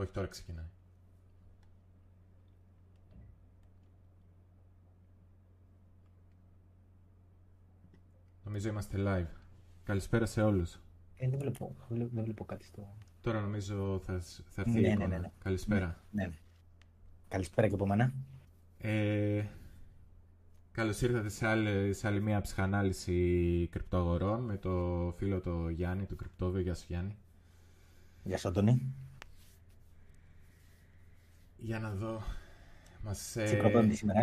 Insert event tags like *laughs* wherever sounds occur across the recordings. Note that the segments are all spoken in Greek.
Όχι, τώρα ξεκινάει. Νομίζω είμαστε live. Καλησπέρα σε όλους. Ε, δεν, βλέπω, δεν βλέπω κάτι στο... Τώρα νομίζω θα, θα έρθει Ναι, η ναι, εικόνα. ναι, ναι. Καλησπέρα. Ναι, ναι. Καλησπέρα και από μένα. Ε, καλώς ήρθατε σε άλλη, σε άλλη μια ψυχανάλυση κρυπτοαγορών με το φίλο το Γιάννη του Κρυπτόβιο. Γεια σου Γιάννη. Γεια σου, Αντώνη. Για να δω. Μας, ε, Τσικροπέμπτη σήμερα.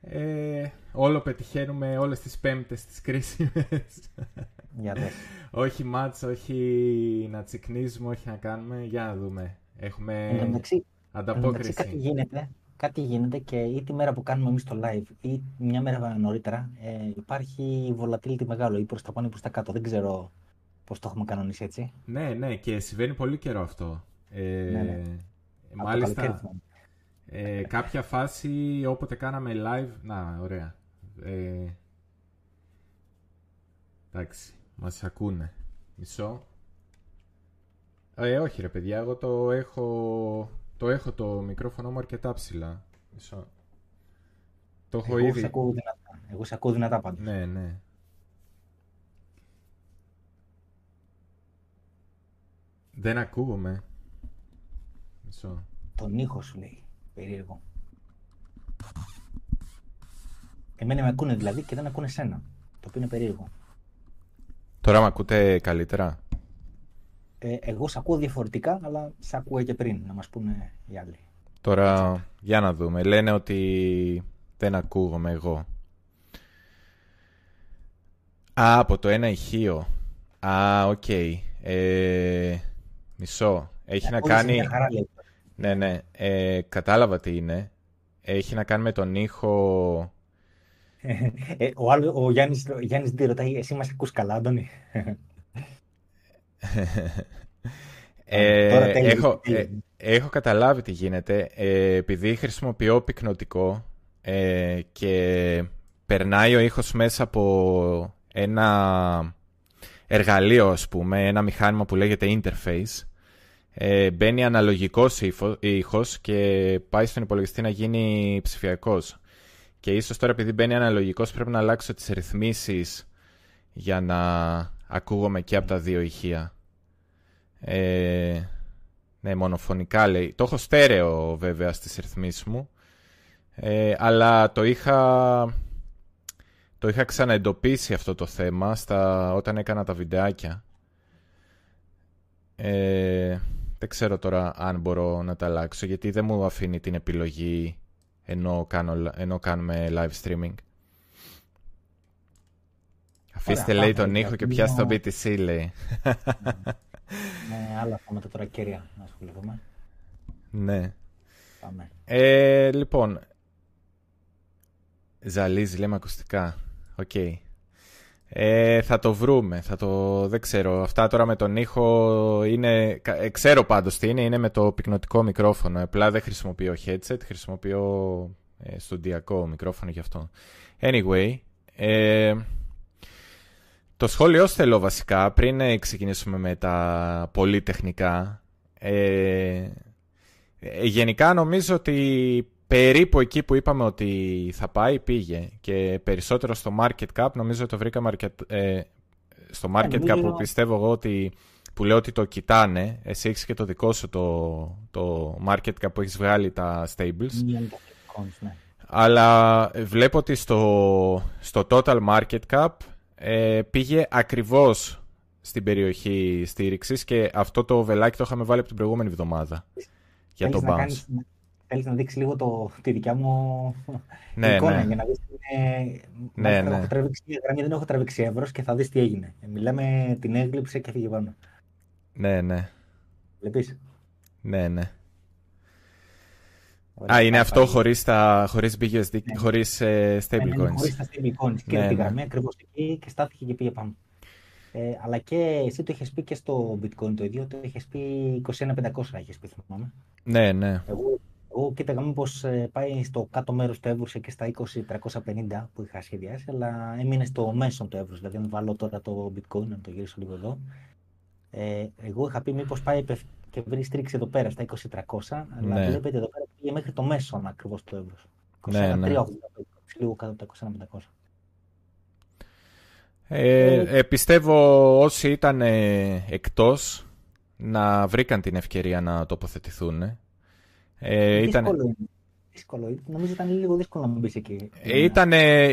ε. ε, όλο πετυχαίνουμε όλες τις πέμπτες τις κρίσιμες. Για δες. όχι μάτς, όχι να τσικνίζουμε, όχι να κάνουμε. Για να δούμε. Έχουμε Εν τω μεταξύ, εν τω μεταξύ κάτι ανταπόκριση. γίνεται, κάτι γίνεται και ή τη μέρα που κάνουμε εμείς το live ή μια μέρα νωρίτερα ε, υπάρχει volatility μεγάλο ή προς τα πάνω ή προς τα κάτω. Δεν ξέρω πώς το έχουμε κανονίσει έτσι. Ναι, ναι, και συμβαίνει πολύ καιρό αυτό. Ε, Ναι, ναι. Από το Μάλιστα, καλοκαίρι θυμάμαι. ε, κάποια φάση όποτε κάναμε live... Να, ωραία. Ε, εντάξει, μας ακούνε. Μισό. Ε, όχι ρε παιδιά, εγώ το έχω... Το έχω το μικρόφωνο μου αρκετά ψηλά. Μισό. Το έχω Εγώ ήδη... σε ακούω δυνατά. Εγώ σε ακούω δυνατά πάντως. Ναι, ναι. Δεν ακούγομαι. Μισό. Τον ήχο σου λέει. Περίεργο. Εμένα με ακούνε δηλαδή και δεν ακούνε σένα. Το οποίο είναι περίεργο. Τώρα με ακούτε καλύτερα; Ε, εγώ σε ακούω διαφορετικά, αλλά σε ακούω και πριν, να μας πούνε οι άλλοι. Τώρα, για να δούμε. Λένε ότι δεν ακούγομαι εγώ. Α, από το ένα ηχείο. Α, οκ. Ε, μισό. Έχει να Ακούγεσαι κάνει... μια χαρά, λέει. Ναι, ναι. Ε, κατάλαβα τι είναι. Έχει να κάνει με τον ήχο... Ε, ο, άλλο, ο Γιάννης, ο Γιάννης τι ρωτάει, εσύ μας ακούς καλά, Αντώνη. Ε, Τώρα τέλειωσε, έχω, ε, τέλειωσε. έχω καταλάβει τι γίνεται. Ε, επειδή χρησιμοποιώ πυκνοτικό ε, και περνάει ο ήχος μέσα από ένα εργαλείο, ας πούμε, ένα μηχάνημα που λέγεται interface, ε, μπαίνει αναλογικός ύφο- ήχος και πάει στον υπολογιστή να γίνει ψηφιακός. Και ίσως τώρα επειδή μπαίνει αναλογικός πρέπει να αλλάξω τις ρυθμίσεις για να ακούγομαι και από τα δύο ηχεία. Ε, ναι, μονοφωνικά λέει. Το έχω στέρεο βέβαια στις ρυθμίσεις μου. Ε, αλλά το είχα, το είχα ξαναεντοπίσει αυτό το θέμα στα, όταν έκανα τα βιντεάκια. Ε, δεν ξέρω τώρα αν μπορώ να τα αλλάξω γιατί δεν μου αφήνει την επιλογή ενώ, κάνω, ενώ κάνουμε live streaming. Αφήστε Ωραία, λέει πάμε, τον ήχο και για πιάστε το λίγο. BTC λέει. Με *laughs* άλλα θέματα τώρα καίρια να ασχοληθούμε. ναι. Πάμε. Ε, λοιπόν. Ζαλίζει, λέμε ακουστικά. Οκ. Ε, θα το βρούμε. Θα το... Δεν ξέρω. Αυτά τώρα με τον ήχο είναι... κα- ε, Ξέρω πάντως τι είναι. Είναι με το πυκνοτικό μικρόφωνο. Απλά δεν χρησιμοποιώ headset. Χρησιμοποιώ ε, στουντιακό μικρόφωνο γι' αυτό. Anyway. Ε, το σχόλιο θέλω βασικά πριν ε, ξεκινήσουμε με τα πολύ τεχνικά. Ε, ε, Γενικά νομίζω ότι περίπου εκεί που είπαμε ότι θα πάει πήγε και περισσότερο στο market cap νομίζω το βρήκαμε αρκετ, ε, στο market cap νομίζω- που πιστεύω εγώ ότι που λέω ότι το κοιτάνε εσύ έχεις και το δικό σου το, το market cap που έχεις βγάλει τα stables Μία είναι το Bitcoins, ναι. αλλά βλέπω ότι στο, στο total market cap ε, πήγε ακριβώς στην περιοχή στήριξης και αυτό το βελάκι το είχαμε βάλει από την προηγούμενη εβδομάδα για το Θέλεις να bounce. κάνεις- Θέλεις να δείξεις λίγο το, τη δικιά μου Ναι, *laughs* εικόνα ναι. για να δεις τι είναι... Ναι, Μάλιστα, ναι. Έχω τραβήξει μια γραμμή, δεν έχω τραβήξει εύρος και θα δεις τι έγινε. Ε, Μιλάμε, την έγλειψε και έφυγε πάνω. Ναι, ναι, Βλέπεις; ναι, ναι. Ωραία, Α, είναι πάει, αυτό πάει. χωρίς, τα, χωρίς BUSD, Ναι. χωρίς ε, Ναι, ναι, stablecoins. ναι, χωρίς τα stablecoins. Και Ναι, τη ναι. γραμμή ακριβώς εκεί και στάθηκε και πήγε πάνω. Ε, αλλά και εσύ το είχες πει και στο bitcoin το ίδιο, το είχες πει 21.500 είχες πει θυμάμαι. Ναι, ναι. Εγώ, εγώ κοίταγα μήπως ε, πάει στο κάτω μέρος του εύρους και στα 20.350 που είχα σχεδιάσει, αλλά έμεινε στο μέσο του εύρους. Δηλαδή, αν βάλω τώρα το bitcoin, να το γυρίσω λίγο εδώ, Ε, εγώ είχα πει μήπως πάει και βρει στρίξη εδώ πέρα στα 2300, αλλά ναι. βλέπετε εδώ πέρα πήγε μέχρι το μέσο ακριβώς το ευρώ. Ναι, ναι. λίγο κάτω από τα 2500. Ε, ε, πιστεύω όσοι ήταν ε, εκτός να βρήκαν την ευκαιρία να τοποθετηθούν. Ε, δύσκολο, δύσκολο. Νομίζω ήταν λίγο δύσκολο να μπεις εκεί.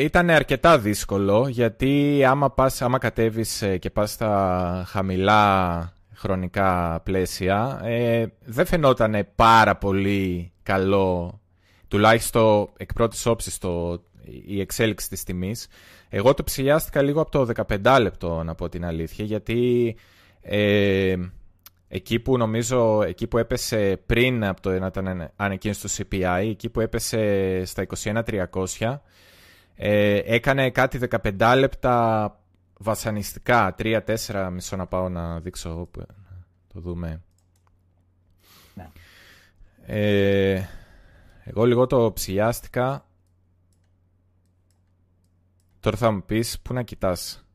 Ήταν, αρκετά δύσκολο γιατί άμα, πας, άμα κατέβεις και πας στα χαμηλά χρονικά πλαίσια ε, δεν φαινόταν πάρα πολύ καλό τουλάχιστον εκ πρώτης όψης το, η εξέλιξη της τιμής. Εγώ το ψηλιάστηκα λίγο από το 15 λεπτό να πω την αλήθεια γιατί ε, εκεί που νομίζω εκεί που έπεσε πριν από το να ήταν ανεκκίνηση του CPI εκεί που έπεσε στα 21.300 ε, έκανε κάτι 15 λεπτά βασανιστικά 3-4 μισό να πάω να δείξω το δούμε. Ναι. Ε, εγώ λίγο το ψηλιάστηκα. Τώρα θα μου πεις πού να κοιτάς;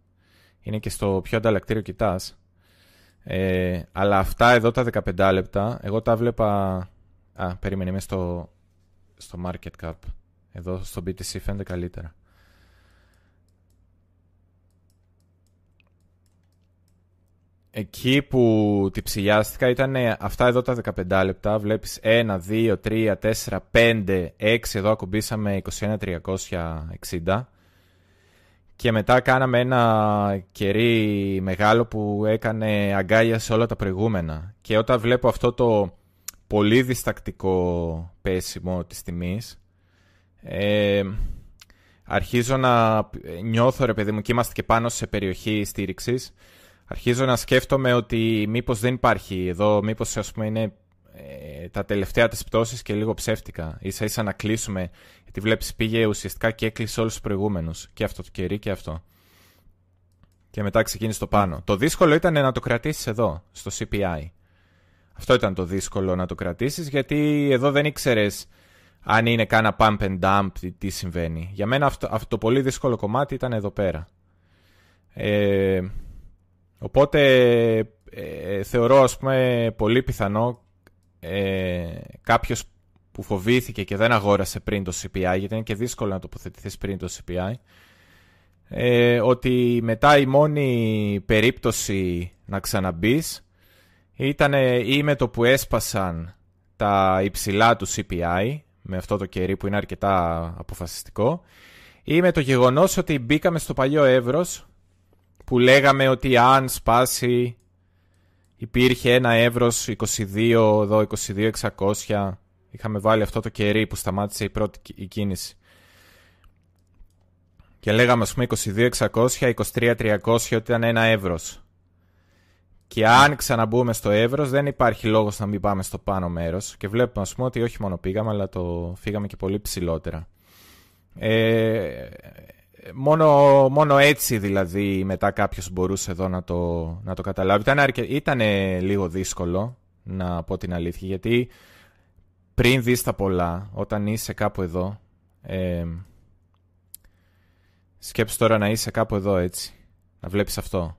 Είναι και στο πιο ανταλλακτήριο κοιτάς. Ε, αλλά αυτά εδώ τα 15 λεπτά, εγώ τα βλέπα... Α, περίμενε, είμαι στο, στο market cap. Εδώ στο BTC φαίνεται καλύτερα. Εκεί που τη ψηλιάστηκα ήταν αυτά εδώ τα 15 λεπτά. Βλέπεις 1, 2, 3, 4, 5, 6. Εδώ ακουμπήσαμε 21.360. Και μετά κάναμε ένα κερί μεγάλο που έκανε αγκάλια σε όλα τα προηγούμενα. Και όταν βλέπω αυτό το πολύ διστακτικό πέσιμο της τιμής, ε, αρχίζω να νιώθω ρε παιδί μου και είμαστε και πάνω σε περιοχή στήριξης αρχίζω να σκέφτομαι ότι μήπως δεν υπάρχει εδώ, μήπως ας πούμε είναι ε, τα τελευταία της πτώσης και λίγο ψεύτικα. Ίσα ίσα να κλείσουμε, γιατί βλέπεις πήγε ουσιαστικά και έκλεισε όλους τους προηγούμενους. Και αυτό το κερί και αυτό. Και μετά ξεκίνησε το πάνω. Το δύσκολο ήταν να το κρατήσεις εδώ, στο CPI. Αυτό ήταν το δύσκολο να το κρατήσεις, γιατί εδώ δεν ήξερες αν είναι κάνα pump and dump, τι, τι συμβαίνει. Για μένα αυτό, αυτό το πολύ δύσκολο κομμάτι ήταν εδώ πέρα. Ε, Οπότε ε, θεωρώ ας πούμε πολύ πιθανό ε, κάποιος που φοβήθηκε και δεν αγόρασε πριν το CPI, γιατί είναι και δύσκολο να τοποθετηθείς πριν το CPI, ε, ότι μετά η μόνη περίπτωση να ξαναμπείς ήταν ή με το που έσπασαν τα υψηλά του CPI, με αυτό το κερί που είναι αρκετά αποφασιστικό, ή με το γεγονός ότι μπήκαμε στο παλιό εύρος που λέγαμε ότι αν σπάσει υπήρχε ένα εύρος 22, εδώ 22.600 είχαμε βάλει αυτό το κερί που σταμάτησε η πρώτη η κίνηση. Και λέγαμε ας πούμε 22.600, 23.300 ότι ήταν ένα εύρος. Και αν ξαναμπούμε στο εύρος δεν υπάρχει λόγος να μην πάμε στο πάνω μέρος. Και βλέπουμε ας πούμε ότι όχι μόνο πήγαμε αλλά το φύγαμε και πολύ ψηλότερα. Ε, μόνο, μόνο έτσι δηλαδή μετά κάποιος μπορούσε εδώ να το, να το καταλάβει. Ήταν, ήταν λίγο δύσκολο να πω την αλήθεια γιατί πριν δεις τα πολλά όταν είσαι κάπου εδώ ε, σκέψου τώρα να είσαι κάπου εδώ έτσι να βλέπεις αυτό.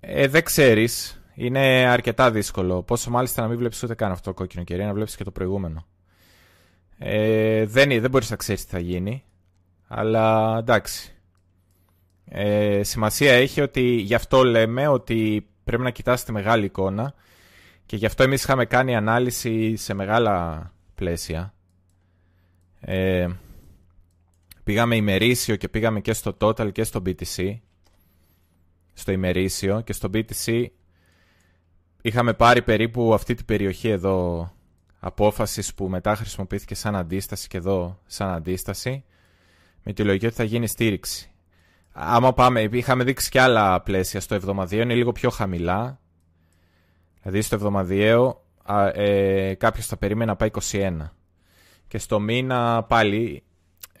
Ε, δεν ξέρεις. Είναι αρκετά δύσκολο. Πόσο μάλιστα να μην βλέπεις ούτε καν αυτό το κόκκινο κερί, να βλέπεις και το προηγούμενο. Ε, δεν, δεν μπορείς να ξέρεις τι θα γίνει. Αλλά εντάξει. Ε, σημασία έχει ότι γι' αυτό λέμε ότι πρέπει να κοιτάς τη μεγάλη εικόνα και γι' αυτό εμείς είχαμε κάνει ανάλυση σε μεγάλα πλαίσια. Ε, πήγαμε ημερήσιο και πήγαμε και στο total και στο BTC. Στο ημερήσιο και στο BTC είχαμε πάρει περίπου αυτή την περιοχή εδώ απόφασης που μετά χρησιμοποιήθηκε σαν αντίσταση και εδώ σαν αντίσταση με τη λογική ότι θα γίνει στήριξη. Άμα πάμε, είχαμε δείξει και άλλα πλαίσια στο εβδομαδιαίο, είναι λίγο πιο χαμηλά. Δηλαδή στο εβδομαδιαίο ε, κάποιος θα περίμενε να πάει 21. Και στο μήνα πάλι,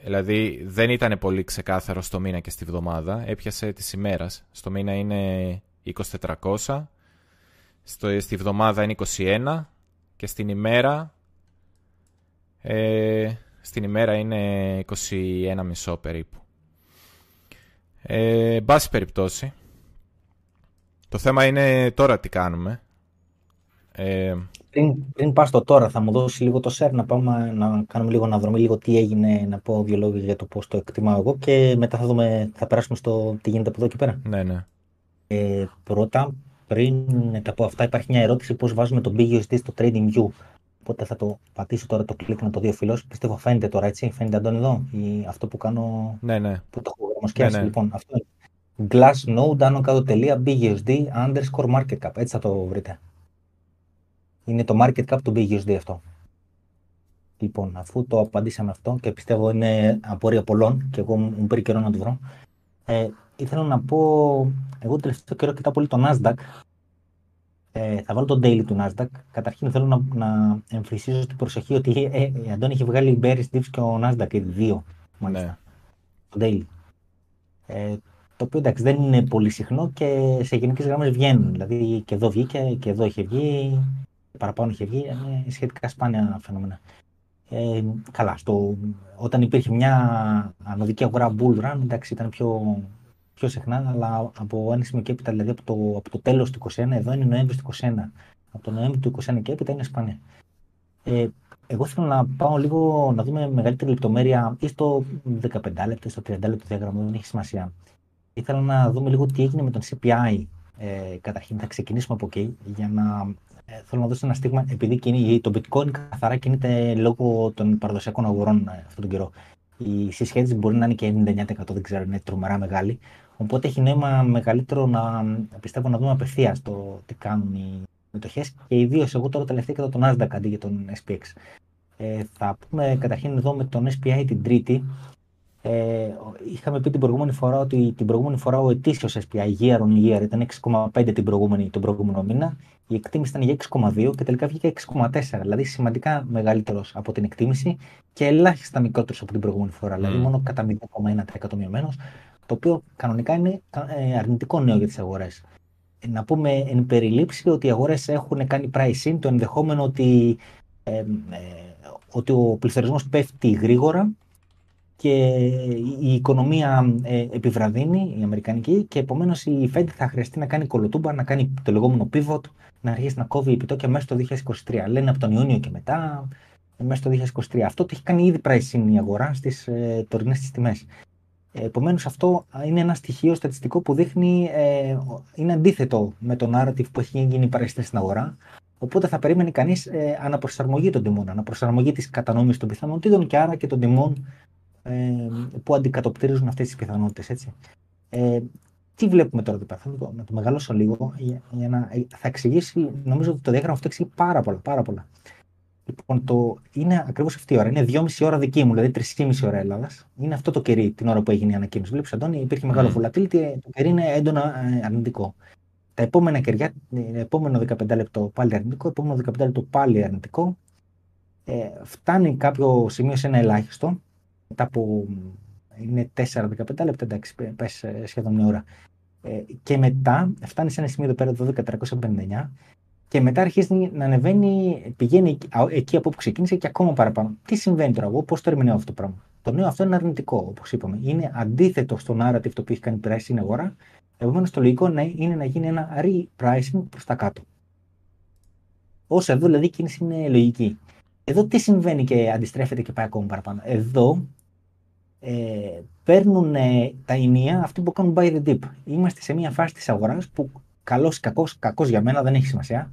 δηλαδή δεν ήταν πολύ ξεκάθαρο στο μήνα και στη βδομάδα, έπιασε της ημέρας. Στο μήνα είναι 2400, στο, στη βδομάδα είναι 21 και στην ημέρα ε, στην ημέρα είναι 21,5 περίπου. Ε, μπάση περιπτώσει, το Το θέμα είναι τώρα τι κάνουμε. Ε... Πριν, πριν πας στο τώρα, θα μου δώσεις λίγο το share να πάμε να κάνουμε λίγο να δούμε λίγο τι έγινε, να πω δύο λόγια για το πώς το εκτιμάω εγώ και μετά θα, δούμε, θα περάσουμε στο τι γίνεται από εδώ και πέρα. Ναι, ναι. Ε, πρώτα, πριν τα πω αυτά, υπάρχει μια ερώτηση πώς βάζουμε το BUSD στο TradingView. Οπότε θα το πατήσω τώρα το κλικ να το δει ο φίλος. Πιστεύω φαίνεται τώρα έτσι. Φαίνεται Αντώνη εδώ. Ή αυτό που κάνω. Ναι, ναι. Που το έχω γραμμοσκιάσει. Ναι, ναι. Λοιπόν, αυτό είναι. Glassnode άνω κάτω τελεία BUSD underscore market cap. Έτσι θα το βρείτε. Είναι το market cap του BUSD αυτό. Λοιπόν, αφού το απαντήσαμε αυτό και πιστεύω είναι απορία πολλών και εγώ μου πήρε καιρό να το βρω. Ε, ήθελα να πω, εγώ τελευταίο καιρό κοιτάω πολύ το Nasdaq ε, θα βάλω το daily του Nasdaq. Καταρχήν θέλω να, να εμφυσίσω την προσοχή ότι ε, ε, Αντώνη έχει βγάλει Bearish Dips και ο Nasdaq οι δύο. Μάλιστα. Ναι. Το daily. Ε, το οποίο εντάξει δεν είναι πολύ συχνό και σε γενικές γραμμές βγαίνουν. Δηλαδή και εδώ βγήκε και εδώ είχε βγει, παραπάνω είχε βγει. Είναι σχετικά σπάνια φαινόμενα. Ε, καλά, στο, όταν υπήρχε μια ανωδική αγορά bull run, εντάξει, ήταν πιο πιο συχνά, αλλά από ένα σημείο και έπειτα, δηλαδή από το, από το τέλος του 2021, εδώ είναι Νοέμβρης του 2021. Από το Νοέμβρη του 2021 και έπειτα είναι σπάνια. Ε, εγώ θέλω να πάω λίγο να δούμε μεγαλύτερη λεπτομέρεια ή στο 15 λεπτό, στο 30 λεπτό διάγραμμα, δεν έχει σημασία. Ήθελα να δούμε λίγο τι έγινε με τον CPI. Ε, καταρχήν θα ξεκινήσουμε από εκεί για να ε, θέλω να δώσω ένα στίγμα, επειδή κινεί, το bitcoin καθαρά κινείται λόγω των παραδοσιακών αγορών ε, αυτόν τον καιρό. Η συσχέτιση μπορεί να είναι και 99%, δεν ξέρω, είναι τρομερά μεγάλη. Οπότε έχει νόημα μεγαλύτερο να πιστεύω να δούμε απευθεία το τι κάνουν οι μετοχές και ιδίως εγώ τώρα τελευταία και τον Nasdaq αντί για τον SPX. Ε, θα πούμε καταρχήν εδώ με τον SPI την Τρίτη. Ε, είχαμε πει την προηγούμενη φορά ότι την προηγούμενη φορά ο ετήσιος SPI year on year ήταν 6,5 την προηγούμενη, τον προηγούμενο μήνα. Η εκτίμηση ήταν για 6,2 και τελικά βγήκε 6,4. Δηλαδή σημαντικά μεγαλύτερος από την εκτίμηση και ελάχιστα μικρότερος από την προηγούμενη φορά. Mm. Δηλαδή μόνο κατά 0,1% μειωμένος το οποίο κανονικά είναι ε, αρνητικό νέο για τις αγορές. Ε, να πούμε εν περιλήψη ότι οι αγορές έχουν κάνει pricing το ενδεχόμενο ότι, ε, ότι ο πληθωρισμός πέφτει γρήγορα και η οικονομία επιβραδύνει, η αμερικανική, και επομένως η Fed θα χρειαστεί να κάνει κολοτούμπα, να κάνει το λεγόμενο pivot, να αρχίσει να κόβει επιτόκια μέσα στο 2023. Λένε από τον Ιούνιο και μετά, μέσα στο 2023. Αυτό το έχει κάνει ήδη pricing η αγορά στις ε, τωρινές τιμές. Επομένως, αυτό είναι ένα στοιχείο στατιστικό που δείχνει, ε, είναι αντίθετο με το narrative που έχει γίνει παρέστηση στην αγορά. Οπότε θα περίμενε κανείς ε, αναπροσαρμογή των τιμών, αναπροσαρμογή της κατανόμηση των πιθανότητων και άρα και των τιμών ε, που αντικατοπτρίζουν αυτές τις πιθανότητες. Ε, τι βλέπουμε τώρα εδώ πέρα, θα το, να το μεγαλώσω λίγο για, για να, ε, θα εξηγήσει, νομίζω ότι το διάγραμμα αυτό εξηγεί πάρα πολλά. Πάρα πολλά. Λοιπόν, το... είναι ακριβώς αυτή η ώρα. Είναι 2,5 ώρα δική μου, δηλαδή 3,5 ώρα Ελλάδας. Είναι αυτό το κερί την ώρα που έγινε η ανακοίνωση. Βλέπεις, Αντώνη, υπήρχε μεγάλο mm. volatility, το κερί είναι έντονα ε, αρνητικό. Τα επόμενα κεριά, ε, επόμενο 15 λεπτό πάλι αρνητικό, επόμενο 15 λεπτό πάλι αρνητικό. Ε, φτάνει κάποιο σημείο σε ένα ελάχιστο, μετά από είναι 4-15 λεπτά, εντάξει, πε ε, σχεδόν μια ώρα. Ε, και μετά φτάνει σε ένα σημείο εδώ πέρα, 12.359, και μετά αρχίζει να ανεβαίνει, πηγαίνει εκεί από όπου ξεκίνησε και ακόμα παραπάνω. Τι συμβαίνει τώρα, εγώ πώς το ερμηνεύω αυτό το πράγμα; Το νέο αυτό είναι αρνητικό, όπως είπαμε. Είναι αντίθετο στο narrative το οποίο έχει κάνει pricing στην αγορά. Επομένως, το λογικό είναι να γίνει ένα repricing προς τα κάτω. Όσο εδώ δηλαδή η κίνηση είναι λογική. Εδώ τι συμβαίνει και αντιστρέφεται και πάει ακόμα παραπάνω. Εδώ ε, παίρνουν ε, τα ενία αυτοί που κάνουν buy the dip. Είμαστε σε μια φάση της αγοράς που καλός ή κακός, κακός για μένα δεν έχει σημασία.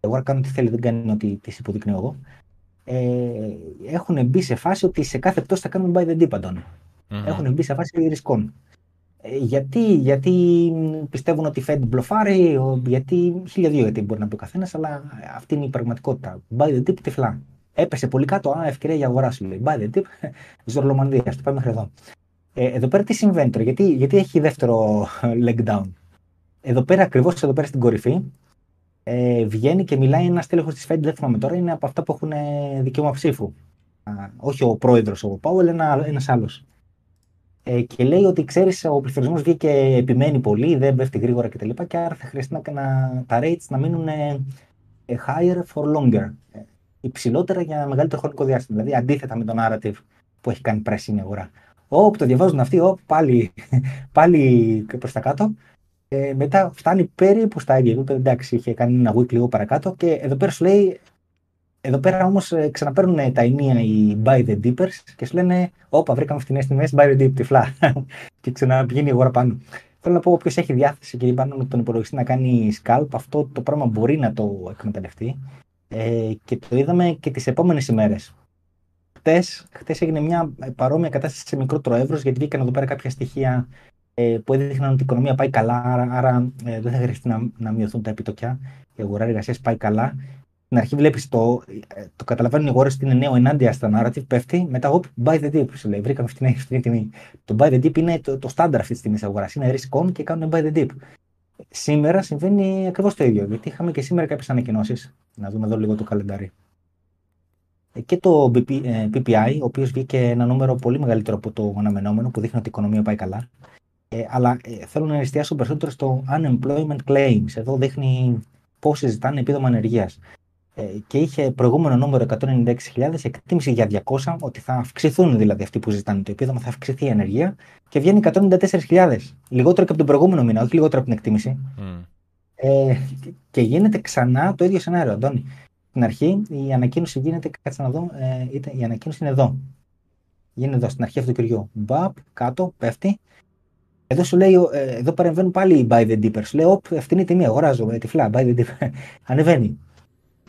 Εγώ κάνω τι θέλει, δεν κάνει ό,τι της υποδεικνύω εγώ. Ε, έχουν μπει σε φάση ότι σε κάθε πτώση θα κάνουν buy the dip, αντωνη Έχουν μπει σε φάση ρισκών. Ε, γιατί, γιατί πιστεύουν ότι η Fed μπλοφάρει, γιατί χίλια δύο γιατί μπορεί να πει ο καθένας, αλλά αυτή είναι η πραγματικότητα. Buy the dip τυφλά. Έπεσε πολύ κάτω, α, ευκαιρία για αγορά σου λέει. Buy the dip, *laughs* Ζωρλομανδία, το πάμε μέχρι εδώ. Ε, εδώ πέρα τι συμβαίνει τώρα, γιατί, γιατί έχει δεύτερο leg down. Εδώ πέρα, ακριβώς εδώ πέρα στην κορυφή, ε, βγαίνει και μιλάει ένας τέλεχος της Fed, δεν θυμάμαι τώρα, είναι από αυτά που έχουν ε, δικαίωμα ψήφου. όχι ο πρόεδρος ο Πάουελ, ένα ένας άλλος. Ε, και λέει ότι ξέρεις, ο πληθωρισμός βγήκε και επιμένει πολύ, δεν πέφτει γρήγορα κτλ. Και, και άρα θα χρειαστεί να, να, τα rates να μείνουν ε, ε higher for longer. Ε, υψηλότερα για μεγαλύτερο χρονικό διάστημα. Δηλαδή αντίθετα με τον narrative που έχει κάνει πράσινη αγορά. Όπου το διαβάζουν αυτοί, όπου πάλι, *laughs* πάλι προς τα κάτω Ε, μετά φτάνει περίπου στα ίδια επίπεδα. Εντάξει, είχε κάνει ένα week λίγο παρακάτω και εδώ πέρα σου λέει. Εδώ πέρα όμως ε, ξαναπαίρνουν τα ενία οι buy the dippers και σου λένε: Όπα, βρήκαμε φθηνέ τιμέ, buy the dip, τυφλά. *laughs* και ξαναπηγαίνει η αγορά πάνω. Θέλω να πω: Όποιος έχει διάθεση και πάνω με τον υπολογιστή να κάνει scalp, αυτό το πράγμα μπορεί να το εκμεταλλευτεί. Ε, και το είδαμε και τις επόμενες ημέρες. Χθε έγινε μια παρόμοια κατάσταση σε μικρότερο εύρος, γιατί βγήκαν εδώ πέρα κάποια στοιχεία ε, που έδειχναν ότι η οικονομία πάει καλά, άρα, άρα ε, δεν θα χρειαστεί να, να μειωθούν τα επιτοκιά. Η αγορά εργασίας πάει καλά. Στην αρχή βλέπεις το, ε, το καταλαβαίνουν οι αγορές ότι είναι νέο ενάντια στα narrative, πέφτει. Μετά, hop, buy the dip. Σου λέει, βρήκαμε αυτή την τιμή. Το buy the dip είναι το, το standard αυτή τη στιγμή της αγοράς. Είναι risk on και κάνουν buy the dip. Σήμερα συμβαίνει ακριβώς το ίδιο, γιατί είχαμε και σήμερα κάποιες ανακοινώσεις. Να δούμε εδώ λίγο το καλεντάρι. Ε, και το PPI, ο οποίος βγήκε ένα νούμερο πολύ μεγαλύτερο από το αναμενόμενο, που δείχνει ότι η οικονομία πάει καλά. Ε, αλλά ε, θέλω να εστιάσω περισσότερο στο unemployment claims. Εδώ δείχνει πόσοι ζητάνε επίδομα ανεργίας. Ε, και είχε προηγούμενο νούμερο 196.000, εκτίμηση για 200, ότι θα αυξηθούν δηλαδή αυτοί που ζητάνε το επίδομα, θα αυξηθεί η ανεργία και βγαίνει 194.000. Λιγότερο και από τον προηγούμενο μήνα, όχι λιγότερο από την εκτίμηση. Mm. Ε, και γίνεται ξανά το ίδιο σενάριο, Αντώνη. Στην αρχή η ανακοίνωση γίνεται, κάτσε να δω, ε, η ανακοίνωση είναι εδώ. Γίνεται εδώ, στην αρχή αυτού του κυριού. Μπαπ, κάτω, πέφτει. Εδώ σου λέει, ε, εδώ παρεμβαίνουν πάλι οι buy the dipper. Σου λέει, όπ, αυτή είναι η τιμή, αγοράζω, ε, τυφλά, buy the dipper. *laughs* Ανεβαίνει.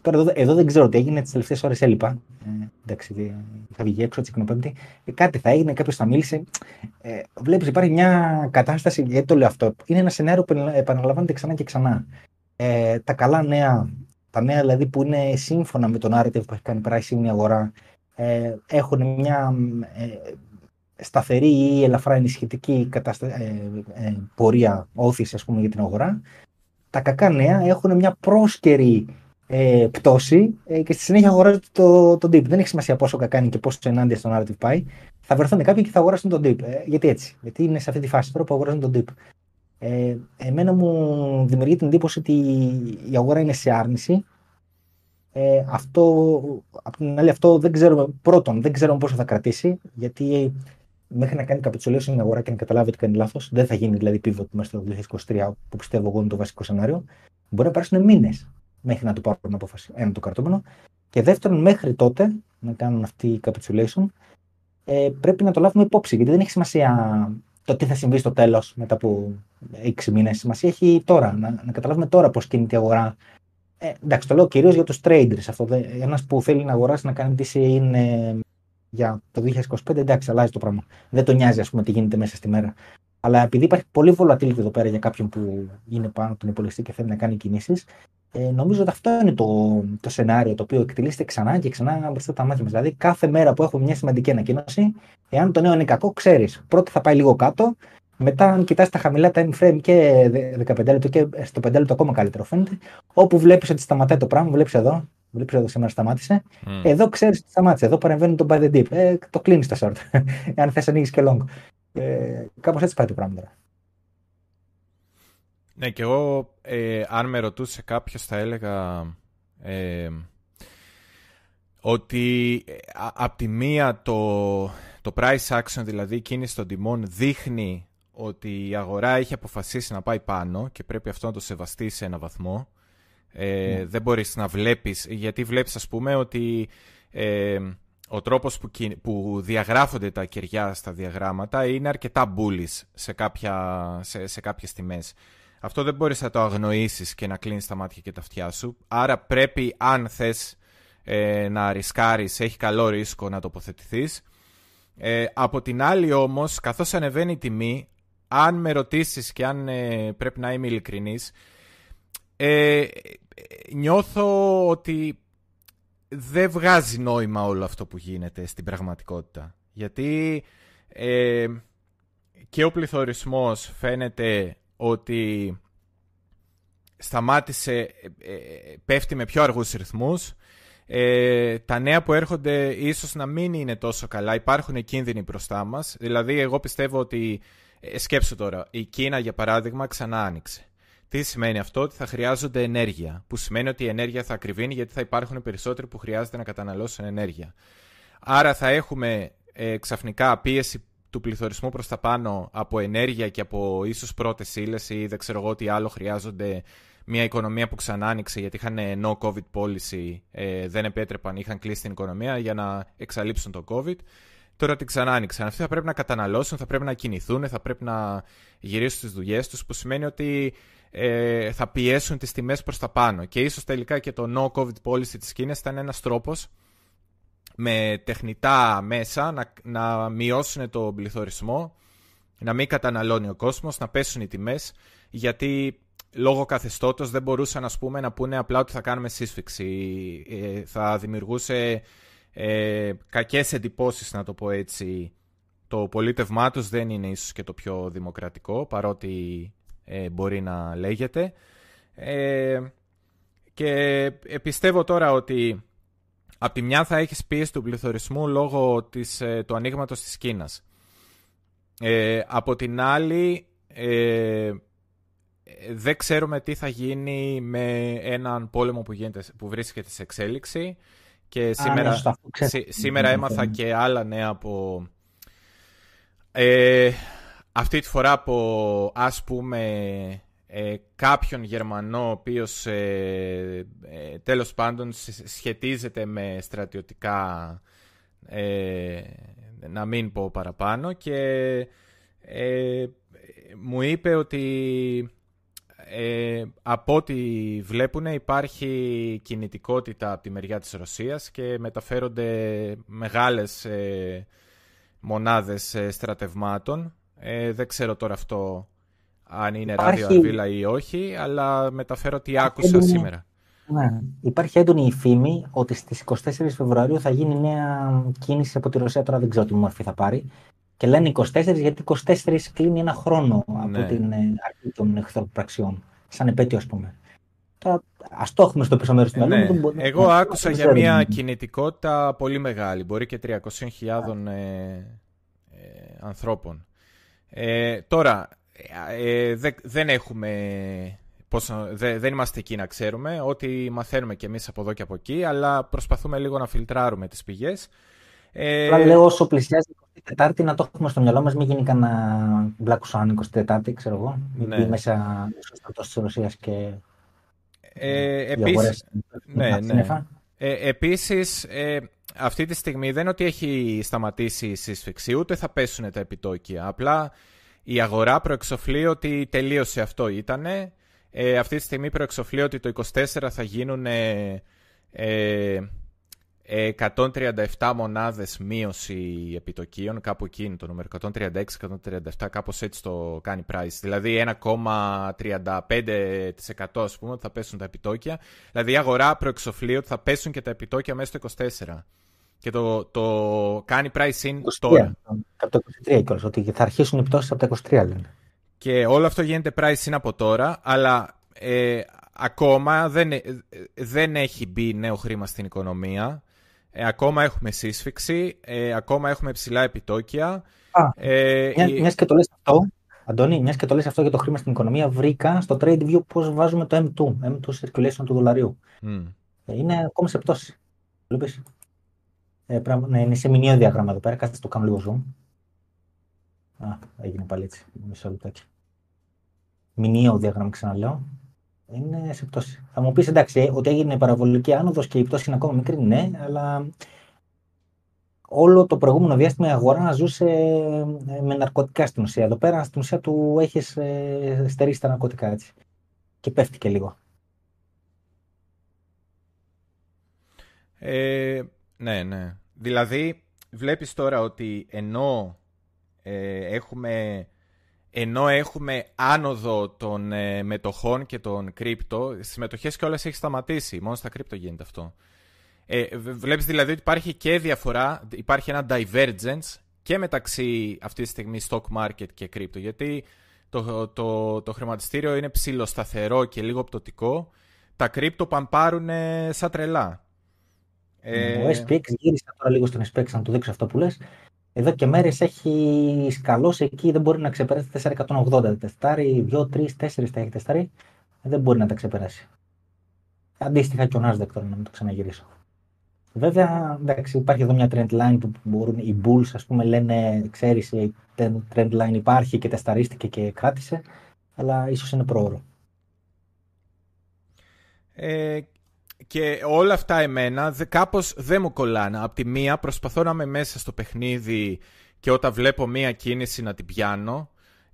Τώρα εδώ, εδώ δεν ξέρω τι έγινε, τις τελευταίες ώρες έλειπα. Ε, εντάξει, θα βγει έξω τσικνοπέμπτη. Ε, κάτι θα έγινε, κάποιος θα μίλησε. Ε, Βλέπεις, υπάρχει μια κατάσταση, γιατί το λέω αυτό. Είναι ένα σενάριο που επαναλαμβάνεται ξανά και ξανά. Ε, τα καλά νέα, τα νέα δηλαδή που είναι σύμφωνα με τον narrative που έχει κάνει pricing η αγορά, ε, έχουν μια ε, σταθερή ή ελαφρά ενισχυτική καταστα... ε, ε, πορεία όθηση ας πούμε, για την αγορά. Τα κακά νέα έχουν μια πρόσκαιρη ε, πτώση ε, και στη συνέχεια αγοράζουν το, το dip. Δεν έχει σημασία πόσο κακά είναι και πόσο ενάντια στον narrative πάει. Θα βρεθούν κάποιοι και θα αγοράσουν τον dip. Ε, γιατί έτσι. Γιατί είναι σε αυτή τη φάση τώρα που αγοράζουν τον dip. Ε, εμένα μου δημιουργεί την εντύπωση ότι η αγορά είναι σε άρνηση. Ε, αυτό, από την άλλη, αυτό δεν ξέρουμε, πρώτον, δεν ξέρουμε πόσο θα κρατήσει, γιατί μέχρι να κάνει capitulation στην αγορά και να καταλάβει ότι κάνει λάθος, δεν θα γίνει δηλαδή pivot μέσα στο 2023, που πιστεύω εγώ είναι το βασικό σενάριο. Μπορεί να περάσουν μήνες μέχρι να το πάρουν απόφαση. Ένα το κρατούμενο. Και δεύτερον, μέχρι τότε να κάνουν αυτή η capitulation, ε, πρέπει να το λάβουμε υπόψη. Γιατί δεν έχει σημασία το τι θα συμβεί στο τέλος μετά από 6 μήνες. Σημασία έχει τώρα. Να, να καταλάβουμε τώρα πώς κινείται η αγορά. Ε, εντάξει, το λέω κυρίως για τους traders. Αυτό. Ένας που θέλει να αγοράσει να κάνει DCA είναι για το 2025, εντάξει, αλλάζει το πράγμα. Δεν τον νοιάζει, ας πούμε, τι γίνεται μέσα στη μέρα. Αλλά επειδή υπάρχει πολύ volatility εδώ πέρα για κάποιον που είναι πάνω από τον υπολογιστή και θέλει να κάνει κινήσεις, ε, νομίζω ότι αυτό είναι το, το σενάριο το οποίο εκτελείστε ξανά και ξανά μπροστά τα μάτια μας. Δηλαδή, κάθε μέρα που έχουμε μια σημαντική ανακοίνωση, εάν το νέο είναι κακό, ξέρεις. Πρώτα θα πάει λίγο κάτω, μετά, αν κοιτάς τα χαμηλά time frame και 15 λεπτό και στο 5 λεπτό ακόμα καλύτερο φαίνεται, όπου βλέπεις ότι σταματάει το πράγμα, βλέπεις εδώ, βλέπεις εδώ σήμερα σταμάτησε. Mm. Εδώ ξέρεις ότι σταμάτησε. Εδώ παρεμβαίνει το by the dip. Ε, το κλείνεις το short. *laughs* αν θες ανοίγεις και long. Ε, Κάπως έτσι πάει το πράγμα τώρα. Ναι, και εγώ ε, αν με ρωτούσε κάποιος θα έλεγα ε, ότι ε, από τη μία το, το price action, δηλαδή κίνηση των τιμών, δείχνει ότι η αγορά έχει αποφασίσει να πάει πάνω και πρέπει αυτό να το σεβαστεί σε ένα βαθμό. Ε, ναι. Δεν μπορείς να βλέπεις, γιατί βλέπεις ας πούμε ότι ε, ο τρόπος που, που διαγράφονται τα κεριά στα διαγράμματα είναι αρκετά bullish σε, κάποια, σε, σε κάποιες τιμές. Αυτό δεν μπορείς να το αγνοήσεις και να κλείνεις τα μάτια και τα αυτιά σου. Άρα πρέπει, αν θες ε, να ρισκάρεις, έχει καλό ρίσκο να τοποθετηθείς. Ε, από την άλλη όμως, καθώς ανεβαίνει η τιμή, αν με ρωτήσεις και αν ε, πρέπει να είμαι ειλικρινής, ε, νιώθω ότι δεν βγάζει νόημα όλο αυτό που γίνεται στην πραγματικότητα. Γιατί ε, και ο πληθωρισμός φαίνεται ότι σταμάτησε, ε, ε, πέφτει με πιο αργούς ρυθμούς. Ε, τα νέα που έρχονται ίσως να μην είναι τόσο καλά. Υπάρχουν κίνδυνοι μπροστά μας. Δηλαδή, εγώ πιστεύω ότι... Ε, σκέψου τώρα, η Κίνα για παράδειγμα ξανά άνοιξε. Τι σημαίνει αυτό, ότι θα χρειάζονται ενέργεια. Που σημαίνει ότι η ενέργεια θα ακριβίνει γιατί θα υπάρχουν περισσότεροι που χρειάζεται να καταναλώσουν ενέργεια. Άρα θα έχουμε ε, ξαφνικά πίεση του πληθωρισμού προς τα πάνω από ενέργεια και από ίσως πρώτες ύλες ή δεν ξέρω εγώ τι άλλο χρειάζονται μια οικονομία που ξανά άνοιξε γιατί είχαν no COVID policy, ε, δεν επέτρεπαν, είχαν κλείσει την οικονομία για να εξαλείψουν το COVID. Τώρα την ξανά άνοιξαν. Αυτοί θα πρέπει να καταναλώσουν, θα πρέπει να κινηθούν, θα πρέπει να γυρίσουν στις δουλειές τους, που σημαίνει ότι ε, θα πιέσουν τις τιμές προς τα πάνω. Και ίσως τελικά και το no COVID policy της Κίνας ήταν ένας τρόπος με τεχνητά μέσα να, να μειώσουν το πληθωρισμό, να μην καταναλώνει ο κόσμος, να πέσουν οι τιμές, γιατί λόγω καθεστώτος δεν μπορούσαν ας πούμε, να πούνε απλά ότι θα κάνουμε σύσφυξη. Ε, θα δημιουργούσε ε, κακές εντυπώσεις, να το πω έτσι. Το πολίτευμά τους δεν είναι ίσως και το πιο δημοκρατικό, παρότι ε, μπορεί να λέγεται. Ε, και πιστεύω τώρα ότι από τη μια θα έχεις πίεση του πληθωρισμού λόγω της, ε, του ανοίγματος της Κίνας. Ε, από την άλλη, ε, δεν ξέρουμε τι θα γίνει με έναν πόλεμο που, γίνεται, που βρίσκεται σε εξέλιξη και ναι, σήμερα, σήμερα έμαθα και άλλα νέα από... Ε, αυτή τη φορά από ας πούμε ε, κάποιον Γερμανό ο οποίος ε, ε, τέλος πάντων σχετίζεται με στρατιωτικά ε, να μην πω παραπάνω και ε, μου είπε ότι από ό,τι βλέπουν υπάρχει κινητικότητα από τη μεριά της Ρωσίας και μεταφέρονται μεγάλες μονάδες στρατευμάτων. δεν ξέρω τώρα αυτό αν είναι Υπάρχει... ράδιο αρβίλα ή όχι, αλλά μεταφέρω τι άκουσα σήμερα. Ναι. Υπάρχει έντονη η φήμη ότι στις 24 Φεβρουαρίου θα γίνει νέα κίνηση από τη Ρωσία, τώρα δεν ξέρω τι μορφή θα πάρει. Και λένε 24 γιατί 24 κλείνει ένα χρόνο από ναι. την ε, αρχή των εχθροπραξιών. Σαν επέτειο, ας πούμε. Α το έχουμε στο πίσω μέρος του ε, μυαλού. Ναι. Εγώ άκουσα για μια κινητικότητα πολύ μεγάλη. Μπορεί και 300.000 ε, ε, ανθρώπων. Ε, τώρα, ε, δεν έχουμε... Πώς, δεν είμαστε εκεί να ξέρουμε, ό,τι μαθαίνουμε κι εμείς από εδώ και από εκεί, αλλά προσπαθούμε λίγο να φιλτράρουμε τις πηγές. Ε... λέω όσο πλησιάζει η Τετάρτη να το έχουμε στο μυαλό μας, μην γίνει κανένα Black Swan 24η, ξέρω εγώ, ναι. μέσα στο στρατός της Ρωσίας και ε, επίσης, ναι, ναι. Ε, επίσης, ε, αυτή τη στιγμή δεν είναι ότι έχει σταματήσει η σύσφυξη, ούτε θα πέσουν τα επιτόκια. Απλά η αγορά προεξοφλεί ότι τελείωσε αυτό ήτανε. Ε, αυτή τη στιγμή προεξοφλεί ότι το 24 θα γίνουν ε, 137 μονάδες μείωση επιτοκίων, κάπου εκεί είναι το νούμερο, 136-137, κάπως έτσι το κάνει price. Δηλαδή 1,35% ας πούμε θα πέσουν τα επιτόκια. Δηλαδή η αγορά προεξοφλεί ότι θα πέσουν και τα επιτόκια μέσα στο 24 και το, το κάνει price in τώρα. Από το 23 κιόλας, ότι θα αρχίσουν οι πτώσεις από τα 23 λένε. Και όλο αυτό γίνεται price in από τώρα, αλλά ε, ακόμα δεν, ε, δεν έχει μπει νέο χρήμα στην οικονομία. Ε, ακόμα έχουμε σύσφυξη, ε, ακόμα έχουμε ψηλά επιτόκια. Α, ε, μια, μιας και το λες αυτό, Αντώνη, μιας και το λες αυτό για το χρήμα στην οικονομία, βρήκα στο Trade View πώς βάζουμε το M2, M2 circulation του δολαρίου. Mm. Είναι ακόμα σε πτώση. Βλέπεις. Ε, ναι, είναι σε μηνιαίο διάγραμμα εδώ πέρα. Κάτσε το κάνω λίγο zoom. Α, έγινε πάλι έτσι. Μισό λεπτάκι. Μηνιαίο διάγραμμα, ξαναλέω. Είναι σε πτώση. Θα μου πεις εντάξει, ε, ότι έγινε παραβολική άνοδος και η πτώση είναι ακόμα μικρή. Ναι, αλλά όλο το προηγούμενο διάστημα η αγορά ζούσε ε, με ναρκωτικά στην ουσία. Εδώ πέρα στην ουσία του έχεις ε, στερήσει τα ναρκωτικά έτσι. Και πέφτει και λίγο. Ε, ναι, ναι. Δηλαδή, βλέπεις τώρα ότι ενώ ε, έχουμε... Ενώ έχουμε άνοδο των ε, μετοχών και των κρύπτο, στις μετοχές και όλες έχει σταματήσει. Μόνος στα κρύπτο γίνεται αυτό. Ε, βλέπεις δηλαδή ότι υπάρχει και διαφορά, υπάρχει ένα divergence και μεταξύ αυτή τη στιγμή stock market και κρύπτο. Γιατί το, το, το χρηματιστήριο είναι ψηλοσταθερό και λίγο πτωτικό. Τα κρύπτο παμπάρουν σαν τρελά. Ε... Ο SPX γύρισε τώρα λίγο στον SPX να του δείξω αυτό που λες. Εδώ και μέρες έχει σκαλώσει εκεί, δεν μπορεί να ξεπεράσει 480. Τεστάρι, 2, 3, 4 τα έχει τεστάρι. Δεν μπορεί να τα ξεπεράσει. Αντίστοιχα και ο Nasdaq τώρα να μην το ξαναγυρίσω. Βέβαια, εντάξει, υπάρχει εδώ μια trend line που μπορούν οι bulls, ας πούμε, λένε, ξέρεις, η trend line υπάρχει και τεσταρίστηκε και κράτησε, αλλά ίσως είναι πρόωρο. Ε, και όλα αυτά εμένα κάπως δεν μου κολλάνε. Απ' τη μία προσπαθώ να είμαι μέσα στο παιχνίδι και όταν βλέπω μία κίνηση να την πιάνω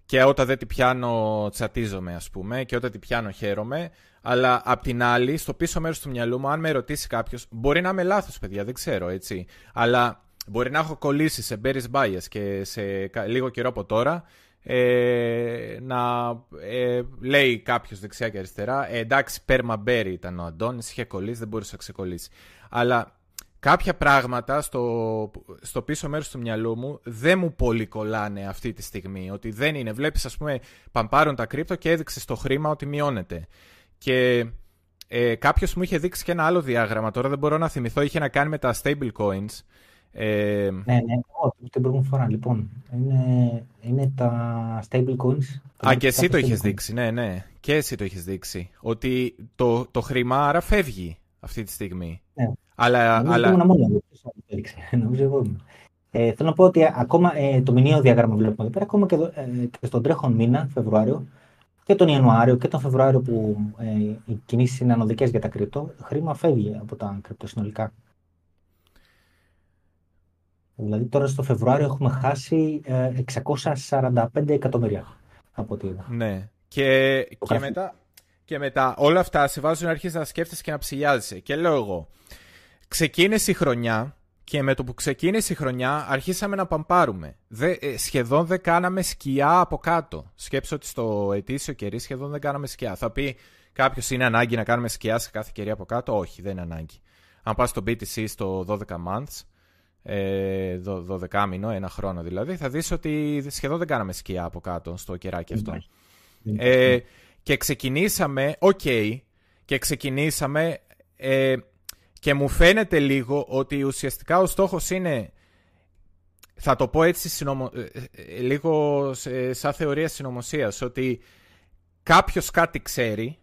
και όταν δεν την πιάνω τσατίζομαι ας πούμε και όταν την πιάνω χαίρομαι αλλά απ' την άλλη στο πίσω μέρος του μυαλού μου αν με ρωτήσει κάποιος, μπορεί να είμαι λάθος παιδιά δεν ξέρω έτσι αλλά μπορεί να έχω κολλήσει σε Berry's Bias και σε λίγο καιρό από τώρα ε, να ε, λέει κάποιος δεξιά και αριστερά ε, εντάξει πέρμα Μπέρι ήταν ο Αντώνης είχε κολλήσει δεν μπορούσε να ξεκολλήσει αλλά κάποια πράγματα στο, στο πίσω μέρος του μυαλού μου δεν μου πολύ κολλάνε αυτή τη στιγμή ότι δεν είναι. Βλέπεις ας πούμε παμπάρουν τα κρύπτο και έδειξε στο χρήμα ότι μειώνεται. Και ε, κάποιος μου είχε δείξει και ένα άλλο διάγραμμα τώρα δεν μπορώ να θυμηθώ είχε να κάνει με τα stable coins ε... Ναι, ναι, όχι, την προηγούμενη φορά. Λοιπόν, είναι, είναι τα stable coins. Α, και εσύ το είχες δείξει, ναι, ναι. Και εσύ το είχες δείξει. Ότι το, το χρήμα άρα φεύγει αυτή τη στιγμή. Ναι. Αλλά, Νομίζω αλλά... Ήμουν μόνος Νομίζω *laughs* εγώ ε, θέλω να πω ότι ακόμα ε, το μηνύο διάγραμμα βλέπουμε εδώ πέρα, ακόμα και, εδώ, ε, και στον τρέχον μήνα, Φεβρουάριο, και τον Ιανουάριο και τον Φεβρουάριο που ε, οι κινήσεις είναι ανωδικές για τα κρυπτο, χρήμα φεύγει από τα κρυπτο συνολικά. Δηλαδή τώρα στο Φεβρουάριο έχουμε χάσει 645 ε, εκατομμύρια από ό,τι είδα. Ναι. Και, και, μετά, και μετά όλα αυτά σε βάζουν να αρχίσεις να σκέφτεσαι και να ψηλιάζεσαι. Και λέω εγώ, ξεκίνησε η χρονιά και με το που ξεκίνησε η χρονιά αρχίσαμε να παμπάρουμε. Δε, ε, σχεδόν δεν κάναμε σκιά από κάτω. Σκέψου ότι στο ετήσιο κερί σχεδόν δεν κάναμε σκιά. Θα πει κάποιος είναι ανάγκη να κάνουμε σκιά σε κάθε κερί από κάτω; Όχι, δεν είναι ανάγκη. Αν πας στο BTC στο 12 months, ε, 12 μήνο, ένα χρόνο δηλαδή, θα δεις ότι σχεδόν δεν κάναμε σκιά από κάτω στο κεράκι αυτό. Ε, και ξεκινήσαμε, OK, okay, και ξεκινήσαμε ε, και μου φαίνεται λίγο ότι ουσιαστικά ο στόχος είναι, θα το πω έτσι συνομο, ε, ε, λίγο σαν θεωρία συνωμοσίας, ότι κάποιος κάτι ξέρει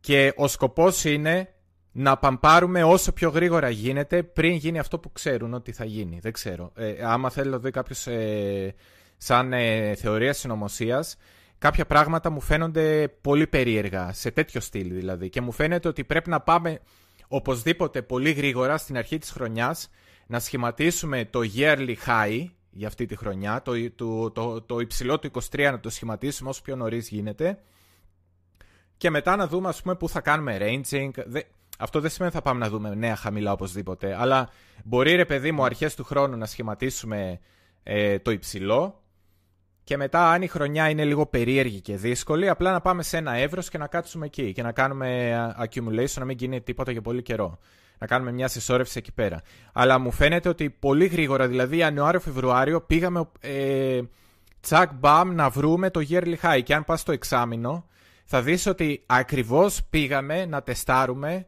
και ο σκοπός είναι να παμπάρουμε όσο πιο γρήγορα γίνεται πριν γίνει αυτό που ξέρουν ότι θα γίνει. Δεν ξέρω. Ε, άμα θέλει να δει κάποιος ε, σαν ε, θεωρία συνωμοσίας, κάποια πράγματα μου φαίνονται πολύ περίεργα, σε τέτοιο στυλ δηλαδή. Και μου φαίνεται ότι πρέπει να πάμε οπωσδήποτε πολύ γρήγορα στην αρχή της χρονιάς να σχηματίσουμε το yearly high για αυτή τη χρονιά, το, το, το, το υψηλό του 23 να το σχηματίσουμε όσο πιο νωρίς γίνεται και μετά να δούμε ας πούμε που θα κάνουμε ranging. Αυτό δεν σημαίνει ότι θα πάμε να δούμε νέα χαμηλά οπωσδήποτε. Αλλά μπορεί ρε παιδί μου αρχές του χρόνου να σχηματίσουμε ε, το υψηλό και μετά αν η χρονιά είναι λίγο περίεργη και δύσκολη απλά να πάμε σε ένα εύρος και να κάτσουμε εκεί και να κάνουμε ε, accumulation να μην γίνει τίποτα για πολύ καιρό. Να κάνουμε μια συσσόρευση εκεί πέρα. Αλλά μου φαίνεται ότι πολύ γρήγορα, δηλαδή Ιανουάριο-Φεβρουάριο, πήγαμε ε, τσακ μπαμ να βρούμε το yearly high. Και αν πας στο εξάμεινο, θα δεις ότι ακριβώς πήγαμε να τεστάρουμε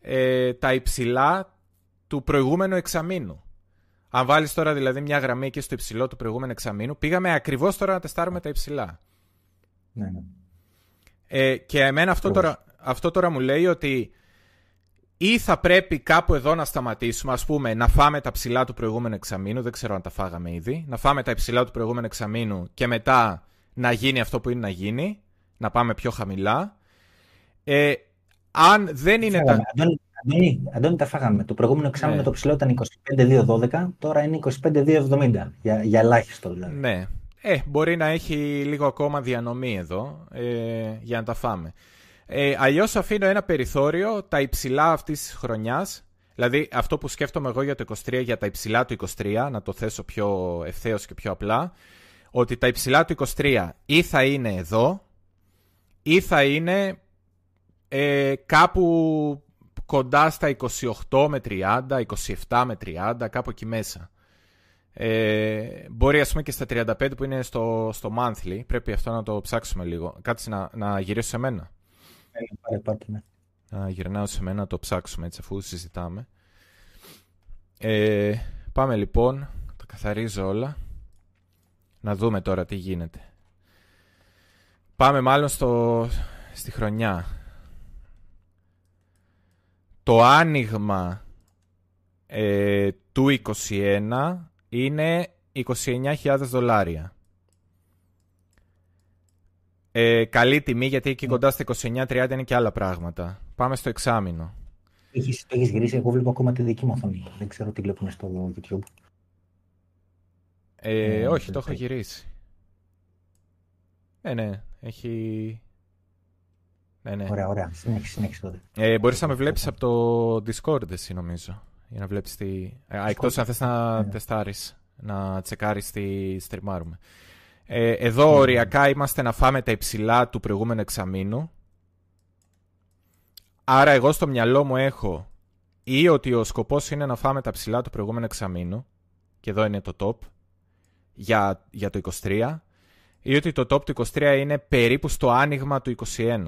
ε, τα υψηλά του προηγούμενου εξαμήνου. Αν βάλεις τώρα δηλαδή μια γραμμή και στο υψηλό του προηγούμενου εξαμήνου, πήγαμε ακριβώς τώρα να τεστάρουμε τα υψηλά. Ναι, ναι. Ε, και εμένα αυτό τώρα, αυτό τώρα μου λέει ότι ή θα πρέπει κάπου εδώ να σταματήσουμε, ας πούμε, να φάμε τα ψηλά του προηγούμενου εξαμήνου, δεν ξέρω αν τα φάγαμε ήδη, να φάμε τα υψηλά του προηγούμενου εξαμήνου και μετά να γίνει αυτό που είναι να γίνει, να πάμε πιο χαμηλά. Ε, αν δεν είναι τα... Αντώνη, Αντώνη, τα φάγαμε. Το προηγούμενο εξάμεινο ναι. το ψηλό ήταν 25-2-12, τώρα είναι 25-2-70, για, για ελάχιστο δηλαδή. Ναι. Ε, μπορεί να έχει λίγο ακόμα διανομή εδώ, ε, για να τα φάμε. Ε, Αλλιώς αφήνω ένα περιθώριο, τα υψηλά αυτής της χρονιάς, δηλαδή αυτό που σκέφτομαι εγώ για το 23, για τα υψηλά του 23, να το θέσω πιο ευθέως και πιο απλά, ότι τα υψηλά του 23 ή θα είναι εδώ, ή θα είναι ε, κάπου κοντά στα 28 με 30, 27 με 30, κάπου εκεί μέσα. Ε, μπορεί ας πούμε και στα 35 που είναι στο, στο monthly, πρέπει αυτό να το ψάξουμε λίγο. Κάτσε να, να γυρίσω σε μένα. Ε, πάρε, ναι. Να γυρνάω σε μένα να το ψάξουμε έτσι αφού συζητάμε. Ε, πάμε λοιπόν, τα καθαρίζω όλα. Να δούμε τώρα τι γίνεται. Πάμε μάλλον στο, στη χρονιά το άνοιγμα ε, του 21 είναι 29.000 δολάρια. Ε, καλή τιμή γιατί εκεί κοντά στα 29-30 είναι και άλλα πράγματα. Πάμε στο εξάμεινο. Έχεις, το έχεις γυρίσει, εγώ βλέπω ακόμα τη δική μου οθόνη. Δεν ξέρω τι βλέπουμε στο YouTube. Ε, όχι, το έχω γυρίσει. Ναι, ναι, έχει... Ναι, ναι. Ωραία, ωραία. Συνέχισε, συνέχισε τότε. Ε, μπορείς να με βλέπεις από το Discord εσύ νομίζω. Για να βλέπεις τι... Ε, εκτός αν θες να ναι. τεστάρεις, να τσεκάρεις τι στριμάρουμε. Ε, εδώ ναι. οριακά είμαστε να φάμε τα υψηλά του προηγούμενου εξαμήνου. Άρα εγώ στο μυαλό μου έχω ή ότι ο σκοπός είναι να φάμε τα ψηλά του προηγούμενου εξαμήνου και εδώ είναι το top για, για το 23 ή ότι το top του 23 είναι περίπου στο άνοιγμα του 21.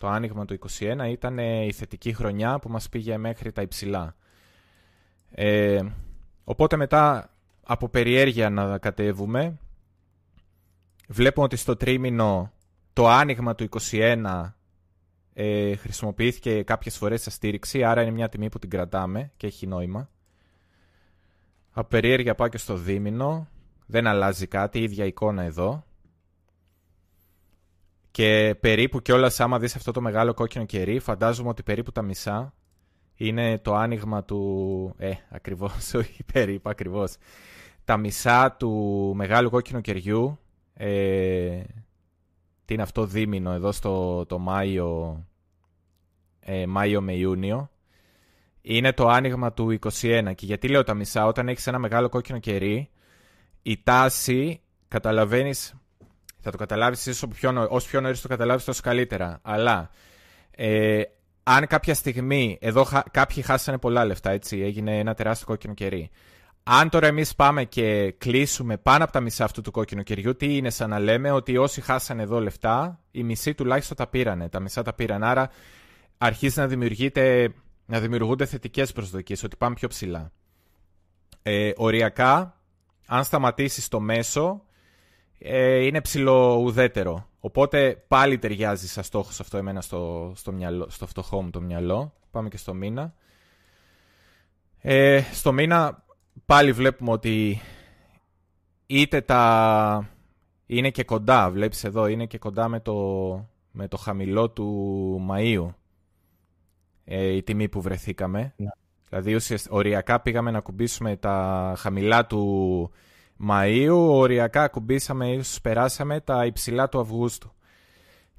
Το άνοιγμα του 21 ήταν η θετική χρονιά που μας πήγε μέχρι τα υψηλά. Ε, οπότε μετά από περιέργεια να κατέβουμε βλέπουμε ότι στο τρίμηνο το άνοιγμα του 21 ε, χρησιμοποιήθηκε κάποιες φορές σαν στήριξη, άρα είναι μια τιμή που την κρατάμε και έχει νόημα. Από περιέργεια πάω και στο δίμηνο, δεν αλλάζει κάτι, η ίδια εικόνα εδώ. Και περίπου κιόλας άμα δεις αυτό το μεγάλο κόκκινο κερί, φαντάζομαι ότι περίπου τα μισά είναι το άνοιγμα του... Ε, ακριβώς, *laughs* όχι περίπου, ακριβώς. Τα μισά του μεγάλου κόκκινου κεριού, ε, τι είναι αυτό δίμηνο εδώ στο το Μάιο, ε, Μάιο με Ιούνιο, είναι το άνοιγμα του 21. Και γιατί λέω τα μισά, όταν έχεις ένα μεγάλο κόκκινο κερί, η τάση, καταλαβαίνεις, θα το καταλάβεις όσο πιο, όσο πιο νωρίς το καταλάβεις τόσο καλύτερα, αλλά ε, αν κάποια στιγμή, εδώ κάποιοι χάσανε πολλά λεφτά, έτσι, έγινε ένα τεράστιο κόκκινο κερί. Αν τώρα εμείς πάμε και κλείσουμε πάνω από τα μισά αυτού του κόκκινου κεριού, τι είναι σαν να λέμε ότι όσοι χάσανε εδώ λεφτά, οι μισοί τουλάχιστον τα πήρανε. Τα μισά τα πήραν. Άρα αρχίζει να, δημιουργείται, να δημιουργούνται θετικές προσδοκίες, ότι πάμε πιο ψηλά. Ε, οριακά, αν σταματήσεις στο μέσο, ε, είναι ψηλοουδέτερο. Οπότε πάλι ταιριάζει σαν στόχος αυτό εμένα στο, στο, μυαλό, στο φτωχό μου το μυαλό. Πάμε και στο μήνα. Ε, στο μήνα πάλι βλέπουμε ότι είτε τα... είναι και κοντά, βλέπεις εδώ, είναι και κοντά με το, με το χαμηλό του Μαΐου ε, η τιμή που βρεθήκαμε. Ναι. Δηλαδή οριακά πήγαμε να κουμπίσουμε τα χαμηλά του Μαΐου, οριακά κουμπίσαμε, ίσως περάσαμε τα υψηλά του Αυγούστου.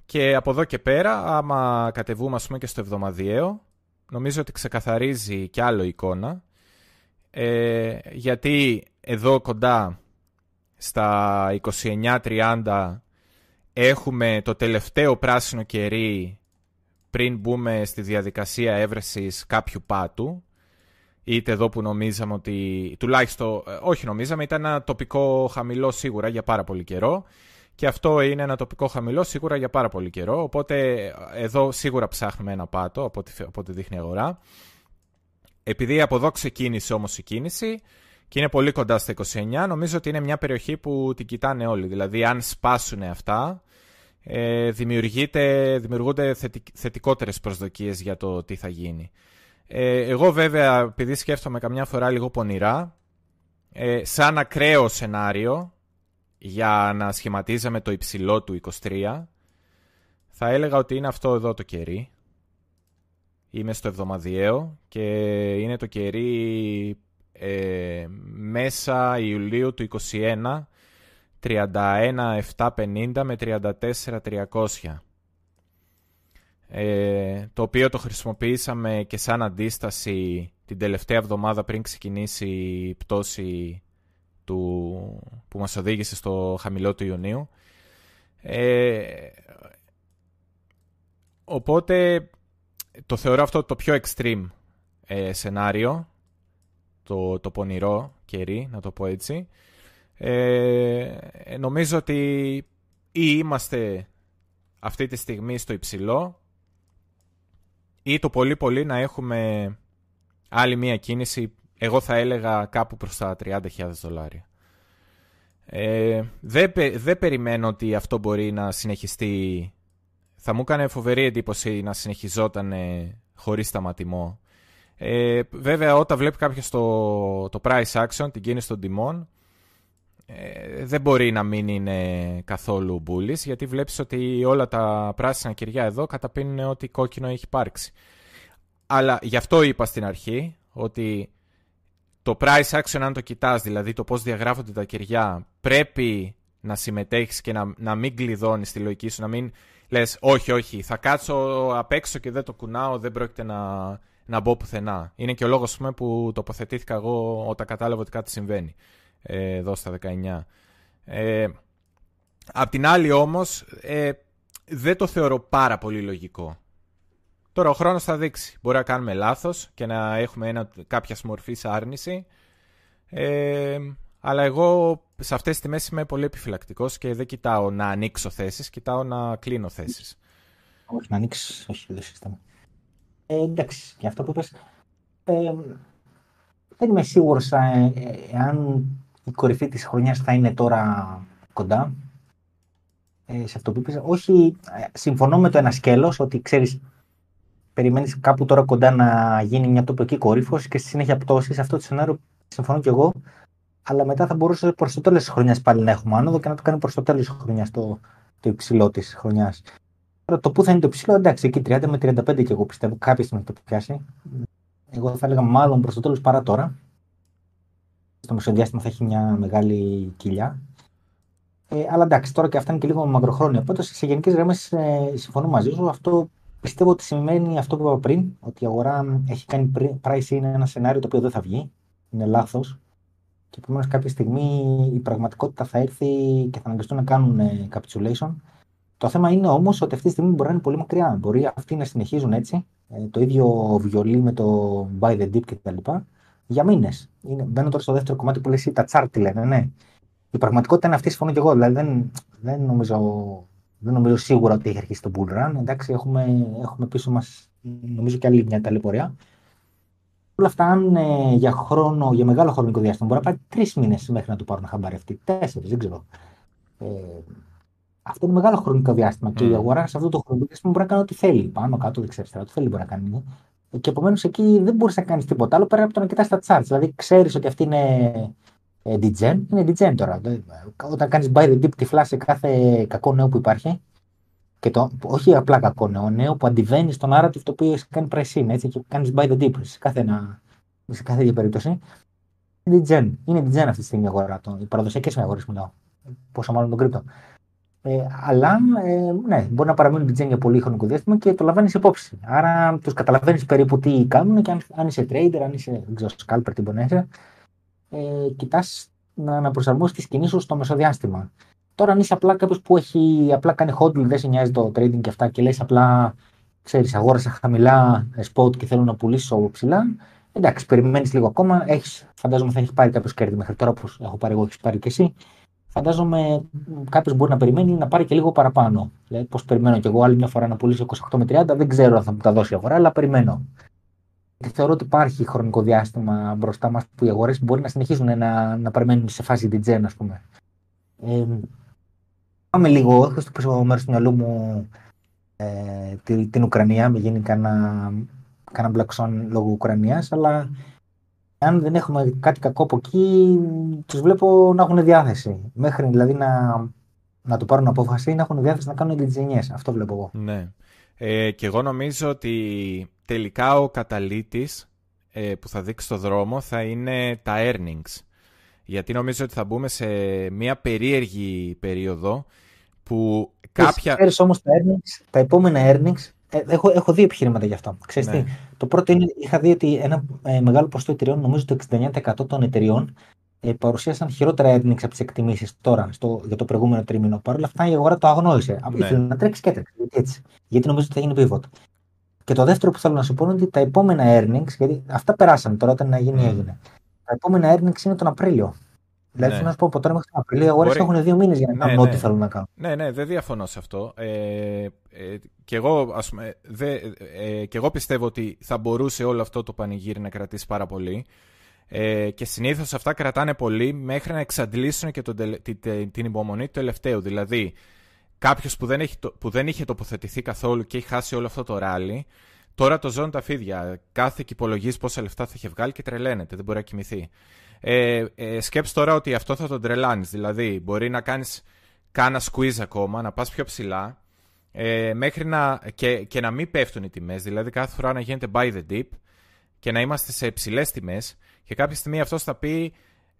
Και από εδώ και πέρα, άμα κατεβούμε ας πούμε και στο εβδομαδιαίο, νομίζω ότι ξεκαθαρίζει κι άλλο εικόνα. Ε, γιατί εδώ κοντά στα 29-30 έχουμε το τελευταίο πράσινο κερί πριν μπούμε στη διαδικασία έβρεσης κάποιου πάτου είτε εδώ που νομίζαμε ότι τουλάχιστον, ε, όχι νομίζαμε, ήταν ένα τοπικό χαμηλό σίγουρα για πάρα πολύ καιρό και αυτό είναι ένα τοπικό χαμηλό σίγουρα για πάρα πολύ καιρό οπότε εδώ σίγουρα ψάχνουμε ένα πάτο από ό,τι δείχνει η αγορά επειδή από εδώ ξεκίνησε όμως η κίνηση και είναι πολύ κοντά στα 29, νομίζω ότι είναι μια περιοχή που την κοιτάνε όλοι. Δηλαδή, αν σπάσουν αυτά, ε, δημιουργούνται θετικ, θετικότερες προσδοκίες για το τι θα γίνει. Ε, εγώ βέβαια, επειδή σκέφτομαι καμιά φορά λίγο πονηρά, ε, σαν ακραίο σενάριο για να σχηματίζαμε το υψηλό του 23, θα έλεγα ότι είναι αυτό εδώ το κερί. Είμαι στο εβδομαδιαίο και είναι το κερί ε, μέσα Ιουλίου του 21 31.750 με 34.300 ε, το οποίο το χρησιμοποιήσαμε και σαν αντίσταση την τελευταία εβδομάδα πριν ξεκινήσει η πτώση του, που μας οδήγησε στο χαμηλό του Ιουνίου. Ε, οπότε το θεωρώ αυτό το πιο extreme ε, σενάριο, το, το πονηρό κερί, να το πω έτσι. Ε, νομίζω ότι ή είμαστε αυτή τη στιγμή στο υψηλό ή το πολύ πολύ να έχουμε άλλη μία κίνηση, εγώ θα έλεγα κάπου προς τα 30.000 δολάρια. Ε, δεν, δεν περιμένω ότι αυτό μπορεί να συνεχιστεί θα μου έκανε φοβερή εντύπωση να συνεχιζόταν χωρίς σταματημό Ε, βέβαια, όταν βλέπει κάποιος το, το price action, την κίνηση των τιμών, ε, δεν μπορεί να μην είναι καθόλου bullish, γιατί βλέπεις ότι όλα τα πράσινα κυριά εδώ καταπίνουν ότι κόκκινο έχει υπάρξει. Αλλά γι' αυτό είπα στην αρχή ότι το price action αν το κοιτάς, δηλαδή το πώς διαγράφονται τα κυριά, πρέπει να συμμετέχεις και να, να μην κλειδώνεις τη λογική σου, να μην λες όχι, όχι, θα κάτσω απ' έξω και δεν το κουνάω, δεν πρόκειται να, να μπω πουθενά. Είναι και ο λόγος που τοποθετήθηκα εγώ όταν κατάλαβα ότι κάτι συμβαίνει ε, εδώ στα 19. Ε, απ' την άλλη όμως, ε, δεν το θεωρώ πάρα πολύ λογικό. Τώρα ο χρόνος θα δείξει. Μπορεί να κάνουμε λάθος και να έχουμε ένα, κάποια μορφή άρνηση. Ε, αλλά εγώ σε αυτές τις τιμές είμαι πολύ επιφυλακτικός και δεν κοιτάω να ανοίξω θέσεις, κοιτάω να κλείνω θέσεις. Όχι, να ανοίξεις, όχι, δεν σύστημα. Ε, εντάξει, για αυτό που είπες, ε, δεν είμαι σίγουρος ε, εάν η κορυφή της χρονιάς θα είναι τώρα κοντά. Ε, σε αυτό που είπες, όχι, συμφωνώ με το ένα σκέλος, ότι ξέρεις, περιμένεις κάπου τώρα κοντά να γίνει μια τοπική κορύφωση και στη συνέχεια πτώση. Σε αυτό το σενάριο συμφωνώ και εγώ. Αλλά μετά θα μπορούσε προς το τέλος της χρονιάς πάλι να έχουμε άνοδο και να το κάνει προς το τέλος της χρονιάς το, το υψηλό της χρονιάς. Τώρα το που θα είναι το υψηλό, εντάξει, εκεί 30 με 35 και εγώ πιστεύω κάποια στιγμή θα το πιάσει. Εγώ θα έλεγα μάλλον προς το τέλος παρά τώρα. Στο μεσοδιάστημα θα έχει μια μεγάλη κοιλιά. Ε, αλλά εντάξει, τώρα και αυτά είναι και λίγο μακροχρόνια. Οπότε σε γενικές γραμμές ε, συμφωνώ μαζί σου. Αυτό πιστεύω ότι σημαίνει αυτό που είπα πριν, ότι η αγορά έχει κάνει price είναι ένα σενάριο το οποίο δεν θα βγει. Είναι λάθος και επομένως κάποια στιγμή η πραγματικότητα θα έρθει και θα αναγκαστούν να κάνουν ε, capitulation. Το θέμα είναι όμως ότι αυτή τη στιγμή μπορεί να είναι πολύ μακριά. Μπορεί αυτοί να συνεχίζουν έτσι, ε, το ίδιο βιολί με το buy the dip κτλ. Για μήνες. Μπαίνω τώρα στο δεύτερο κομμάτι που λέει τα chart λένε, ναι. Η πραγματικότητα είναι αυτή, συμφωνώ και εγώ. Δηλαδή δεν, δεν, νομίζω, δεν νομίζω σίγουρα ότι έχει αρχίσει το bull run. Εντάξει, έχουμε, έχουμε πίσω μας νομίζω και άλλη μια ταλαιπωρία όλα αυτά, αν ε, για, χρόνο, για μεγάλο χρονικό διάστημα μπορεί να πάει τρεις μήνες μέχρι να το πάρουν χαμπάρι αυτοί. Τέσσερις, δεν ξέρω. Ε, αυτό είναι μεγάλο χρονικό διάστημα mm. και η αγορά σε αυτό το χρονικό διάστημα μπορεί να κάνει ό,τι θέλει. Πάνω, κάτω, δεξιά, ό,τι θέλει μπορεί να κάνει. Και επομένως εκεί δεν μπορείς να κάνεις τίποτα άλλο πέρα από το να κοιτάς τα charts. Δηλαδή ξέρεις ότι αυτή είναι ε, DGen, είναι DGen τώρα. Όταν κάνεις buy the dip τυφλάς σε κάθε κακό νέο που υπάρχει, και το, όχι απλά κακό νέο, νέο που αντιβαίνει στον narrative το οποίο έχει κάνει pricing, έτσι, και κάνεις by the deep σε κάθε, ένα, σε κάθε ίδια περίπτωση. Είναι gen. Είναι gen αυτή τη στιγμή η αγορά. Το, οι παραδοσιακές αγορέ μιλάω. Πόσο μάλλον τον κρύπτο. Ε, αλλά ε, ναι, μπορεί να παραμείνουν gen για πολύ χρονικό διάστημα και το λαμβάνεις υπόψη. Άρα τους καταλαβαίνεις περίπου τι κάνουν και αν, αν είσαι trader, αν είσαι ξέρω, scalper, τι μπορεί να είσαι, ε, κοιτάς να, να προσαρμόσεις τη σκηνή σου στο μεσοδιάστημα. Τώρα, αν είσαι απλά κάποιος που έχει απλά κάνει hodl, δεν σε νοιάζει το trading και αυτά και λες απλά, ξέρεις, αγόρασα χαμηλά ε, spot και θέλω να πουλήσω ψηλά. Εντάξει, περιμένεις λίγο ακόμα. Έχεις, φαντάζομαι θα έχεις πάρει κάποιος κέρδη μέχρι τώρα, όπως έχω πάρει εγώ, έχεις πάρει και εσύ. Φαντάζομαι κάποιος μπορεί να περιμένει να πάρει και λίγο παραπάνω. Δηλαδή, πώς περιμένω κι εγώ άλλη μια φορά να πουλήσω 28 με 30, δεν ξέρω αν θα μου τα δώσει η αγορά, αλλά περιμένω. Και θεωρώ ότι υπάρχει χρονικό διάστημα μπροστά μας που οι αγορές μπορεί να συνεχίσουν να, να περιμένουν σε φάση DJ, ας πούμε. Ε, Πάμε λίγο, έχω στο πίσω μέρος του μυαλού μου ε, την, την Ουκρανία, με γίνει κανένα, κανένα black λόγω Ουκρανίας, αλλά αν δεν έχουμε κάτι κακό από εκεί, τους βλέπω να έχουν διάθεση. Μέχρι δηλαδή να, να το πάρουν απόφαση, να έχουν διάθεση να κάνουν εντυπωσιανιές. Αυτό βλέπω εγώ. Ναι. Ε, και εγώ νομίζω ότι τελικά ο καταλήτης ε, που θα δείξει το δρόμο θα είναι τα earnings. Γιατί νομίζω ότι θα μπούμε σε μια περίεργη περίοδο που κάποια... Ξέρεις όμως τα, earnings, τα επόμενα earnings, ε, έχω, έχω δύο επιχειρήματα γι' αυτό. Ξέρεις ναι. τι, το πρώτο είναι, είχα δει ότι ένα ε, μεγάλο ποσοστό εταιριών, νομίζω το 69% των εταιριών, ε, παρουσίασαν χειρότερα earnings από τις εκτιμήσεις τώρα στο, για το προηγούμενο τρίμηνο. Παρ' όλα αυτά η αγορά το αγνώρισε. Ναι. Ήθελε να τρέξει και έτρεξε. Έτσι, γιατί νομίζω ότι θα γίνει pivot. Και το δεύτερο που θέλω να σου πω είναι ότι τα επόμενα earnings, γιατί αυτά περάσαν τώρα, όταν να γίνει, mm. έγινε. Τα επόμενα earnings είναι τον Απρίλιο. Δηλαδή, ναι. να σου πω από τώρα μέχρι τον Απρίλιο, οι αγορές έχουν δύο μήνες για να κάνουν ναι, ό,τι ναι. θέλουν να κάνουν. Ναι, ναι, δεν διαφωνώ σε αυτό. Ε, ε, και, εγώ, ας πούμε, δε, ε, και εγώ πιστεύω ότι θα μπορούσε όλο αυτό το πανηγύρι να κρατήσει πάρα πολύ. Ε, και συνήθως αυτά κρατάνε πολύ μέχρι να εξαντλήσουν και τον, την, την υπομονή του τελευταίου. Δηλαδή, κάποιος που, δεν που δεν είχε τοποθετηθεί καθόλου και έχει χάσει όλο αυτό το ράλι, τώρα το ζώνουν τα φίδια. Κάθε και υπολογίζει πόσα λεφτά θα είχε βγάλει και τρελαίνεται, δεν μπορεί να κοιμηθεί. Ε, ε, σκέψου τώρα ότι αυτό θα τον τρελάνεις. Δηλαδή, μπορεί να κάνεις κάνα squeeze ακόμα, να πας πιο ψηλά, ε, μέχρι να, και, και να μην πέφτουν οι τιμές. Δηλαδή, κάθε φορά να γίνεται buy the dip και να είμαστε σε υψηλέ τιμές. Και κάποια στιγμή αυτό θα πει,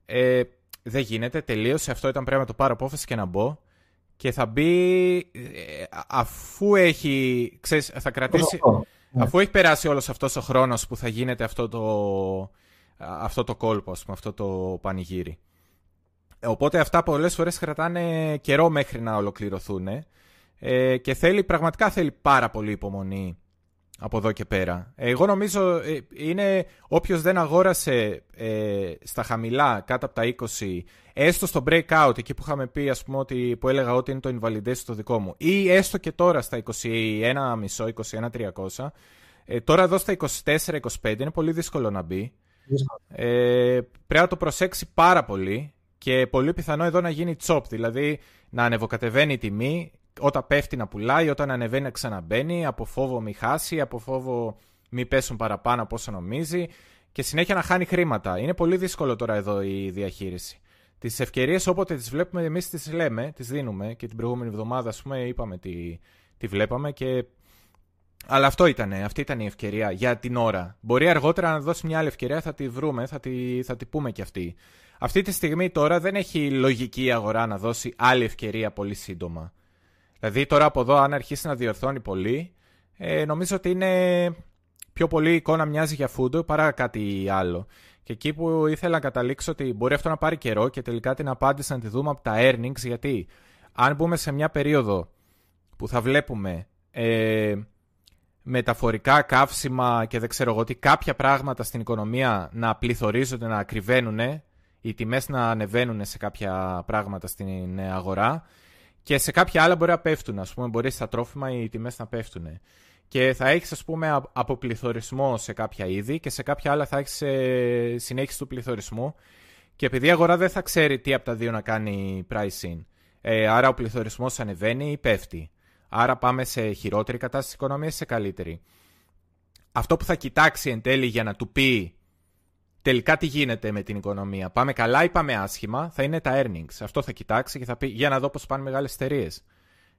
ε, δεν γίνεται, τελείωσε. Αυτό ήταν πρέπει να το πάρω απόφαση και να μπω. Και θα μπει ε, αφού έχει, ξέρεις, θα κρατήσει, ναι. αφού έχει περάσει όλος αυτός ο χρόνος που θα γίνεται αυτό το, αυτό το κόλπο, πούμε, αυτό το πανηγύρι. Οπότε αυτά πολλές φορές κρατάνε καιρό μέχρι να ολοκληρωθούν ε, και θέλει, πραγματικά θέλει πάρα πολύ υπομονή από εδώ και πέρα. Εγώ νομίζω ε, είναι όποιος δεν αγόρασε ε, στα χαμηλά κάτω από τα 20 έστω στο breakout εκεί που είχαμε πει ας πούμε ότι, που έλεγα ότι είναι το invalidation το δικό μου ή έστω και τώρα στα 21,5, 21,300 ε, τώρα εδώ στα 24-25 είναι πολύ δύσκολο να μπει. Ε, πρέπει να το προσέξει πάρα πολύ και πολύ πιθανό εδώ να γίνει chop, δηλαδή να ανεβοκατεβαίνει η τιμή, όταν πέφτει να πουλάει, όταν ανεβαίνει να ξαναμπαίνει, από φόβο μη χάσει, από φόβο μη πέσουν παραπάνω από όσο νομίζει και συνέχεια να χάνει χρήματα. Είναι πολύ δύσκολο τώρα εδώ η διαχείριση. Τις ευκαιρίες όποτε τις βλέπουμε, εμείς τις λέμε, τις δίνουμε και την προηγούμενη εβδομάδα, ας πούμε, είπαμε τι, τι βλέπαμε και αλλά αυτό ήταν, αυτή ήταν η ευκαιρία για την ώρα. Μπορεί αργότερα να δώσει μια άλλη ευκαιρία, θα τη βρούμε, θα τη, θα τη πούμε κι αυτή. Αυτή τη στιγμή τώρα δεν έχει λογική η αγορά να δώσει άλλη ευκαιρία πολύ σύντομα. Δηλαδή τώρα από εδώ αν αρχίσει να διορθώνει πολύ, ε, νομίζω ότι είναι πιο πολύ εικόνα μοιάζει για φούντο παρά κάτι άλλο. Και εκεί που ήθελα να καταλήξω ότι μπορεί αυτό να πάρει καιρό και τελικά την απάντηση να τη δούμε από τα earnings, γιατί αν μπούμε σε μια περίοδο που θα βλέπουμε ε, μεταφορικά καύσιμα και δεν ξέρω εγώ τι, κάποια πράγματα στην οικονομία να πληθωρίζονται, να ακριβένουν, οι τιμές να ανεβαίνουν σε κάποια πράγματα στην αγορά και σε κάποια άλλα μπορεί να πέφτουν. Ας πούμε, μπορεί στα τρόφιμα οι τιμές να πέφτουν. Και θα έχεις, ας πούμε, αποπληθωρισμό σε κάποια είδη και σε κάποια άλλα θα έχεις ε, συνέχιση του πληθωρισμού. Και επειδή η αγορά δεν θα ξέρει τι από τα δύο να κάνει pricing, ε, άρα ο πληθωρισμός ανεβαίνει ή πέφτει. Άρα πάμε σε χειρότερη κατάσταση οικονομίας ή σε καλύτερη. Αυτό που θα κοιτάξει εν τέλει για να του πει τελικά τι γίνεται με την οικονομία. Πάμε καλά ή πάμε άσχημα, θα είναι τα earnings. Αυτό θα κοιτάξει και θα πει για να δω πώς πάνε μεγάλες εταιρείες.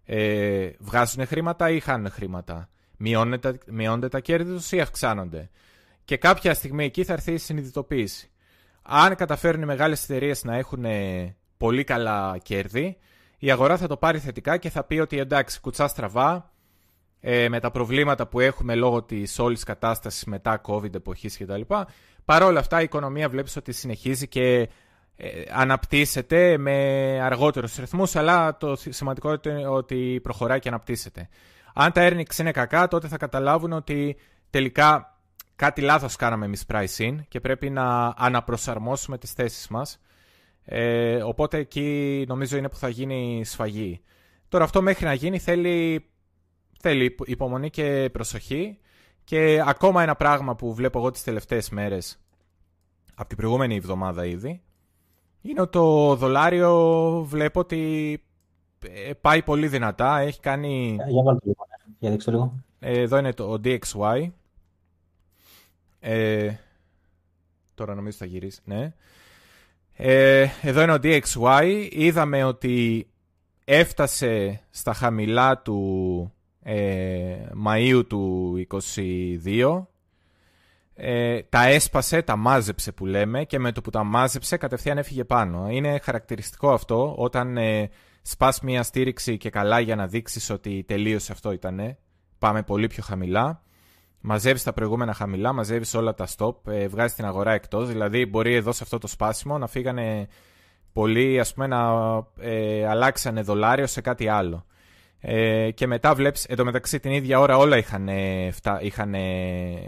Ε, βγάζουν χρήματα ή χάνουν χρήματα. Μειώνεται, μειώνονται τα κέρδη τους ή αυξάνονται. Και κάποια στιγμή εκεί θα έρθει η συνειδητοποίηση. Αν καταφέρουν οι μεγάλες εταιρείες να έχουν πολύ καλά κέρδη, η αγορά θα το πάρει θετικά και θα πει ότι εντάξει, κουτσά στραβά, ε, με τα προβλήματα που έχουμε λόγω της όλης κατάστασης μετά COVID εποχής κτλ. Παρ' όλα αυτά η οικονομία βλέπεις ότι συνεχίζει και ε, αναπτύσσεται με αργότερους ρυθμούς, αλλά το σημαντικό είναι ότι προχωράει και αναπτύσσεται. Αν τα earnings είναι κακά, τότε θα καταλάβουν ότι τελικά κάτι λάθος κάναμε εμείς pricing και πρέπει να αναπροσαρμόσουμε τις θέσεις μας ε, οπότε εκεί νομίζω είναι που θα γίνει σφαγή. Τώρα αυτό μέχρι να γίνει θέλει, θέλει υπομονή και προσοχή. Και ακόμα ένα πράγμα που βλέπω εγώ τις τελευταίες μέρες, από την προηγούμενη εβδομάδα ήδη, είναι ότι το δολάριο βλέπω ότι ε, πάει πολύ δυνατά. Έχει κάνει... Για βάλτε λίγο, ναι. για δείξτε λίγο. Ε, εδώ είναι το DXY. Ε, τώρα νομίζω θα γυρίσει, ναι. Ε, εδώ είναι ο DXY. Είδαμε ότι έφτασε στα χαμηλά του ε, Μαΐου του 22. Ε, τα έσπασε, τα μάζεψε που λέμε και με το που τα μάζεψε κατευθείαν έφυγε πάνω. Είναι χαρακτηριστικό αυτό όταν ε, σπάς μια στήριξη και καλά για να δείξεις ότι τελείωσε αυτό ήτανε. Πάμε πολύ πιο χαμηλά μαζεύεις τα προηγούμενα χαμηλά, μαζεύεις όλα τα stop, ε, βγάζεις την αγορά εκτός. Δηλαδή, μπορεί εδώ σε αυτό το σπάσιμο να φύγανε πολλοί, ας πούμε, να ε, αλλάξανε δολάριο σε κάτι άλλο. Ε, και μετά βλέπεις, εντωμεταξύ την ίδια ώρα όλα είχαν, είχαν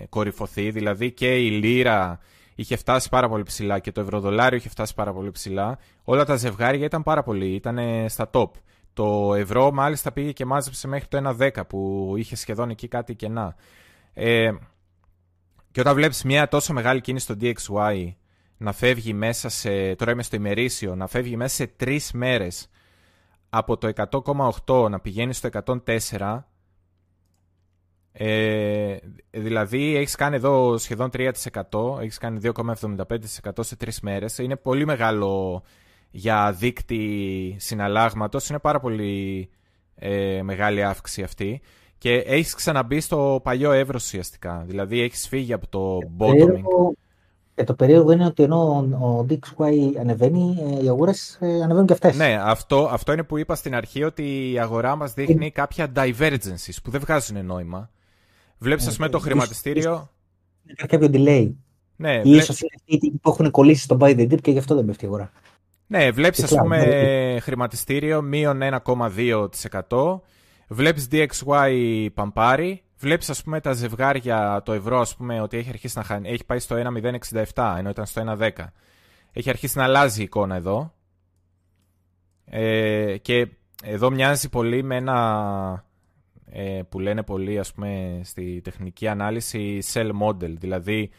κορυφωθεί, δηλαδή και η λίρα είχε φτάσει πάρα πολύ ψηλά και το ευρωδολάριο είχε φτάσει πάρα πολύ ψηλά. Όλα τα ζευγάρια ήταν πάρα πολύ, ήταν στα top. Το ευρώ μάλιστα πήγε και μάζεψε μέχρι το 1,10 που είχε σχεδόν εκεί κάτι κενά. Ε, και όταν βλέπεις μια τόσο μεγάλη κίνηση στο DXY να φεύγει μέσα σε, τώρα είμαι στο ημερήσιο, να φεύγει μέσα σε τρεις μέρες από το 100,8 να πηγαίνει στο 104, Ε, δηλαδή έχεις κάνει εδώ σχεδόν 3%, έχεις κάνει 2,75% σε τρεις μέρες. Είναι πολύ μεγάλο για δίκτυ συναλλάγματος, είναι πάρα πολύ ε, μεγάλη αύξηση αυτή. Και έχεις ξαναμπεί στο παλιό εύρο ουσιαστικά. Δηλαδή έχεις φύγει από το bottoming. Και το περίεργο είναι ότι ενώ ο DXY ανεβαίνει, ε, οι αγορές ε, ανεβαίνουν και αυτές. Ναι, αυτό, αυτό είναι που είπα στην αρχή ότι η αγορά μας δείχνει κάποια divergences που δεν βγάζουν νόημα. Βλέπεις, ας πούμε, το χρηματιστήριο. Υπάρχει κάποιο delay. Ναι, βλέ... ίσως είναι αυτοί που έχουν κολλήσει στο buy the dip και γι' αυτό δεν πέφτει η αγορά. Ναι, βλέπεις, ας πούμε, ναι. χρηματιστήριο μείον 1,2%. Βλέπεις DXY παμπάρι. Βλέπεις, ας πούμε, τα ζευγάρια, το ευρώ, ας πούμε, ότι έχει αρχίσει να χάνει. Έχει πάει στο 1,067 ενώ ήταν στο 1,10. Έχει αρχίσει να αλλάζει η εικόνα εδώ. Ε, και εδώ μοιάζει πολύ με ένα ε, που λένε πολύ ας πούμε στη τεχνική ανάλυση sell model. Δηλαδή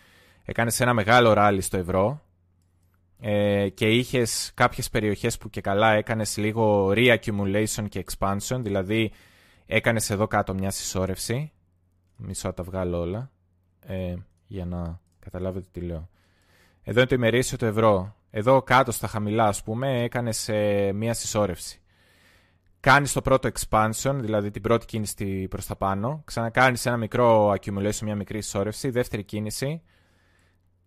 έκανες ένα μεγάλο ράλι στο ευρώ ε, και είχες κάποιες περιοχές που και καλά έκανες λίγο reaccumulation και expansion. Δηλαδή έκανες εδώ κάτω μια συσσόρευση. Μισό τα βγάλω όλα. Ε, για να καταλάβετε τι λέω. Εδώ είναι το ημερήσιο του ευρώ. Εδώ κάτω στα χαμηλά ας πούμε έκανες ε, μια συσσόρευση. Κάνεις το πρώτο expansion, δηλαδή την πρώτη κίνηση προς τα πάνω, ξανακάνεις ένα μικρό accumulation, μια μικρή συσσόρευση, δεύτερη κίνηση,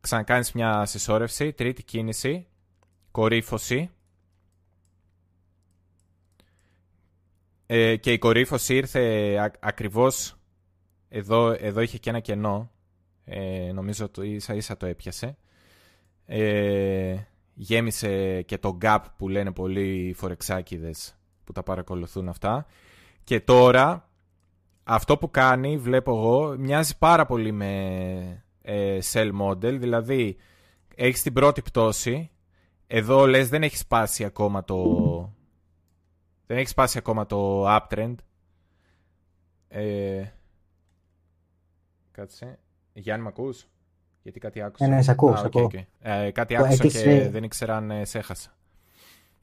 ξανακάνεις μια συσσόρευση, τρίτη κίνηση, κορύφωση, ε, και η κορύφωση ήρθε α, ακριβώς εδώ, εδώ είχε και ένα κενό, ε, νομίζω το ίσα ίσα το έπιασε. Ε, γέμισε και το gap που λένε πολλοί φορεξάκιδες που τα παρακολουθούν αυτά. Και τώρα αυτό που κάνει, βλέπω εγώ, μοιάζει πάρα πολύ με ε, sell model. Δηλαδή, έχεις την πρώτη πτώση. Εδώ λες δεν έχει σπάσει ακόμα το... Δεν έχεις σπάσει ακόμα το uptrend. Ε, κάτσε. Γιάννη, με ακούς; Γιατί κάτι άκουσα. Ναι, ναι, σε ακούω. okay, okay. Ε, κάτι άκουσα και δεν ήξερα αν ε, σε έχασα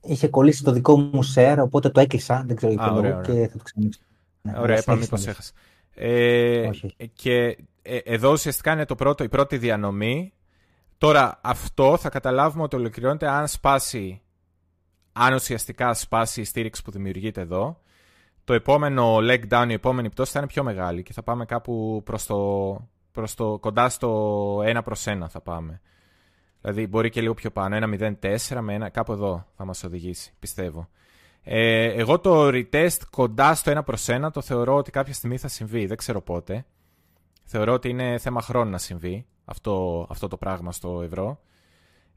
είχε κολλήσει το δικό μου share, οπότε το έκλεισα, δεν ξέρω γιατί ωραία, και θα το ξανανοίξω. Ναι, ωραία, είπα μήπως έχασα. Ε, και ε, εδώ ουσιαστικά είναι το πρώτο, η πρώτη διανομή. Τώρα αυτό θα καταλάβουμε ότι ολοκληρώνεται αν σπάσει, αν ουσιαστικά σπάσει η στήριξη που δημιουργείται εδώ. Το επόμενο leg down, η επόμενη πτώση θα είναι πιο μεγάλη και θα πάμε κάπου προς το, προς το, κοντά στο 1 προς 1 θα πάμε. Δηλαδή μπορεί και λίγο πιο πάνω, ένα 0,4 με ένα, κάπου εδώ θα μας οδηγήσει, πιστεύω. Ε, εγώ το retest κοντά στο 1 προς 1 το θεωρώ ότι κάποια στιγμή θα συμβεί, δεν ξέρω πότε. Θεωρώ ότι είναι θέμα χρόνου να συμβεί αυτό, αυτό το πράγμα στο ευρώ.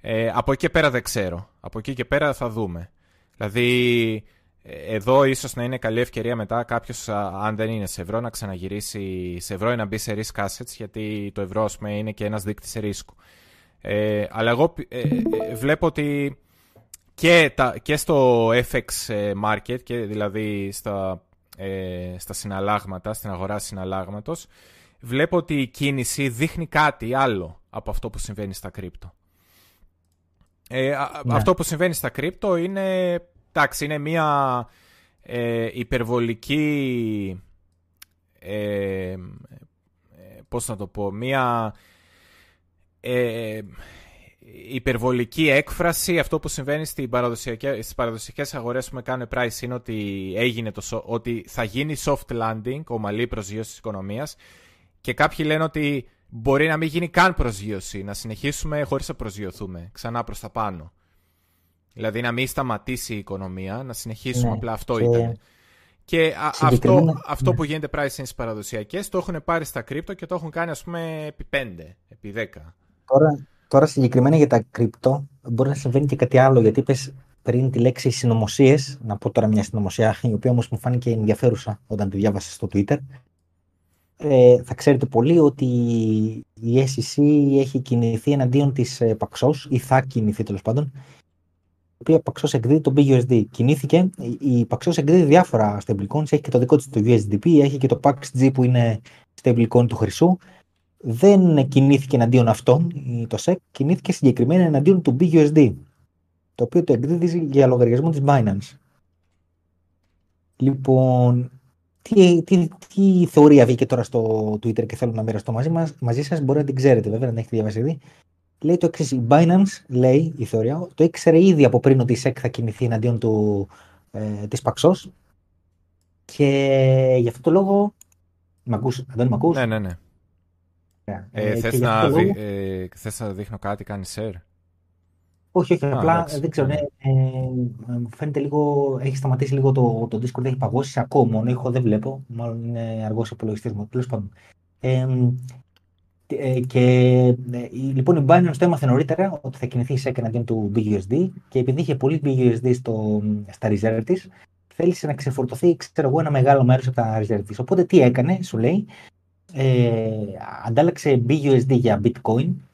Ε, από εκεί και πέρα δεν ξέρω. Από εκεί και πέρα θα δούμε. Δηλαδή, ε, εδώ ίσως να είναι καλή ευκαιρία μετά κάποιος, αν δεν είναι σε ευρώ, να ξαναγυρίσει σε ευρώ ή να μπει σε risk assets, γιατί το ευρώ, πούμε, είναι και ένας δείκτης ρίσκου. Ε, αλλά εγώ ε, ε, βλέπω ότι και, τα, και στο FX market, και δηλαδή στα, στα συναλλάγματα, στην αγορά συναλλάγματος, βλέπω ότι η κίνηση δείχνει κάτι άλλο από αυτό που συμβαίνει στα κρύπτο. Ε, ναι. Αυτό που συμβαίνει στα κρύπτο είναι, εντάξει, είναι μια υπερβολική, ε, πώς να το πω, μια ε, υπερβολική έκφραση. Αυτό που συμβαίνει στις παραδοσιακές, παραδοσιακές αγορές που με κάνουν price είναι ότι, έγινε το, ότι θα γίνει soft landing, ομαλή προσγείωση της οικονομίας και κάποιοι λένε ότι μπορεί να μην γίνει καν προσγείωση, να συνεχίσουμε χωρίς να προσγειωθούμε ξανά προς τα πάνω. Δηλαδή να μην σταματήσει η οικονομία, να συνεχίσουμε, ναι, απλά αυτό και... ήταν. Και αυτό, αυτό που γίνεται pricing στις παραδοσιακές το έχουν πάρει στα κρύπτο και το έχουν κάνει ας πούμε επί 5, επί 10. Τώρα, τώρα συγκεκριμένα για τα κρυπτό μπορεί να συμβαίνει και κάτι άλλο γιατί είπες πριν τη λέξη συνωμοσίες. Να πω τώρα μια συνωμοσία η οποία όμως μου φάνηκε ενδιαφέρουσα όταν τη διάβασα στο Twitter. Ε, θα ξέρετε πολύ ότι η SEC έχει κινηθεί εναντίον της ε, Paxos ή θα κινηθεί τέλος πάντων η οποία Paxos εκδίδει το BUSD. Κινήθηκε, η Paxos εκδίδει διάφορα stablecoins, έχει και το δικό της το USDP, έχει και το PaxG που είναι stablecoin του χρυσού δεν κινήθηκε εναντίον αυτών, το SEC κινήθηκε συγκεκριμένα εναντίον του BUSD, το οποίο το εκδίδει για λογαριασμό της Binance. Λοιπόν, τι, τι, τι θεωρία βγήκε τώρα στο Twitter και θέλω να μοιραστώ μαζί, μας, μαζί σας, μπορεί να την ξέρετε βέβαια, δεν έχετε διαβάσει ήδη. Λέει το εξής. Η Binance, λέει η θεωρία, το ήξερε ήδη από πριν ότι η SEC θα κινηθεί εναντίον του, ε, της Paxos και γι' αυτό το λόγο. Μ' ακούς, δεν μ' ακούς; Ναι, ναι, ναι. Ε, ε, θες, να δει, λόγο... ε, θες να δείχνω κάτι, κάνει share; Όχι, όχι, απλά δεν ξέρω. Ναι, ε, φαίνεται λίγο, έχει σταματήσει λίγο το, το Discord, έχει παγώσει ακόμα. Μόνο ήχο δεν βλέπω. Μάλλον είναι αργός υπολογιστής μου. Τέλος πάντων. Ε, ε, και ε, λοιπόν η Binance το έμαθε νωρίτερα ότι θα κινηθεί σε εναντίον του BUSD και επειδή είχε πολύ BUSD στο, στα reserve της, θέλησε να ξεφορτωθεί ξέρω εγώ, ένα μεγάλο μέρος από τα reserve της. Οπότε τι έκανε, σου λέει, ε, αντάλλαξε BUSD για Bitcoin ε,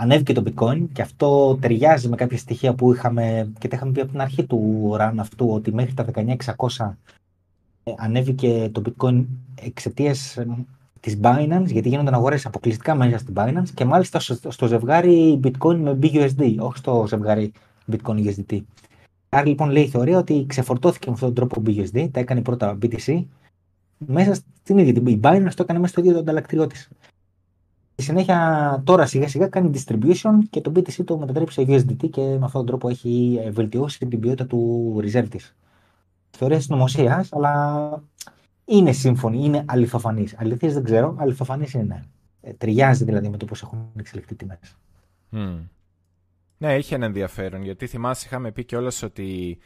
ανέβηκε το bitcoin και αυτό ταιριάζει με κάποια στοιχεία που είχαμε και τα είχαμε πει από την αρχή του run αυτού ότι μέχρι τα 19.600 ε, ανέβηκε το bitcoin εξαιτίας ε, της Binance γιατί γίνονταν αγορές αποκλειστικά μέσα στην Binance και μάλιστα στο, ζευγάρι bitcoin με BUSD, όχι στο ζευγάρι bitcoin USDT. Άρα λοιπόν λέει η θεωρία ότι ξεφορτώθηκε με αυτόν τον τρόπο BUSD, τα έκανε πρώτα BTC, μέσα στην ίδια την Binance το έκανε μέσα στο ίδιο το ανταλλακτήριό της. Στη συνέχεια τώρα σιγά σιγά κάνει distribution και το BTC το μετατρέπει σε USDT και με αυτόν τον τρόπο έχει ε, βελτιώσει την ποιότητα του reserve της. Θεωρία συνωμοσία, αλλά είναι σύμφωνη, είναι αληθοφανής. Αληθής δεν ξέρω, αληθοφανής είναι. Ε, ταιριάζει δηλαδή με το πώς έχουν εξελιχθεί τιμές. Mm. Ναι, είχε ένα ενδιαφέρον γιατί θυμάσαι είχαμε πει κιόλας ότι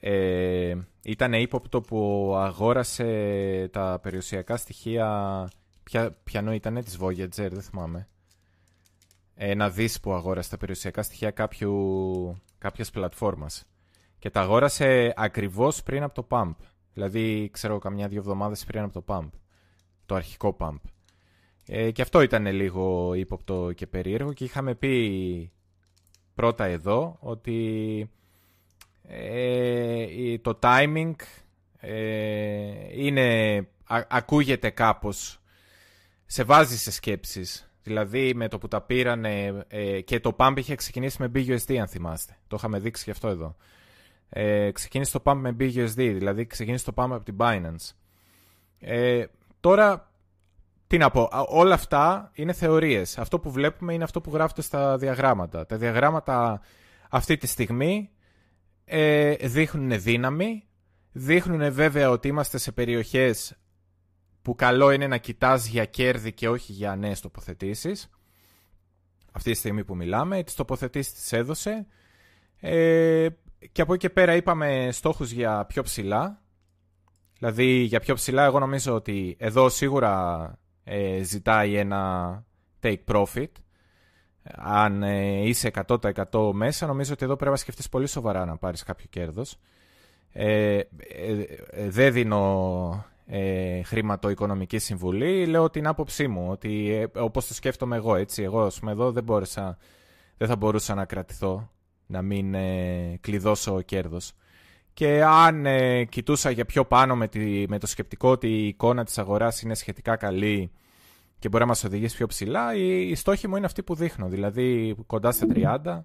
ε, ήταν ύποπτο που αγόρασε τα περιουσιακά στοιχεία Ποια, ποιανό ήταν της Voyager, δεν θυμάμαι. Ένα δις που αγόρασε τα περιουσιακά στοιχεία κάποιου, κάποιας πλατφόρμας. Και τα αγόρασε ακριβώς πριν από το pump. Δηλαδή, ξέρω, καμιά δύο εβδομάδες πριν από το pump. Το αρχικό pump. Ε, και αυτό ήταν λίγο ύποπτο και περίεργο και είχαμε πει πρώτα εδώ ότι ε, το timing ε, είναι, ακούγεται κάπως σε βάζει σε σκέψεις. Δηλαδή με το που τα πήραν ε, και το pump είχε ξεκινήσει με BUSD αν θυμάστε. Το είχαμε δείξει και αυτό εδώ. Ε, ξεκίνησε το pump με BUSD, δηλαδή ξεκίνησε το pump από την Binance. Ε, τώρα, τι να πω, όλα αυτά είναι θεωρίες. Αυτό που βλέπουμε είναι αυτό που γράφεται στα διαγράμματα. Τα διαγράμματα αυτή τη στιγμή ε, δείχνουν δύναμη, δείχνουν βέβαια ότι είμαστε σε περιοχές που καλό είναι να κοιτάς για κέρδη και όχι για νέες τοποθετήσεις. Αυτή τη στιγμή που μιλάμε, τις τοποθετήσεις τις έδωσε. Ε, και από εκεί και πέρα είπαμε στόχους για πιο ψηλά. Δηλαδή για πιο ψηλά εγώ νομίζω ότι εδώ σίγουρα ε, ζητάει ένα take profit. Αν ε, είσαι 100% μέσα νομίζω ότι εδώ πρέπει να σκεφτείς πολύ σοβαρά να πάρεις κάποιο κέρδος. Ε, ε, ε δεν δίνω ε, χρηματοοικονομική συμβουλή, λέω την άποψή μου, ότι ε, όπως το σκέφτομαι εγώ, έτσι, εγώ ας πούμε εδώ δεν, μπόρεσα, δεν θα μπορούσα να κρατηθώ, να μην ε, κλειδώσω κέρδος. Και αν ε, κοιτούσα για πιο πάνω με, τη, με το σκεπτικό ότι η εικόνα της αγοράς είναι σχετικά καλή και μπορεί να μας οδηγήσει πιο ψηλά, η, η στόχη μου είναι αυτή που δείχνω, δηλαδή κοντά στα 30.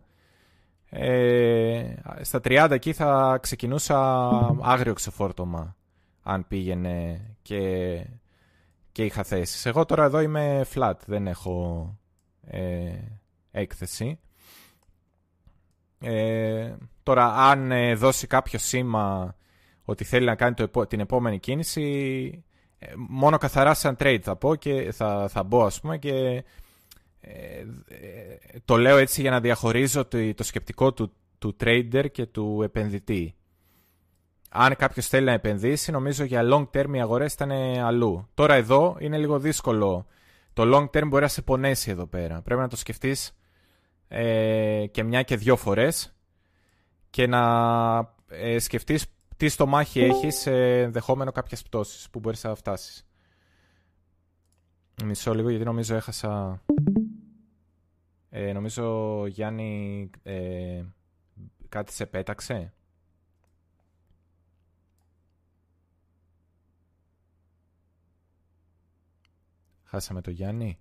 Ε, στα 30 εκεί θα ξεκινούσα άγριο ξεφόρτωμα αν πήγαινε και, και είχα θέσεις. Εγώ τώρα εδώ είμαι flat, δεν έχω ε, έκθεση. Ε, τώρα, αν ε, δώσει κάποιο σήμα ότι θέλει να κάνει το, την επόμενη κίνηση, μόνο καθαρά σαν trade θα πω και θα, θα μπω ας πούμε και το λέω έτσι για να διαχωρίζω το, το σκεπτικό του, του trader και του επενδυτή αν κάποιος θέλει να επενδύσει, νομίζω για long term οι αγορές ήταν αλλού. Τώρα εδώ είναι λίγο δύσκολο. Το long term μπορεί να σε πονέσει εδώ πέρα. Πρέπει να το σκεφτείς ε, και μια και δύο φορές και να ε, σκεφτείς τι στο μάχη έχεις σε ενδεχόμενο κάποιες πτώσεις που μπορείς να φτάσεις. Μισό λίγο γιατί νομίζω έχασα. Ε, νομίζω Γιάννη ε, κάτι σε πέταξε. Χάσαμε το Γιάννη.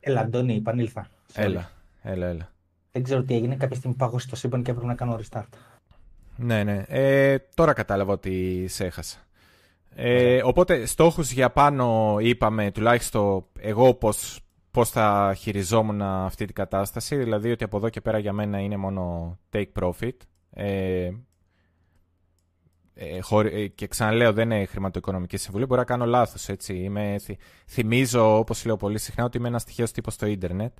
Έλα, Αντώνη, επανήλθα. Έλα, έλα, έλα. Δεν ξέρω τι έγινε. Κάποια στιγμή πάγωσε το σύμπαν και έπρεπε να κάνω restart. Ναι, ναι. Ε, τώρα κατάλαβα ότι σε έχασα. Ε, οπότε στόχους για πάνω είπαμε τουλάχιστον εγώ πώς, πώς θα χειριζόμουν αυτή την κατάσταση. Δηλαδή ότι από εδώ και πέρα για μένα είναι μόνο take profit. Ε, ε, ε, και ξαναλέω δεν είναι χρηματοοικονομική συμβουλή, μπορεί να κάνω λάθος έτσι. Είμαι, θυμίζω όπως λέω πολύ συχνά ότι είμαι ένας στοιχείο τύπος στο ίντερνετ.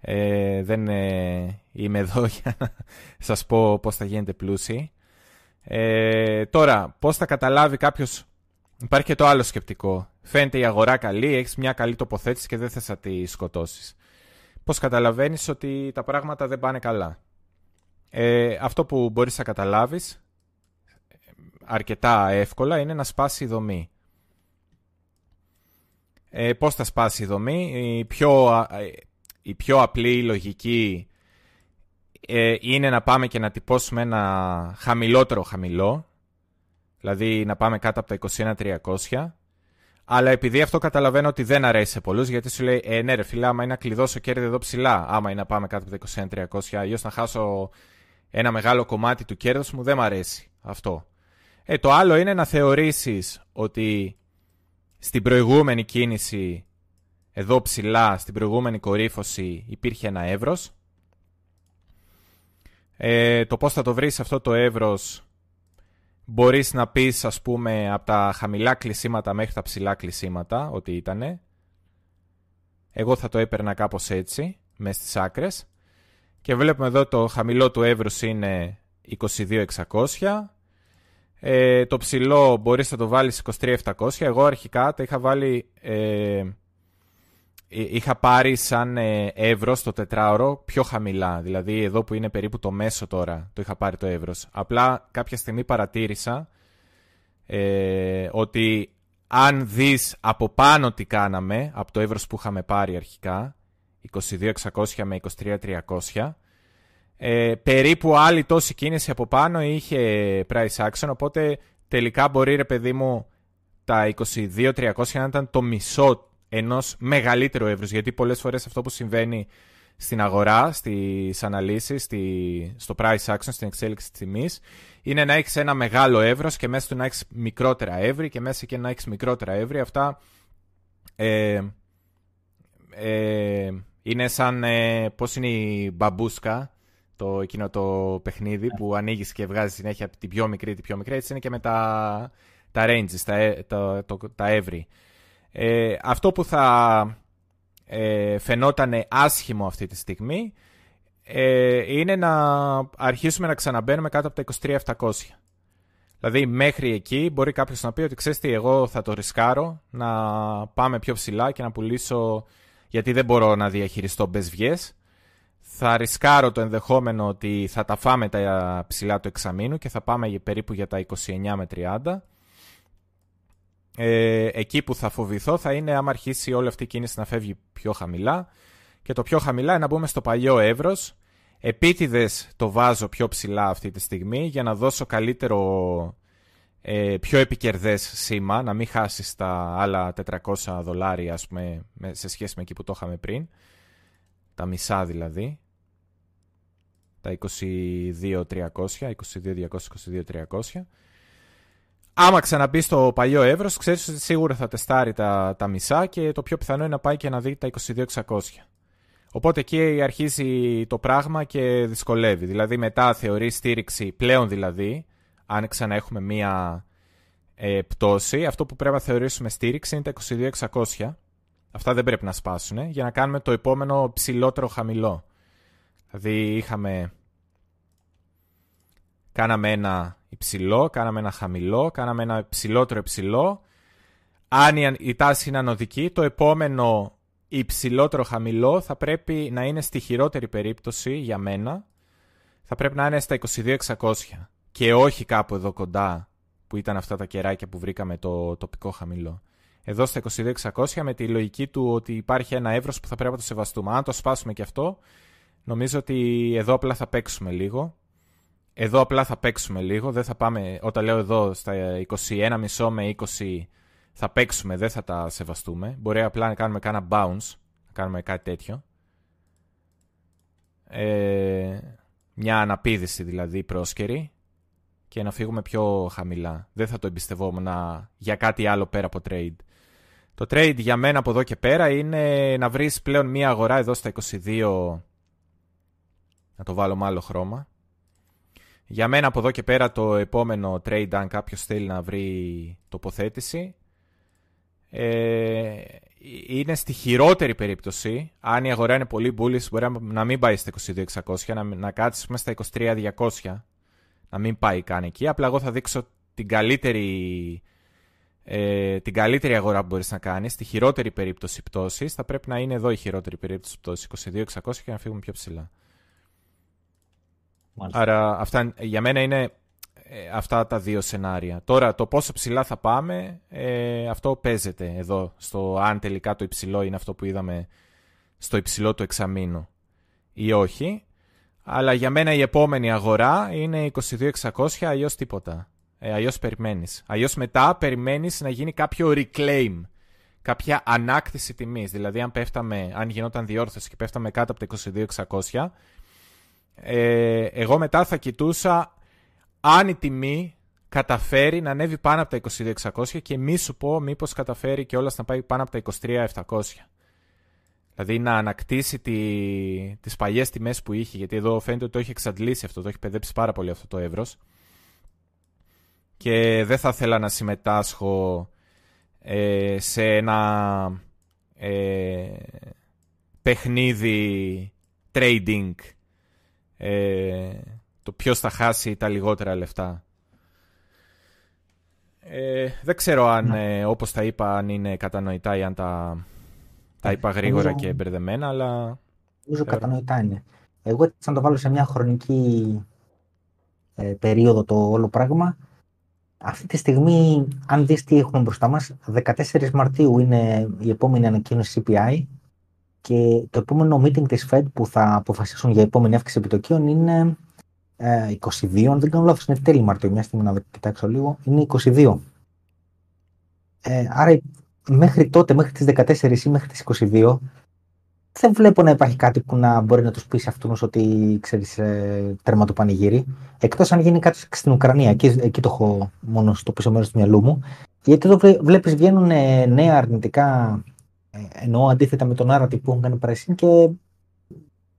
Ε, δεν ε, είμαι εδώ *laughs* για να σας πω πώς θα γίνετε πλούσιοι. Ε, τώρα, πώς θα καταλάβει κάποιος... Υπάρχει και το άλλο σκεπτικό. Φαίνεται η αγορά καλή, έχεις μια καλή τοποθέτηση και δεν θες να τη σκοτώσεις. Πώς καταλαβαίνεις ότι τα πράγματα δεν πάνε καλά; Ε, αυτό που μπορείς να καταλάβεις αρκετά εύκολα είναι να σπάσει η δομή. Ε, πώς θα σπάσει η δομή; Η πιο, η πιο απλή λογική ε, είναι να πάμε και να τυπώσουμε ένα χαμηλότερο χαμηλό. Δηλαδή να πάμε κάτω από τα 21.300. Αλλά επειδή αυτό καταλαβαίνω ότι δεν αρέσει σε πολλούς, γιατί σου λέει, ε, ναι ρε φίλε, άμα είναι να κλειδώσω κέρδη εδώ ψηλά, άμα είναι να πάμε κάτω από τα 21.300, αλλιώς να χάσω ένα μεγάλο κομμάτι του κέρδους μου, δεν μου αρέσει αυτό. Ε, το άλλο είναι να θεωρήσεις ότι στην προηγούμενη κίνηση, εδώ ψηλά, στην προηγούμενη κορύφωση υπήρχε ένα εύρος. Ε, το πώς θα το βρεις αυτό το εύρος μπορείς να πεις ας πούμε από τα χαμηλά κλεισίματα μέχρι τα ψηλά κλεισίματα ότι ήτανε. Εγώ θα το έπαιρνα κάπως έτσι, μέσα στις άκρες. Και βλέπουμε εδώ το χαμηλό του εύρους είναι 22.600 ε, το ψηλό μπορείς να το βάλεις 23.700. Εγώ αρχικά το είχα βάλει... Ε, είχα πάρει σαν ε, ευρώ στο τετράωρο πιο χαμηλά. Δηλαδή εδώ που είναι περίπου το μέσο τώρα το είχα πάρει το ευρώ. Απλά κάποια στιγμή παρατήρησα ε, ότι αν δεις από πάνω τι κάναμε από το εύρος που είχαμε πάρει αρχικά 22.600 με 23.300 ε, περίπου άλλη τόση κίνηση από πάνω είχε price action, οπότε τελικά μπορεί ρε παιδί μου τα 22-300 να ήταν το μισό ενός μεγαλύτερου εύρους, γιατί πολλές φορές αυτό που συμβαίνει στην αγορά, στις αναλύσεις, στη, στο price action, στην εξέλιξη της τιμής, είναι να έχεις ένα μεγάλο εύρος και μέσα του να έχεις μικρότερα εύρη και μέσα και να έχεις μικρότερα εύρη. Αυτά ε, ε, είναι σαν ε, πώς είναι η μπαμπούσκα το, εκείνο το παιχνίδι που ανοίγεις και βγάζεις συνέχεια την πιο μικρή, την πιο μικρή. Έτσι είναι και με τα, τα ranges, τα, ε, τα, το, τα εύρη. Ε, αυτό που θα ε, φαινόταν άσχημο αυτή τη στιγμή ε, είναι να αρχίσουμε να ξαναμπαίνουμε κάτω από τα 23.700. Δηλαδή μέχρι εκεί μπορεί κάποιος να πει ότι ξέρεις τι, εγώ θα το ρισκάρω να πάμε πιο ψηλά και να πουλήσω γιατί δεν μπορώ να διαχειριστώ μπεσβιές θα ρισκάρω το ενδεχόμενο ότι θα τα φάμε τα ψηλά του εξαμήνου και θα πάμε περίπου για τα 29 με 30. Ε, εκεί που θα φοβηθώ θα είναι άμα αρχίσει όλη αυτή η κίνηση να φεύγει πιο χαμηλά και το πιο χαμηλά είναι να μπούμε στο παλιό εύρος. Επίτηδες το βάζω πιο ψηλά αυτή τη στιγμή για να δώσω καλύτερο, ε, πιο επικερδές σήμα, να μην χάσεις τα άλλα 400 δολάρια ας πούμε, σε σχέση με εκεί που το είχαμε πριν. Τα μισά δηλαδή τα 22.300, 22.200, 22.300. Άμα ξαναμπεί στο παλιό εύρος, ξέρεις ότι σίγουρα θα τεστάρει τα, τα μισά και το πιο πιθανό είναι να πάει και να δει τα 22.600. Οπότε εκεί αρχίζει το πράγμα και δυσκολεύει. Δηλαδή μετά θεωρεί στήριξη πλέον δηλαδή, αν ξαναέχουμε μία ε, πτώση, αυτό που πρέπει να θεωρήσουμε στήριξη είναι τα 22.600. Αυτά δεν πρέπει να σπάσουν για να κάνουμε το επόμενο ψηλότερο χαμηλό. Δηλαδή είχαμε... Κάναμε ένα υψηλό, κάναμε ένα χαμηλό, κάναμε ένα υψηλότερο υψηλό. Αν η τάση είναι ανωδική, το επόμενο υψηλότερο χαμηλό θα πρέπει να είναι στη χειρότερη περίπτωση για μένα. Θα πρέπει να είναι στα 22.600 και όχι κάπου εδώ κοντά που ήταν αυτά τα κεράκια που βρήκαμε το τοπικό χαμηλό. Εδώ στα 22.600 με τη λογική του ότι υπάρχει ένα εύρος που θα πρέπει να το σεβαστούμε. Αν το σπάσουμε και αυτό, Νομίζω ότι εδώ απλά θα παίξουμε λίγο. Εδώ απλά θα παίξουμε λίγο. Δεν θα πάμε, όταν λέω εδώ στα 21,5 με 20 θα παίξουμε, δεν θα τα σεβαστούμε. Μπορεί απλά να κάνουμε κάνα bounce, να κάνουμε κάτι τέτοιο. Ε, μια αναπήδηση δηλαδή πρόσκαιρη και να φύγουμε πιο χαμηλά. Δεν θα το εμπιστευόμουν για κάτι άλλο πέρα από trade. Το trade για μένα από εδώ και πέρα είναι να βρεις πλέον μία αγορά εδώ στα 22... Να το βάλω με άλλο χρώμα. Για μένα από εδώ και πέρα το επόμενο trade, αν κάποιος θέλει να βρει τοποθέτηση, ε, είναι στη χειρότερη περίπτωση, αν η αγορά είναι πολύ bullish, μπορεί να μην πάει στα 22.600, να, να κάτσει στα 23.200, να μην πάει καν εκεί. Απλά εγώ θα δείξω την καλύτερη, ε, την καλύτερη αγορά που μπορείς να κάνεις. Στη χειρότερη περίπτωση πτώσης, θα πρέπει να είναι εδώ η χειρότερη περίπτωση πτώσης, 22.600 και να φύγουμε πιο ψηλά. Άρα αυτά, για μένα είναι ε, αυτά τα δύο σενάρια. Τώρα το πόσο ψηλά θα πάμε, ε, αυτό παίζεται εδώ, στο αν τελικά το υψηλό είναι αυτό που είδαμε στο υψηλό του εξαμήνου ή όχι. Αλλά για μένα η επόμενη αγορά είναι 22.600, αλλιώς τίποτα. Ε, αλλιώς περιμένεις. Αλλιώς μετά περιμένεις να γίνει κάποιο reclaim. Κάποια ανάκτηση τιμής. Δηλαδή, αν, πέφταμε, αν γινόταν διόρθωση και πέφταμε κάτω από τα 22.600, ε, εγώ μετά θα κοιτούσα αν η τιμή καταφέρει να ανέβει πάνω από τα 22.600 και μη σου πω μήπως καταφέρει και όλα να πάει πάνω από τα 23.700. Δηλαδή να ανακτήσει τι τις παλιές τιμές που είχε, γιατί εδώ φαίνεται ότι το έχει εξαντλήσει αυτό, το έχει παιδέψει πάρα πολύ αυτό το εύρος. Και δεν θα ήθελα να συμμετάσχω ε, σε ένα ε, παιχνίδι trading ε, το ποιος θα χάσει τα λιγότερα λεφτά. Ε, δεν ξέρω αν, ναι. ε, όπως τα είπα, αν είναι κατανοητά ή αν τα, τα είπα γρήγορα και μπερδεμένα, αλλά... Νομίζω κατανοητά είναι. Εγώ έτσι να το βάλω σε μια χρονική ε, περίοδο το όλο πράγμα. Αυτή τη στιγμή, αν δεις τι έχουμε μπροστά μας, 14 Μαρτίου είναι η επόμενη ανακοίνωση CPI και το επόμενο meeting της Fed που θα αποφασίσουν για επόμενη αύξηση επιτοκίων είναι 22, ε, αν δεν κάνω λάθος, είναι τέλη Μαρτίου, μια στιγμή να κοιτάξω λίγο, είναι 22. Ε, άρα μέχρι τότε, μέχρι τις 14 ή μέχρι τις 22, δεν βλέπω να υπάρχει κάτι που να μπορεί να τους πείσει αυτούς ότι ξέρεις ε, τέρμα το πανηγύρι. Εκτός αν γίνει κάτι στην Ουκρανία, εκεί, εκεί το έχω μόνο στο πίσω μέρος του μυαλού μου. Γιατί εδώ βλέπεις βγαίνουν ε, νέα αρνητικά, ε, εννοώ αντίθετα με τον Άρατη που έχουν κάνει πράσινη και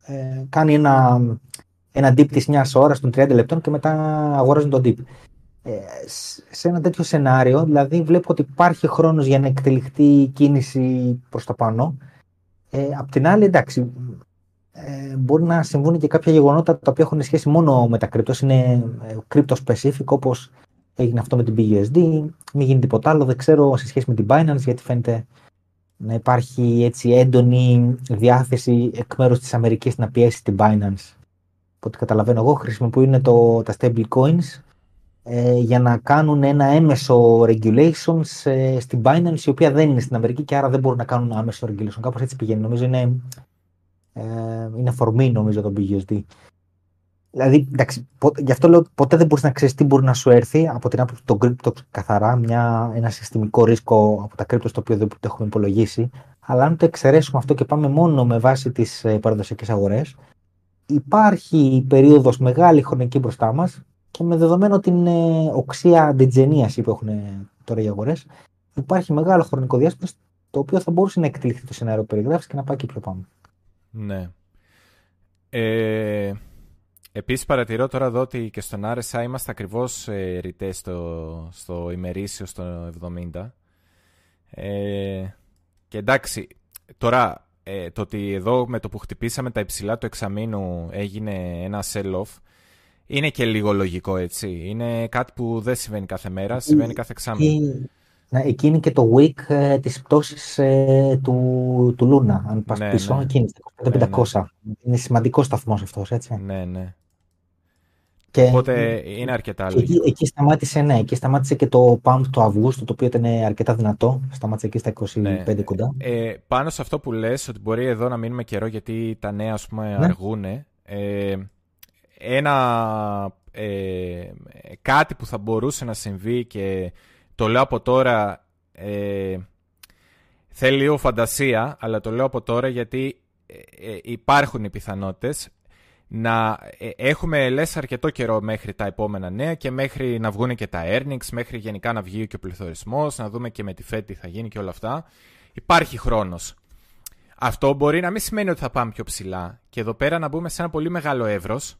ε, κάνει ένα ένα dip της μιας ώρας των 30 λεπτών και μετά αγοράζουν τον dip. Ε, σε ένα τέτοιο σενάριο, δηλαδή βλέπω ότι υπάρχει χρόνος για να εκτελεχτεί η κίνηση προς τα πάνω. Ε, απ' την άλλη, εντάξει, ε, μπορεί να συμβούν και κάποια γεγονότα τα οποία έχουν σχέση μόνο με τα κρυπτός, είναι ε, crypto specific, όπως έγινε αυτό με την BUSD, μην γίνει τίποτα άλλο, δεν ξέρω σε σχέση με την Binance, γιατί φαίνεται να υπάρχει έτσι έντονη διάθεση εκ μέρους της Αμερικής να πιέσει την Binance ό,τι καταλαβαίνω εγώ, χρησιμοποιούν το, τα stable coins ε, για να κάνουν ένα έμεσο regulations ε, στην Binance, η οποία δεν είναι στην Αμερική και άρα δεν μπορούν να κάνουν άμεσο regulation. Κάπως έτσι πηγαίνει. Νομίζω είναι, ε, είναι φορμή νομίζω το BUSD. Δηλαδή, εντάξει, γι' αυτό λέω ποτέ δεν μπορείς να ξέρεις τι μπορεί να σου έρθει από την άποψη των crypto καθαρά, μια, ένα συστημικό ρίσκο από τα crypto στο οποίο δεν το έχουμε υπολογίσει. Αλλά αν το εξαιρέσουμε αυτό και πάμε μόνο με βάση τις ε, παραδοσιακές αγορές, υπάρχει περίοδος μεγάλη χρονική μπροστά μας και με δεδομένο την ε, οξία αντιτζενίαση που έχουν τώρα οι αγορές υπάρχει μεγάλο χρονικό διάστημα το οποίο θα μπορούσε να εκτεληθεί το σενάριο που περιγράφεις και να πάει και πιο πάνω. Ναι. Ε, επίσης παρατηρώ τώρα εδώ ότι και στον RSI είμαστε ακριβώς ε, ρητές στο, στο ημερήσιο στο 70. Ε, και εντάξει, τώρα ε, το ότι εδώ με το που χτυπήσαμε τα υψηλά του εξαμήνου έγινε ένα sell-off είναι και λίγο λογικό έτσι. Είναι κάτι που δεν συμβαίνει κάθε μέρα, συμβαίνει κάθε εξάμηνο. Ναι, εκεί είναι και το week ε, της πτώσης ε, του, του Λούνα. Αν πας ναι, πίσω, ναι. εκείνη, το 500. Ναι, ναι. Είναι σημαντικός σταθμός αυτός, έτσι. Ναι, ναι. Και Οπότε είναι αρκετά εκεί, εκεί, σταμάτησε, ναι, εκεί σταμάτησε και το pump του Αυγούστου, το οποίο ήταν αρκετά δυνατό. Σταμάτησε εκεί στα 25 ναι. κοντά. Ε, πάνω σε αυτό που λες, ότι μπορεί εδώ να μείνουμε καιρό γιατί τα νέα ας πούμε ναι. αργούνε. Ε, ένα ε, κάτι που θα μπορούσε να συμβεί και το λέω από τώρα ε, θέλει λίγο φαντασία αλλά το λέω από τώρα γιατί ε, ε, υπάρχουν οι πιθανότητες να ε, έχουμε λες αρκετό καιρό μέχρι τα επόμενα νέα και μέχρι να βγουν και τα earnings, μέχρι γενικά να βγει και ο πληθωρισμός, να δούμε και με τη Fed τι θα γίνει και όλα αυτά. Υπάρχει χρόνος. Αυτό μπορεί να μην σημαίνει ότι θα πάμε πιο ψηλά. Και εδώ πέρα να μπούμε σε ένα πολύ μεγάλο εύρος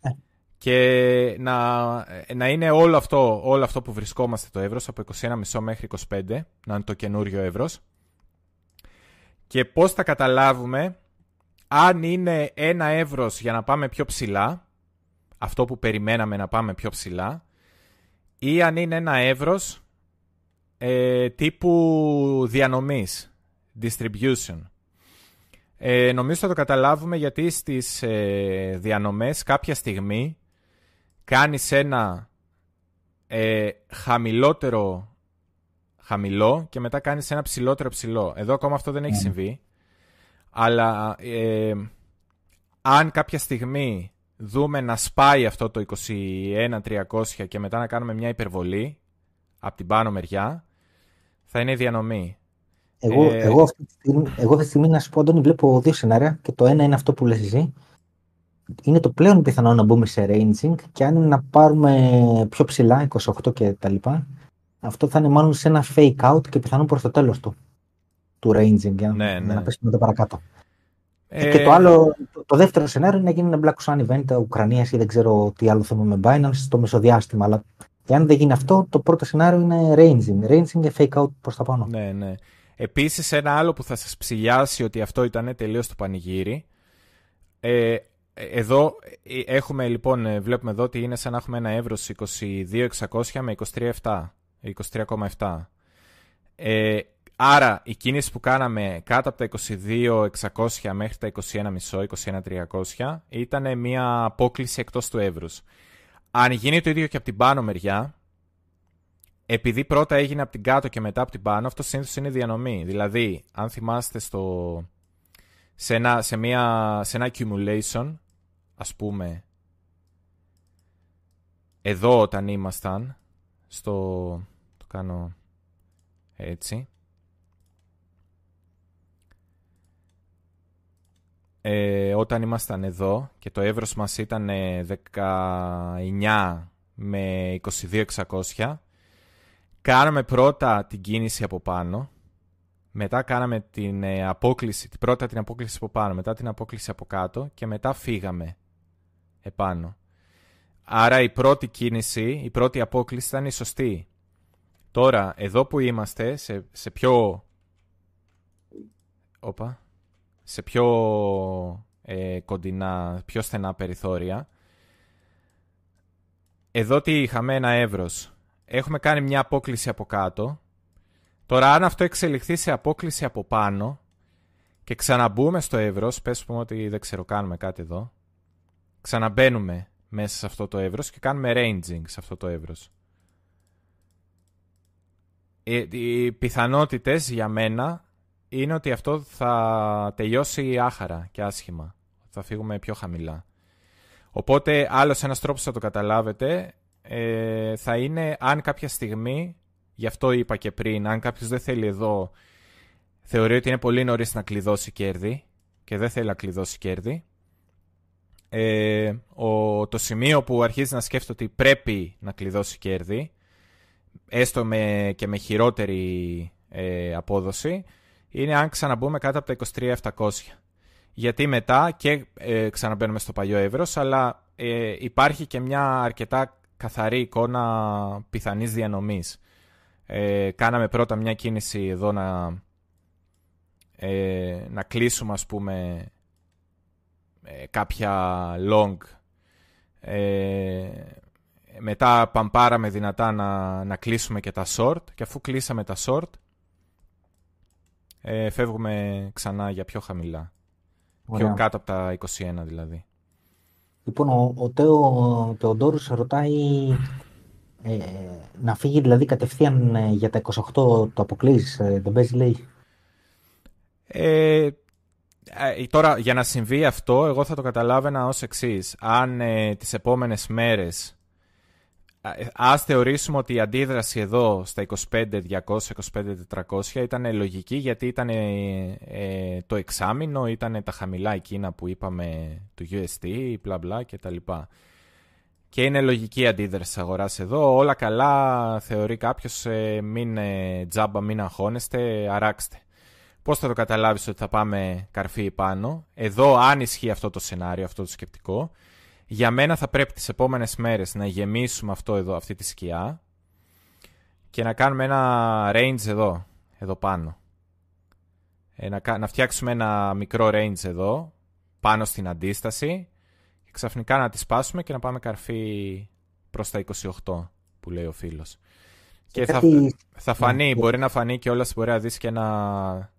ε. και να, να είναι όλο αυτό, όλο αυτό που βρισκόμαστε το εύρος από 21,5 μέχρι 25, να είναι το καινούριο εύρος. Και πώς θα καταλάβουμε αν είναι ένα εύρος για να πάμε πιο ψηλά, αυτό που περιμέναμε να πάμε πιο ψηλά, ή αν είναι ένα εύρος ε, τύπου διανομής, distribution. Ε, νομίζω θα το καταλάβουμε γιατί στις ε, διανομές κάποια στιγμή κάνεις ένα ε, χαμηλότερο χαμηλό και μετά κάνεις ένα ψηλότερο ψηλό. Εδώ ακόμα αυτό δεν έχει ναι. συμβεί. Αλλά ε, αν κάποια στιγμή δούμε να σπάει αυτό το 21-300 και μετά να κάνουμε μια υπερβολή από την πάνω μεριά, θα είναι διανομή. Εγώ, ε... εγώ, αυτή τη στιγμή, εγώ αυτή τη στιγμή να σου πω, Αντώνη, βλέπω δύο σενάρια και το ένα είναι αυτό που λες εσύ. Είναι το πλέον πιθανό να μπούμε σε ranging και αν είναι να πάρουμε πιο ψηλά, 28 και τα λοιπά, αυτό θα είναι μάλλον σε ένα fake out και πιθανόν προς το τέλος του του ranging για, ναι, ναι. να πέσουμε εδώ παρακάτω. Ε... Και το άλλο, το, δεύτερο σενάριο είναι να γίνει ένα Black Sun event Ουκρανίας ή δεν ξέρω τι άλλο θέμα με Binance στο μεσοδιάστημα. Αλλά αν δεν γίνει αυτό, το πρώτο σενάριο είναι ranging. Ranging και fake out προς τα πάνω. Ναι, ναι. Επίσης ένα άλλο που θα σας ψηλιάσει ότι αυτό ήταν τελείως το πανηγύρι. Ε, εδώ ε, έχουμε λοιπόν, ε, βλέπουμε εδώ ότι είναι σαν να έχουμε ένα εύρος 22.600 με 23.7. 23,7. Ε, Άρα η κίνηση που κάναμε κάτω από τα 22.600 μέχρι τα 21.500, 21.300 ήταν μια απόκληση εκτός του εύρους. Αν γίνει το ίδιο και από την πάνω μεριά, επειδή πρώτα έγινε από την κάτω και μετά από την πάνω, αυτό συνήθως είναι διανομή. Δηλαδή, αν θυμάστε στο, σε, ένα, σε, μια, σε ένα accumulation, ας πούμε, εδώ όταν ήμασταν, στο, το κάνω έτσι, ε, όταν ήμασταν εδώ και το εύρος μας ήταν 19 με 22.600 κάναμε πρώτα την κίνηση από πάνω μετά κάναμε την ε, απόκληση, πρώτα την απόκληση από πάνω, μετά την απόκληση από κάτω και μετά φύγαμε επάνω. Άρα η πρώτη κίνηση, η πρώτη απόκληση ήταν η σωστή. Τώρα, εδώ που είμαστε, σε, σε πιο... Όπα σε πιο ε, κοντινά, πιο στενά περιθώρια. Εδώ τι είχαμε, ένα εύρος. Έχουμε κάνει μια απόκληση από κάτω. Τώρα αν αυτό εξελιχθεί σε απόκληση από πάνω και ξαναμπούμε στο εύρος, πες πούμε ότι δεν ξέρω κάνουμε κάτι εδώ, ξαναμπαίνουμε μέσα σε αυτό το εύρος και κάνουμε ranging σε αυτό το εύρος. Οι, οι πιθανότητες για μένα είναι ότι αυτό θα τελειώσει άχαρα και άσχημα. Θα φύγουμε πιο χαμηλά. Οπότε άλλος ένας τρόπος θα το καταλάβετε ε, θα είναι αν κάποια στιγμή, γι' αυτό είπα και πριν, αν κάποιος δεν θέλει εδώ, θεωρεί ότι είναι πολύ νωρίς να κλειδώσει κέρδη και δεν θέλει να κλειδώσει κέρδη, ε, ο, το σημείο που αρχίζει να σκέφτεται ότι πρέπει να κλειδώσει κέρδη, έστω με, και με χειρότερη ε, απόδοση, είναι αν ξαναμπούμε κάτω από τα 23.700. Γιατί μετά και ε, ξαναμπαίνουμε στο παλιό εύρος, αλλά ε, υπάρχει και μια αρκετά καθαρή εικόνα πιθανής διανομής. Ε, κάναμε πρώτα μια κίνηση εδώ να, ε, να κλείσουμε ας πούμε ε, κάποια long μετά παμπάραμε δυνατά να, να κλείσουμε και τα short και αφού κλείσαμε τα short ε, φεύγουμε ξανά για πιο χαμηλά. Ωραία. Πιο κάτω από τα 21 δηλαδή. Λοιπόν, ο, ο Τέο Τεοντόρους ρωτάει ε, να φύγει δηλαδή κατευθείαν ε, για τα 28 το αποκλείς, ε, δεν παίζει λέει; Ε, τώρα για να συμβεί αυτό εγώ θα το καταλάβαινα ως εξής. Αν ε, τις επόμενες μέρες ας θεωρήσουμε ότι η αντίδραση εδώ στα 25-200, 25-400 ήταν λογική γιατί ήταν ε, το εξάμεινο, ήταν τα χαμηλά εκείνα που είπαμε του UST, bla bla κτλ. Και είναι λογική αντίδραση αγοράς εδώ. Όλα καλά, θεωρεί κάποιος, ε, μην ε, τζάμπα, μην αγχώνεστε, αράξτε. Πώς θα το καταλάβεις ότι θα πάμε καρφί πάνω; Εδώ, αν ισχύει αυτό το σενάριο, αυτό το σκεπτικό, για μένα θα πρέπει τις επόμενες μέρες να γεμίσουμε αυτό εδώ, αυτή τη σκιά και να κάνουμε ένα range εδώ, εδώ πάνω. Ε, να, να φτιάξουμε ένα μικρό range εδώ, πάνω στην αντίσταση και ξαφνικά να τη σπάσουμε και να πάμε καρφί προς τα 28 που λέει ο φίλος. Και, θα, θα φανεί, ναι. μπορεί να φανεί και όλας μπορεί να δεις και ένα...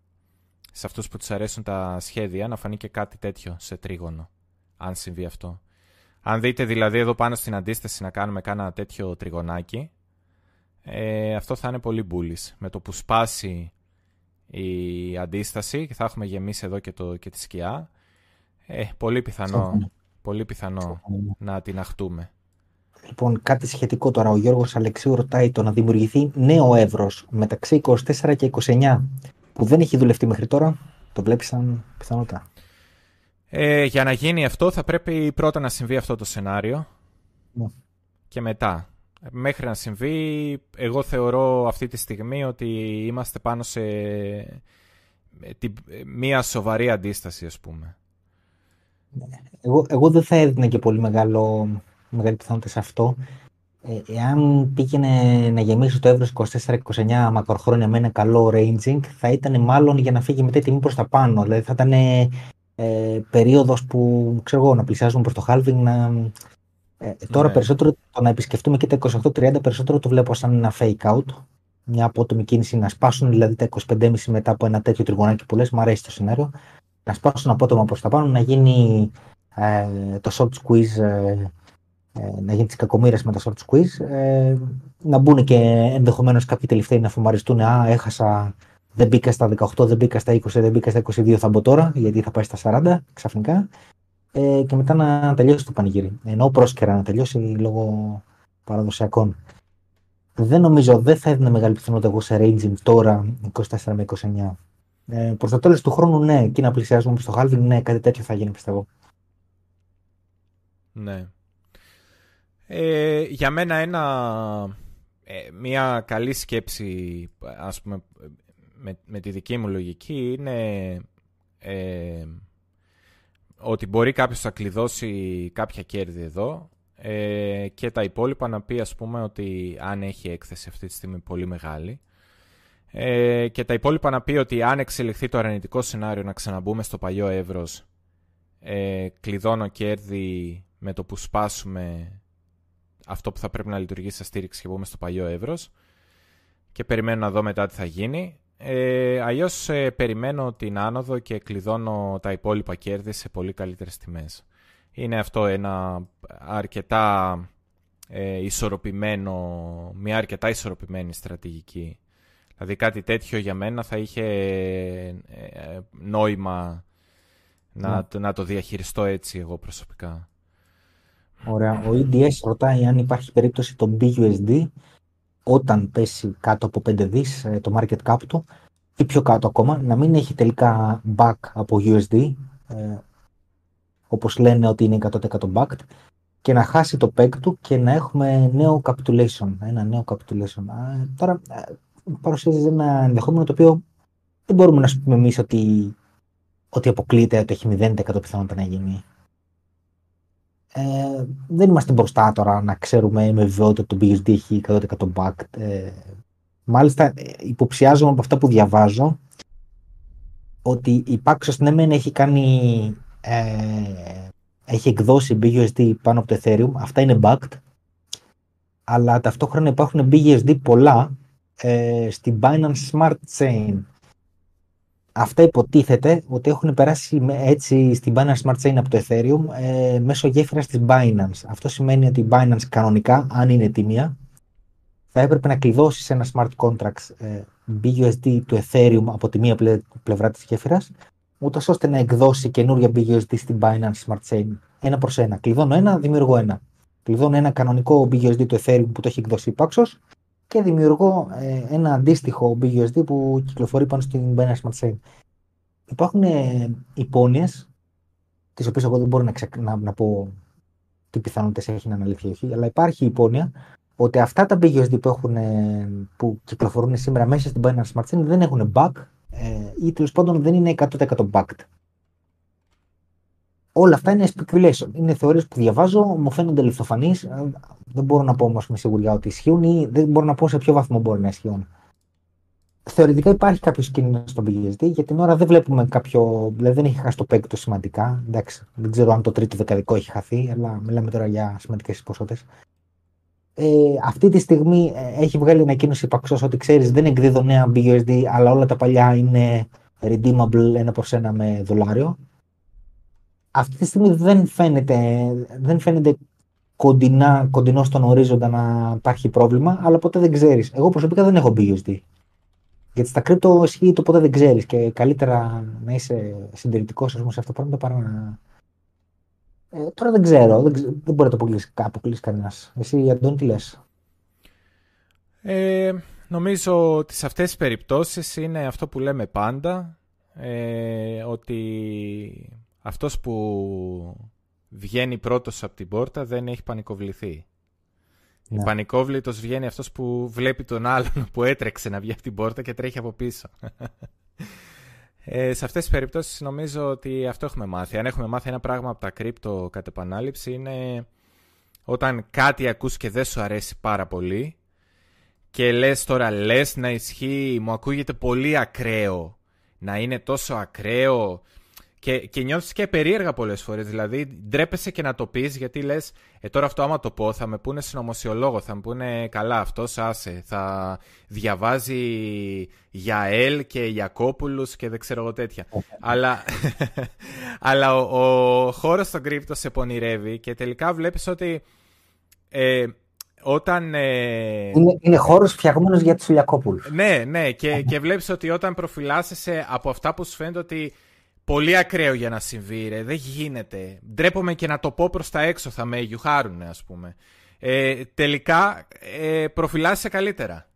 Σε αυτούς που τους αρέσουν τα σχέδια, να φανεί και κάτι τέτοιο σε τρίγωνο, αν συμβεί αυτό. Αν δείτε δηλαδή εδώ πάνω στην αντίσταση να κάνουμε κάνα τέτοιο τριγωνάκι, ε, αυτό θα είναι πολύ μπούλης. Με το που σπάσει η αντίσταση, θα έχουμε γεμίσει εδώ και, το, και τη σκιά, ε, πολύ πιθανό, πολύ πιθανό να την αχτούμε. Λοιπόν, κάτι σχετικό τώρα. Ο Γιώργος Αλεξίου ρωτάει το να δημιουργηθεί νέο εύρος μεταξύ 24 και 29 που δεν έχει δουλευτεί μέχρι τώρα. Το βλέπεις σαν πιθανότητα. Ε, για να γίνει αυτό θα πρέπει πρώτα να συμβεί αυτό το σενάριο ναι. και μετά. Μέχρι να συμβεί, εγώ θεωρώ αυτή τη στιγμή ότι είμαστε πάνω σε μία σοβαρή αντίσταση, ας πούμε. Εγώ, εγώ δεν θα έδινα και πολύ μεγάλο, μεγάλη πιθανότητα σε αυτό. Ε, εάν πήγαινε να γεμίσει το εύρος 24-29 μακροχρόνια με ένα καλό ranging, θα ήταν μάλλον για να φύγει μετά η τιμή προς τα πάνω. Δηλαδή θα ήταν ε, περίοδος που ξέρω εγώ, να πλησιάζουμε προς το halving να... Ε, τώρα ναι. περισσότερο το να επισκεφτούμε και τα 28-30 περισσότερο το βλέπω σαν ένα fake out μια απότομη κίνηση να σπάσουν δηλαδή τα 25,5 μετά από ένα τέτοιο τριγωνάκι που λες, μου αρέσει το σενάριο να σπάσουν απότομα προς τα πάνω, να γίνει ε, το short squeeze ε, ε, να γίνει τις κακομήρες με το short squeeze ε, να μπουν και ενδεχομένως κάποιοι τελευταίοι να φουμαριστούν α έχασα δεν μπήκα στα 18, δεν μπήκα στα 20, δεν μπήκα στα 22, θα μπω τώρα, γιατί θα πάει στα 40 ξαφνικά. Ε, και μετά να τελειώσει το πανηγύρι. Ενώ πρόσκαιρα να τελειώσει λόγω παραδοσιακών. Δεν νομίζω, δεν θα έδινε μεγάλη πιθανότητα εγώ σε ranging τώρα 24 με 29. Ε, προς το τέλος του χρόνου, ναι, εκεί να πλησιάζουμε στο halving, ναι, κάτι τέτοιο θα γίνει, πιστεύω. Ναι. Ε, για μένα ένα, ε, μια καλή σκέψη, ας πούμε, με, με τη δική μου λογική είναι ε, ότι μπορεί κάποιος να κλειδώσει κάποια κέρδη εδώ ε, και τα υπόλοιπα να πει ας πούμε ότι αν έχει έκθεση αυτή τη στιγμή πολύ μεγάλη ε, και τα υπόλοιπα να πει ότι αν εξελιχθεί το αρνητικό σενάριο να ξαναμπούμε στο παλιό εύρος ε, κλειδώνω κέρδη με το που σπάσουμε αυτό που θα πρέπει να λειτουργήσει σαν στήριξη και μπούμε στο παλιό εύρος και περιμένω να δω μετά τι θα γίνει ε, Αλλιώς ε, περιμένω την άνοδο και κλειδώνω τα υπόλοιπα κέρδη σε πολύ καλύτερες τιμές. Είναι αυτό ένα αρκετά ε, ισορροπημένο, μια αρκετά ισορροπημένη στρατηγική. Δηλαδή κάτι τέτοιο για μένα θα είχε ε, νόημα να, ναι. να το διαχειριστώ έτσι εγώ προσωπικά. Ωραία. Ο EDS ρωτάει αν υπάρχει περίπτωση το BUSD όταν πέσει κάτω από 5 δις ε, το market cap του ή πιο κάτω ακόμα, να μην έχει τελικά back από USD, ε, όπως λένε ότι είναι 100% backed, και να χάσει το peg του και να έχουμε νέο capitulation, ένα νέο capitulation. Ε, τώρα ε, παρουσιάζει ένα ενδεχόμενο το οποίο δεν μπορούμε να σου πούμε εμείς ότι, ότι αποκλείεται ότι έχει 0% πιθανότητα να γίνει. Ε, δεν είμαστε μπροστά τώρα να ξέρουμε με βεβαιότητα ότι το BSD έχει 100% back. Ε, μάλιστα, ε, υποψιάζομαι από αυτά που διαβάζω ότι η Paxos ναι μεν έχει κάνει ε, έχει εκδώσει BUSD πάνω από το Ethereum, αυτά είναι backed αλλά ταυτόχρονα υπάρχουν BUSD πολλά ε, στην Binance Smart Chain Αυτά υποτίθεται ότι έχουν περάσει έτσι στην Binance Smart Chain από το Ethereum ε, μέσω γέφυρας της Binance. Αυτό σημαίνει ότι η Binance κανονικά, αν είναι τιμία, θα έπρεπε να κλειδώσει σε ένα smart contract ε, BUSD του Ethereum από τη μία πλευρά της γέφυρας, ούτως ώστε να εκδώσει καινούργια BUSD στην Binance Smart Chain ένα προς ένα. Κλειδώνω ένα, δημιουργώ ένα. Κλειδώνω ένα κανονικό BUSD του Ethereum που το έχει εκδώσει η Paxos και δημιουργώ ε, ένα αντίστοιχο BUSD που κυκλοφορεί πάνω στην Binance Smart Chain. Υπάρχουν ε, υπόνοιες, τις οποίες εγώ δεν μπορώ να, να, να πω τι πιθανότητες έχει να αναλυθεί όχι, αλλά υπάρχει υπόνοια ότι αυτά τα BUSD που, έχουν, ε, που κυκλοφορούν σήμερα μέσα στην Binance Smart Chain δεν έχουν bug ε, ή τέλος πάντων δεν είναι 100% backed. Όλα αυτά είναι speculation. Είναι θεωρίες που διαβάζω, μου φαίνονται λιθοφανείς. Ε, δεν μπορώ να πω όμως με σιγουριά ότι ισχύουν ή δεν μπορώ να πω σε ποιο βαθμό μπορεί να ισχύουν. Θεωρητικά υπάρχει κάποιος κίνδυνος στο BSD, για την ώρα δεν βλέπουμε κάποιο. Δηλαδή δεν έχει χάσει το παίκτο σημαντικά. Εντάξει, δεν ξέρω αν το τρίτο δεκαδικό έχει χαθεί, αλλά μιλάμε τώρα για σημαντικές ποσότητες. Ε, αυτή τη στιγμή ε, έχει βγάλει ανακοίνωση παξός ότι ξέρεις δεν εκδίδω νέα BUSD, αλλά όλα τα παλιά είναι redeemable ένα προς ένα με δολάριο. Αυτή τη στιγμή δεν φαίνεται, δεν φαίνεται κοντινά, κοντινό στον ορίζοντα να υπάρχει πρόβλημα, αλλά ποτέ δεν ξέρεις. Εγώ προσωπικά δεν έχω BUSD. Γιατί στα κρύπτο ισχύει το ποτέ δεν ξέρεις και καλύτερα να είσαι συντηρητικός σε αυτό το πράγμα παρά να. Ε, τώρα δεν ξέρω, δεν, δεν μπορεί να το αποκλείσει, κανένας. Εσύ, Αντώνη, τι λες; Ε, νομίζω ότι σε αυτές τις περιπτώσεις είναι αυτό που λέμε πάντα, ε, ότι αυτός που βγαίνει πρώτος από την πόρτα δεν έχει πανικοβληθεί. Ναι. Πανικόβλητος βγαίνει αυτός που βλέπει τον άλλον που έτρεξε να βγει από την πόρτα και τρέχει από πίσω. Ε, σε αυτές τις περιπτώσεις νομίζω ότι αυτό έχουμε μάθει. Αν έχουμε μάθει ένα πράγμα από τα κρύπτο κατ' επανάληψη είναι όταν κάτι ακούς και δεν σου αρέσει πάρα πολύ και λες τώρα λες να ισχύει, μου ακούγεται πολύ ακραίο να είναι τόσο ακραίο και, και νιώθεις και περίεργα πολλές φορές. Δηλαδή, ντρέπεσαι και να το πεις, γιατί λες, ε, τώρα αυτό άμα το πω, θα με πούνε συνωμοσιολόγο, θα με πούνε καλά, αυτός άσε. Θα διαβάζει για ΕΛ και για κόπουλου και δεν ξέρω εγώ τέτοια. *laughs* αλλά *laughs* αλλά ο, ο χώρος στον κρύπτο σε πονηρεύει και τελικά βλέπεις ότι. Ε, όταν. Ε... Είναι, είναι χώρος φτιαγμένος για τους Ιλιακόπουλου. Ναι, ναι, και, και βλέπεις ότι όταν προφυλάσσεσαι από αυτά που σου φαίνεται ότι πολύ ακραίο για να συμβεί, ρε. Δεν γίνεται. Ντρέπομαι και να το πω προς τα έξω, θα με γιουχάρουν, ας πούμε. Ε, τελικά ε, προφυλάσσεσαι καλύτερα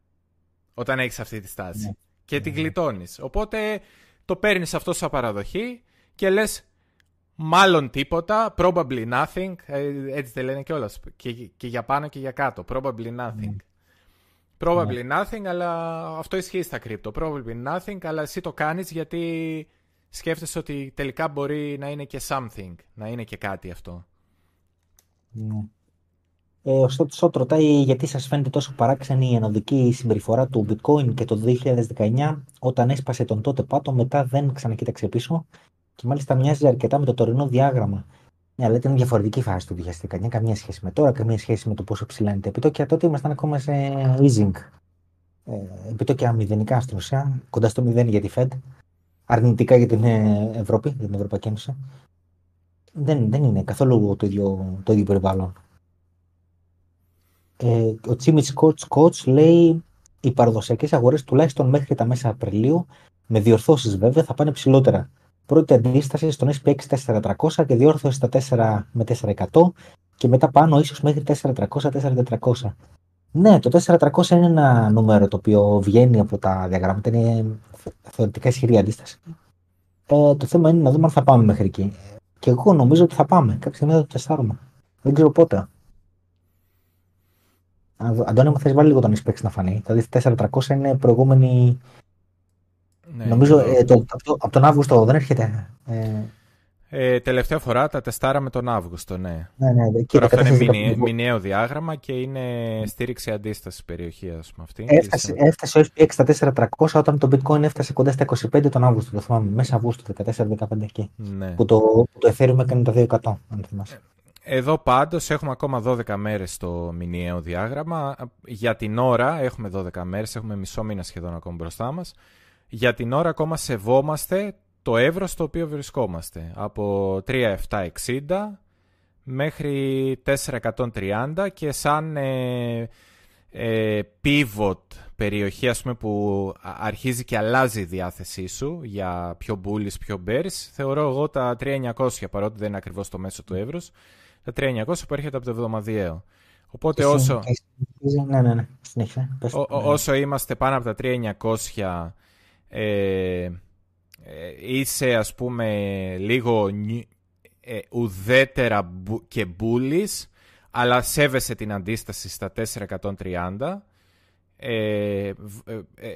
όταν έχεις αυτή τη στάση. Ναι. Και ναι. την γλιτώνεις. Οπότε το παίρνεις αυτό σαν παραδοχή και λες. Μάλλον τίποτα, probably nothing, ε, έτσι δεν λένε κιόλας. Και, και για πάνω και για κάτω, probably nothing. Ναι. Probably nothing, αλλά αυτό ισχύει στα κρύπτο. Probably nothing, αλλά εσύ το κάνεις γιατί σκέφτεσαι ότι τελικά μπορεί να είναι και something, να είναι και κάτι αυτό; Ναι. Ε, ο Σότ ρωτάει γιατί σας φαίνεται τόσο παράξενη η ενωδική συμπεριφορά του bitcoin και το 2019 όταν έσπασε τον τότε πάτο μετά δεν ξανακοίταξε πίσω και μάλιστα μοιάζει αρκετά με το τωρινό διάγραμμα. Ναι, αλλά ήταν διαφορετική φάση του 2019, καμία σχέση με τώρα, καμία σχέση με το πόσο ψηλά είναι τα επιτόκια. Τότε ήμασταν ακόμα σε easing. Ε, επιτόκια μηδενικά στην ουσία, κοντά στο μηδέν για τη Fed αρνητικά για την ε, Ευρώπη, για την Ευρωπαϊκή Ένωση. Δεν, δεν είναι καθόλου το ίδιο, το ίδιο περιβάλλον. Ε, ο Τσίμιτ Κότς λέει οι παραδοσιακές αγορές τουλάχιστον μέχρι τα μέσα Απριλίου, με διορθώσεις βέβαια, θα πάνε ψηλότερα. Πρώτη αντίσταση στον SPX 4400 και διόρθωση στα 4 με 4100 και μετά πάνω ίσως μέχρι 4300-4400. Ναι, το 4300 είναι ένα νούμερο το οποίο βγαίνει από τα διαγράμματα. Είναι θεωρητικά ισχυρή αντίσταση. Ε, το θέμα είναι να δούμε αν θα πάμε μέχρι εκεί. Και εγώ νομίζω ότι θα πάμε. Κάποια στιγμή θα το τεστάρουμε. Δεν ξέρω πότε. Αντώνη, μου θες βάλει λίγο τον Ισπέξ να φανεί. Δηλαδή 4300 είναι προηγούμενη. Ναι, νομίζω ε, το, από, από, τον Αύγουστο δεν έρχεται. Ε, ε, τελευταία φορά τα τεστάραμε τον Αύγουστο, ναι. ναι, ναι Τώρα αυτό είναι μηνυ, μηνιαίο διάγραμμα και είναι στήριξη αντίστασης περιοχή, ας πούμε αυτή. Έφτασε, έφτασε ο SPX στα 4300 όταν το bitcoin έφτασε κοντά στα 25 τον Αύγουστο, το θυμάμαι, μέσα Αυγούστου, 14-15 εκεί. Ναι. Που, το, που το Ethereum έκανε τα 2%, αν θυμάσαι. Εδώ πάντως έχουμε ακόμα 12 μέρες στο μηνιαίο διάγραμμα. Για την ώρα έχουμε 12 μέρες, έχουμε μισό μήνα σχεδόν ακόμα μπροστά μας. Για την ώρα ακόμα σεβόμαστε το εύρος στο οποίο βρισκόμαστε. Από 3.760 μέχρι 4.130 και σαν ε, ε, pivot περιοχή ας πούμε, που αρχίζει και αλλάζει η διάθεσή σου για πιο bullish, πιο bearish, θεωρώ εγώ τα 3.900 παρότι δεν είναι ακριβώς το μέσο του εύρους. Τα τα 3.900 που έρχεται από το εβδομαδιαίο. Οπότε όσο, ναι, ναι, ναι. όσο είμαστε πάνω από τα 3.900 ε, ε, είσαι ας πούμε λίγο ε, ουδέτερα και μπούλης αλλά σέβεσαι την αντίσταση στα 430 ε, ε,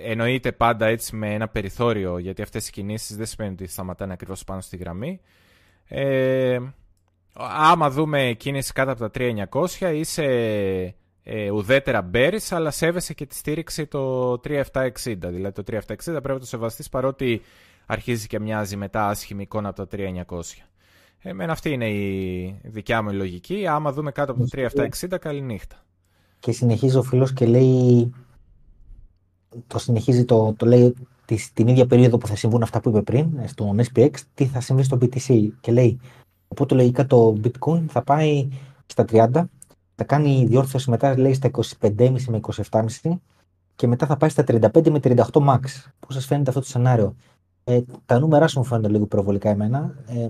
εννοείται πάντα έτσι με ένα περιθώριο γιατί αυτές οι κινήσεις δεν σημαίνει ότι σταματάνε ακριβώς πάνω στη γραμμή. Ε, άμα δούμε κίνηση κάτω από τα 3900 είσαι ε, ουδέτερα μπέρις αλλά σέβεσαι και τη στήριξη το 3760 δηλαδή το 3760 πρέπει να το σεβαστείς παρότι αρχίζει και μοιάζει μετά άσχημη εικόνα από τα 3900 Εμένα αυτή είναι η δικιά μου λογική. Άμα δούμε κάτω από το 3760, καληνύχτα. Και συνεχίζει ο φίλος και λέει, το συνεχίζει, το, το λέει την ίδια περίοδο που θα συμβούν αυτά που είπε πριν, στον SPX, τι θα συμβεί στο BTC. Και λέει, οπότε λογικά το bitcoin θα πάει στα 30, θα κάνει διόρθωση μετά λέει στα 25,5 με 27,5 και μετά θα πάει στα 35 με 38 max. Πώς σας φαίνεται αυτό το σενάριο; Ε, τα νούμερα σου μου φαίνονται λίγο προβολικά εμένα. Ε,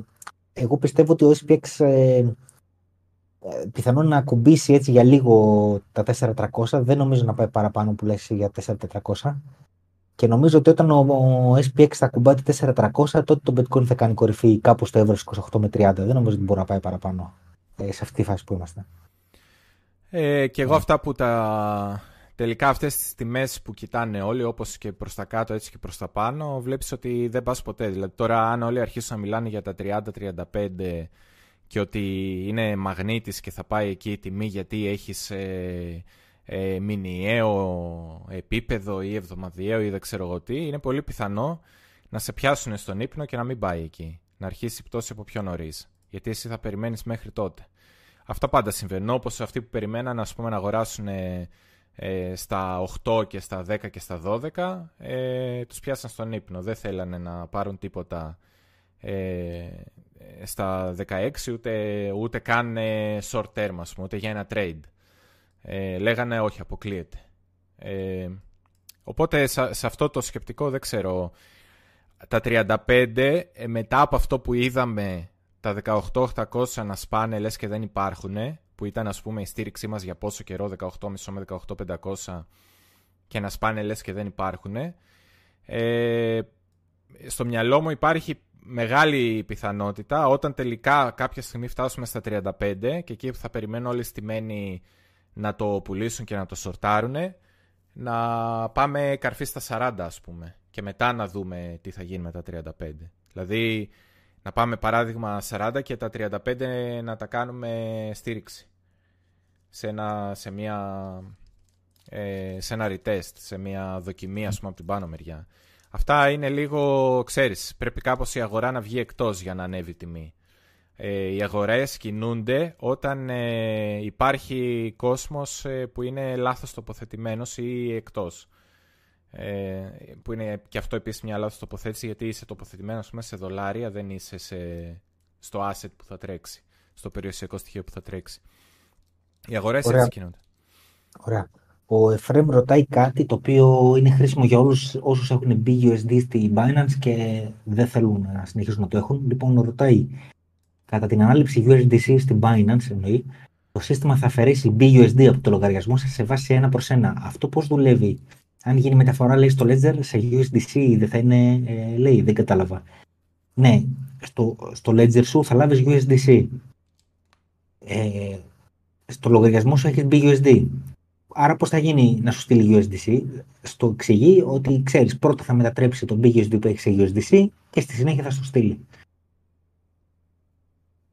εγώ πιστεύω ότι ο SPX ε, ε, πιθανόν να ακουμπήσει έτσι για λίγο τα 4.300. Δεν νομίζω να πάει παραπάνω που λες για 4.400. Και νομίζω ότι όταν ο, SPX θα ακουμπάει 4.300, τότε το Bitcoin θα κάνει κορυφή κάπου στο εύρος 28 με 30. Δεν νομίζω ότι μπορεί να πάει παραπάνω ε, σε αυτή τη φάση που είμαστε. Ε, και εγώ ναι. αυτά που τα τελικά αυτές τις τιμές που κοιτάνε όλοι, όπως και προς τα κάτω έτσι και προς τα πάνω, βλέπεις ότι δεν πας ποτέ. Δηλαδή τώρα αν όλοι αρχίσουν να μιλάνε για τα 30-35 και ότι είναι μαγνήτης και θα πάει εκεί η τιμή γιατί έχεις ε, ε, μηνιαίο επίπεδο ή εβδομαδιαίο ή δεν ξέρω εγώ τι, είναι πολύ πιθανό να σε πιάσουν στον ύπνο και να μην πάει εκεί. Να αρχίσει η πτώση από πιο νωρίς. Γιατί εσύ θα περιμένεις μέχρι τότε. Αυτά πάντα συμβαίνουν. Όπως αυτοί που περιμέναν ας πούμε, να αγοράσουν ε, στα 8 και στα 10 και στα 12 ε, τους πιάσαν στον ύπνο. Δεν θέλανε να πάρουν τίποτα ε, στα 16 ούτε, ούτε καν ε, short term ας πούμε, ούτε για ένα trade. Ε, λέγανε όχι, αποκλείεται. Ε, οπότε σε, αυτό το σκεπτικό δεν ξέρω. Τα 35 μετά από αυτό που είδαμε τα 18.800 να σπάνε λες και δεν υπάρχουν που ήταν ας πούμε η στήριξή μας για πόσο καιρό, 18,5 με 18,500 και να σπάνε λες και δεν υπάρχουν. Ε, στο μυαλό μου υπάρχει μεγάλη πιθανότητα όταν τελικά κάποια στιγμή φτάσουμε στα 35 και εκεί που θα περιμένω όλοι στημένοι να το πουλήσουν και να το σορτάρουν να πάμε καρφί στα 40 ας πούμε και μετά να δούμε τι θα γίνει με τα 35. Δηλαδή να πάμε παράδειγμα 40 και τα 35 να τα κάνουμε στήριξη σε, ένα, σε, μια, ε, σε ένα retest, σε μια δοκιμή ας πούμε από την πάνω μεριά. Αυτά είναι λίγο, ξέρεις, πρέπει κάπως η αγορά να βγει εκτός για να ανέβει η τιμή. Ε, οι αγορές κινούνται όταν ε, υπάρχει κόσμος ε, που είναι λάθος τοποθετημένος ή εκτός. Ε, που είναι και αυτό επίσης μια λάθος τοποθέτηση γιατί είσαι τοποθετημένος μέσα σε δολάρια, δεν είσαι σε, στο asset που θα τρέξει, στο περιουσιακό στοιχείο που θα τρέξει. Οι αγορές έτσι κινούνται. Ωραία. Ο Εφρέμ ρωτάει κάτι το οποίο είναι χρήσιμο για όλους όσους έχουν BUSD στη Binance και δεν θέλουν να συνεχίσουν να το έχουν. Λοιπόν, ρωτάει, κατά την ανάληψη USDC στην Binance, εννοεί, το σύστημα θα αφαιρέσει BUSD από το λογαριασμό σας σε βάση ένα προς ένα. Αυτό πώς δουλεύει. Αν γίνει μεταφορά, λέει, στο Ledger, σε USDC δεν θα είναι, ε, λέει, δεν κατάλαβα. Ναι, στο, στο Ledger σου θα λάβεις USDC. Ε, στο λογαριασμό σου έχεις BUSD. Άρα πώς θα γίνει να σου στείλει USDC. Στο εξηγεί ότι ξέρεις πρώτα θα μετατρέψει το BUSD που έχεις σε USDC και στη συνέχεια θα σου στείλει.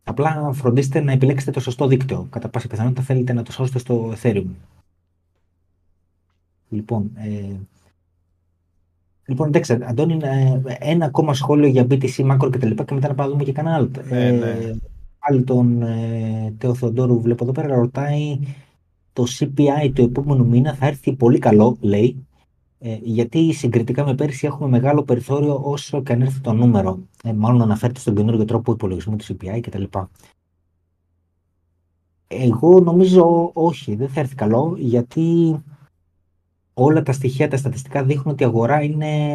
Απλά φροντίστε να επιλέξετε το σωστό δίκτυο. Κατά πάσα πιθανότητα θέλετε να το σώσετε στο Ethereum. Λοιπόν, ε, λοιπόν εντάξει, Αντώνη, ε, ένα ακόμα σχόλιο για BTC, Macro και τα λοιπά και μετά να πάμε δούμε και κανένα άλλο. Ναι, ναι. Ε, Πάλι τον ε, Τέο Θεοντόρου βλέπω εδώ πέρα, ρωτάει το CPI του επόμενου μήνα θα έρθει πολύ καλό, λέει, ε, γιατί συγκριτικά με πέρσι έχουμε μεγάλο περιθώριο όσο και αν έρθει το νούμερο. Ε, μάλλον αναφέρεται στον καινούργιο τρόπο υπολογισμού του CPI κτλ. Εγώ νομίζω όχι, δεν θα έρθει καλό, γιατί όλα τα στοιχεία, τα στατιστικά δείχνουν ότι η αγορά είναι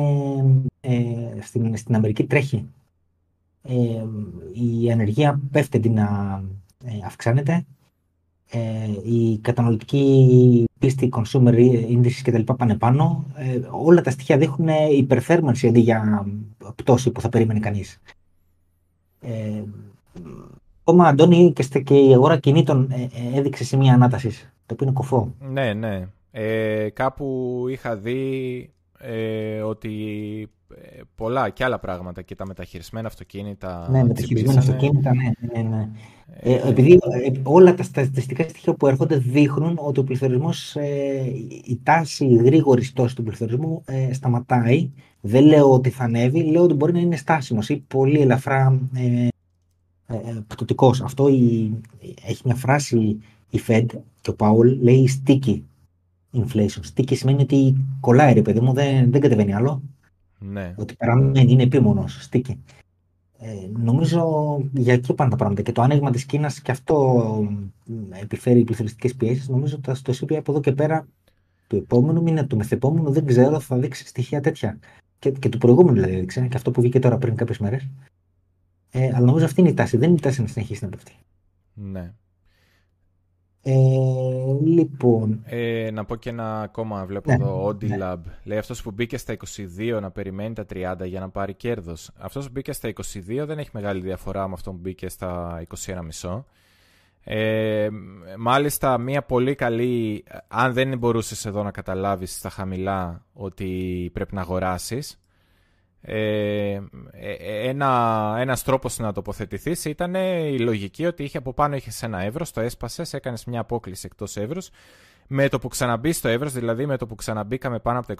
ε, στην, στην Αμερική τρέχει η ανεργία πέφτει την, αυξάνεται. η καταναλωτική πίστη, consumer indices κτλ. πάνε πάνω. όλα τα στοιχεία δείχνουν υπερθέρμανση αντί για πτώση που θα περίμενε κανείς. Ακόμα, Αντώνη, και, η αγορά κινήτων έδειξε σημεία ανάτασης, το οποίο είναι κοφό. Ναι, ναι. Ε, κάπου είχα δει ε, ότι ε, πολλά και άλλα πράγματα και τα μεταχειρισμένα αυτοκίνητα. Ναι, μεταχειρισμένα αυτοκίνητα, ναι. ναι, ναι. Ε, ε επειδή ε, όλα τα στατιστικά στοιχεία που έρχονται δείχνουν ότι ο πληθωρισμός, η τάση γρήγορης τόσης του πληθωρισμού σταματάει. Δεν λέω ότι θα ανέβει, λέω ότι μπορεί να είναι στάσιμος ή πολύ ελαφρά ε, πτωτικός. Αυτό η, έχει μια φράση η Fed και ο Πάουλ λέει sticky inflation. Sticky σημαίνει ότι κολλάει ρε παιδί μου, δεν, δεν κατεβαίνει άλλο. Ναι. Ότι παραμένει, είναι επίμονος, sticky. Ε, νομίζω για εκεί πάνε τα πράγματα. Και το άνοιγμα της Κίνας και αυτό επιφέρει πληθωριστικές πιέσεις. Νομίζω ότι στο CPI από εδώ και πέρα του επόμενου μήνα, του μεθεπόμενου, δεν ξέρω, θα δείξει στοιχεία τέτοια. Και, και του προηγούμενου δηλαδή έδειξε, και αυτό που βγήκε τώρα πριν κάποιες μέρες. Ε, αλλά νομίζω αυτή είναι η τάση. Δεν είναι η τάση να συνεχίσει να πέφτει. Ναι. Ε, λοιπόν. Ε, να πω και ένα ακόμα, βλέπω ναι, εδώ, Audilab. Ναι. Λέει αυτός που μπήκε στα 22 να περιμένει τα 30 για να πάρει κέρδος. Αυτός που μπήκε στα 22 δεν έχει μεγάλη διαφορά με αυτόν που μπήκε στα 21,5. Ε, μάλιστα μια πολύ καλή, αν δεν μπορούσες εδώ να καταλάβεις στα χαμηλά ότι πρέπει να αγοράσεις, ε, ε, ένα, ένας τρόπος να τοποθετηθείς ήταν η λογική ότι είχε από πάνω είχες ένα εύρος, το έσπασες, έκανες μια απόκληση εκτός εύρους. Με το που ξαναμπεί στο εύρος, δηλαδή με το που ξαναμπήκαμε πάνω από τα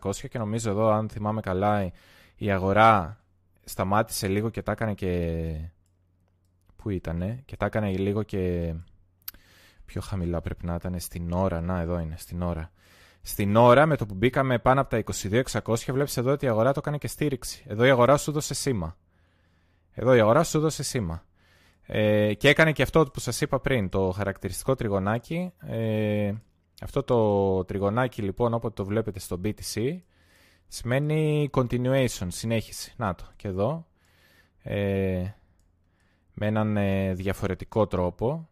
22.600 και νομίζω εδώ αν θυμάμαι καλά η αγορά σταμάτησε λίγο και τα έκανε και... Πού ήτανε; Και τα έκανε λίγο και... Πιο χαμηλά πρέπει να ήταν στην ώρα. Να, εδώ είναι, στην ώρα. Στην ώρα με το που μπήκαμε πάνω από τα 22.600 βλέπεις εδώ ότι η αγορά το έκανε και στήριξη. Εδώ η αγορά σου δώσε σήμα. Εδώ η αγορά σου δώσε σήμα. Ε, και έκανε και αυτό που σας είπα πριν, το χαρακτηριστικό τριγωνάκι. Ε, αυτό το τριγωνάκι λοιπόν όποτε το βλέπετε στο BTC σημαίνει continuation, συνέχιση. Να το, και εδώ. Ε, με έναν ε, διαφορετικό τρόπο.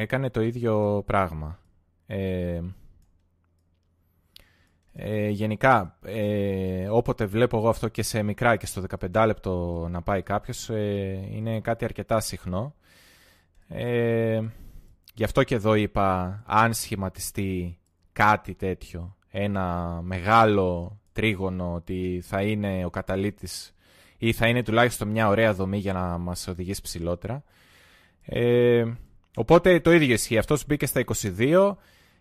Έκανε το ίδιο πράγμα. Ε, ε, γενικά, ε, όποτε βλέπω εγώ αυτό και σε μικρά και στο 15 λεπτό να πάει κάποιος, ε, είναι κάτι αρκετά συχνό. Ε, γι' αυτό και εδώ είπα, αν σχηματιστεί κάτι τέτοιο, ένα μεγάλο τρίγωνο ότι θα είναι ο καταλήτης ή θα είναι τουλάχιστον μια ωραία δομή για να μας οδηγήσει ψηλότερα. Ε, Οπότε το ίδιο ισχύει. Αυτός που μπήκε στα 22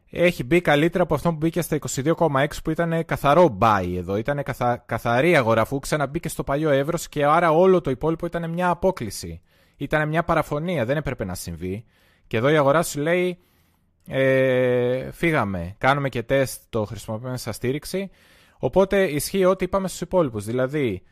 έχει μπει καλύτερα από αυτό που μπήκε στα 22,6 που ήταν καθαρό buy εδώ. Ήταν καθα... καθαρή αγορά αφού ξαναμπήκε στο παλιό εύρος και άρα όλο το υπόλοιπο ήταν μια απόκληση. Ήταν μια παραφωνία, δεν έπρεπε να συμβεί. Και εδώ η αγορά σου λέει ε, φύγαμε, κάνουμε και τεστ, το χρησιμοποιούμε σαν στήριξη. Οπότε ισχύει ό,τι είπαμε στους υπόλοιπους. Δηλαδή,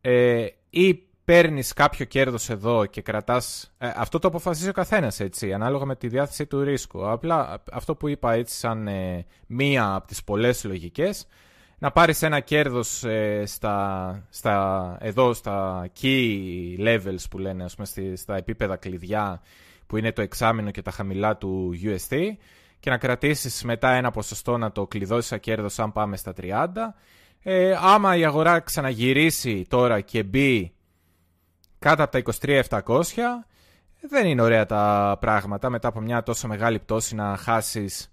ε, ή παίρνεις κάποιο κέρδος εδώ και κρατάς. Ε, αυτό το αποφασίζει ο καθένας έτσι, ανάλογα με τη διάθεση του ρίσκου. Απλά αυτό που είπα έτσι, σαν ε, μία από τις πολλές λογικές, να πάρεις ένα κέρδος ε, στα, στα, εδώ στα key levels που λένε, ας πούμε, στα επίπεδα κλειδιά που είναι το εξάμεινο και τα χαμηλά του USD και να κρατήσεις μετά ένα ποσοστό να το κλειδώσεις σαν κέρδος αν πάμε στα 30. Ε, άμα η αγορά ξαναγυρίσει τώρα και μπει κάτω από τα 23.700 δεν είναι ωραία τα πράγματα μετά από μια τόσο μεγάλη πτώση να χάσεις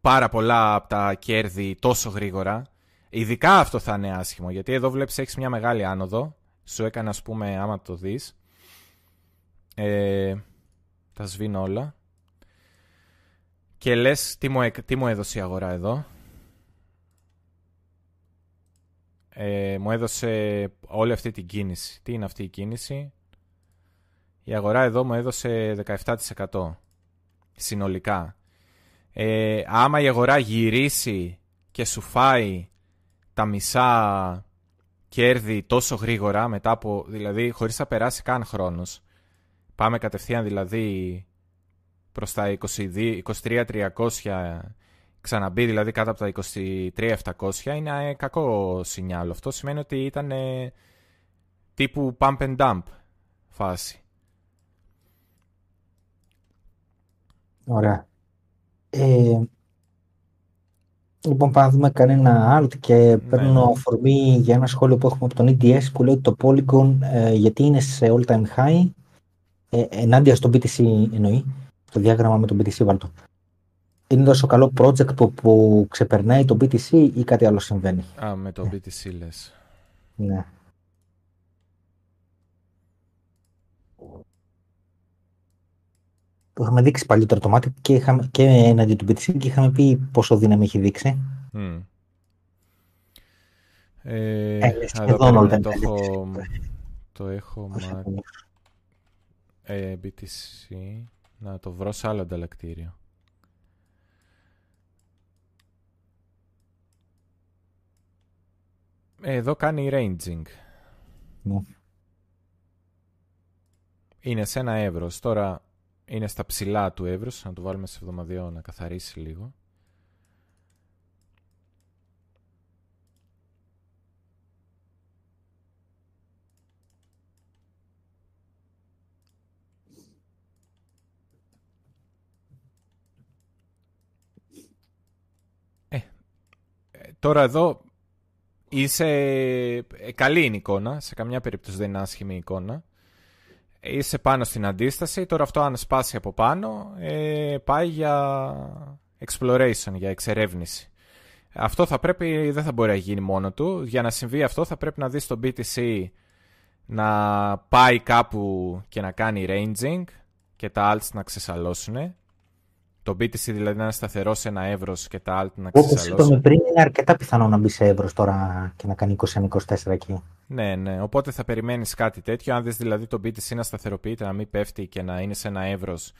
πάρα πολλά από τα κέρδη τόσο γρήγορα. Ειδικά αυτό θα είναι άσχημο γιατί εδώ βλέπεις έχεις μια μεγάλη άνοδο. Σου έκανε ας πούμε άμα το δεις. Ε, τα σβήνω όλα. Και λες τι μου, τι μου έδωσε η αγορά εδώ; Ε, μου έδωσε όλη αυτή την κίνηση. Τι είναι αυτή η κίνηση; Η αγορά εδώ μου έδωσε 17% συνολικά. Ε, άμα η αγορά γυρίσει και σου φάει τα μισά κέρδη τόσο γρήγορα, μετά από, δηλαδή χωρίς να περάσει καν χρόνος, πάμε κατευθείαν δηλαδή προς τα 23.300 ξαναμπεί δηλαδή κάτω από τα 23.700 είναι κακό σινιάλο. Αυτό σημαίνει ότι ήταν τύπου pump and dump φάση. Ωραία. Ε, λοιπόν, πάμε να δούμε κανένα alt και ναι, παίρνω ναι. αφορμή για ένα σχόλιο που έχουμε από τον EDS που λέει ότι το Polygon ε, γιατί είναι σε all time high ε, ενάντια στο BTC εννοεί, το διάγραμμα με το BTC βάλτο. Είναι τόσο καλό project που, που ξεπερνάει το BTC ή κάτι άλλο συμβαίνει; Α, με το BTC λες. Ναι. Το είχαμε δείξει παλιότερα το μάτι και, είχαμε, και έναντι του BTC και είχαμε πει πόσο δύναμη έχει δείξει. Mm. Ε, ε, εδώ το, έχω, το έχω μάθει. Ε, BTC. Να το βρω σε άλλο ανταλλακτήριο. Εδώ κάνει ranging. Ναι. Είναι σε ένα εύρος. Τώρα είναι στα ψηλά του εύρους. Να το βάλουμε σε εβδομαδιαίο να καθαρίσει λίγο. Τώρα εδώ είσαι ε, καλή είναι η εικόνα, σε καμιά περίπτωση δεν είναι άσχημη η εικόνα. Είσαι πάνω στην αντίσταση, τώρα αυτό αν σπάσει από πάνω ε, πάει για exploration, για εξερεύνηση. Αυτό θα πρέπει, δεν θα μπορεί να γίνει μόνο του. Για να συμβεί αυτό θα πρέπει να δεις το BTC να πάει κάπου και να κάνει ranging και τα alts να ξεσαλώσουν το BTC δηλαδή να είναι σταθερός σε ένα εύρος και τα alt να ξεσαλώσει. Όπως είπαμε πριν, είναι αρκετά πιθανό να μπει σε εύρος τώρα και να κάνει 21-24 εκεί. Ναι, ναι. Οπότε θα περιμένεις κάτι τέτοιο. Αν δεις δηλαδή το BTC να σταθεροποιείται, να μην πέφτει και να είναι σε ένα εύρος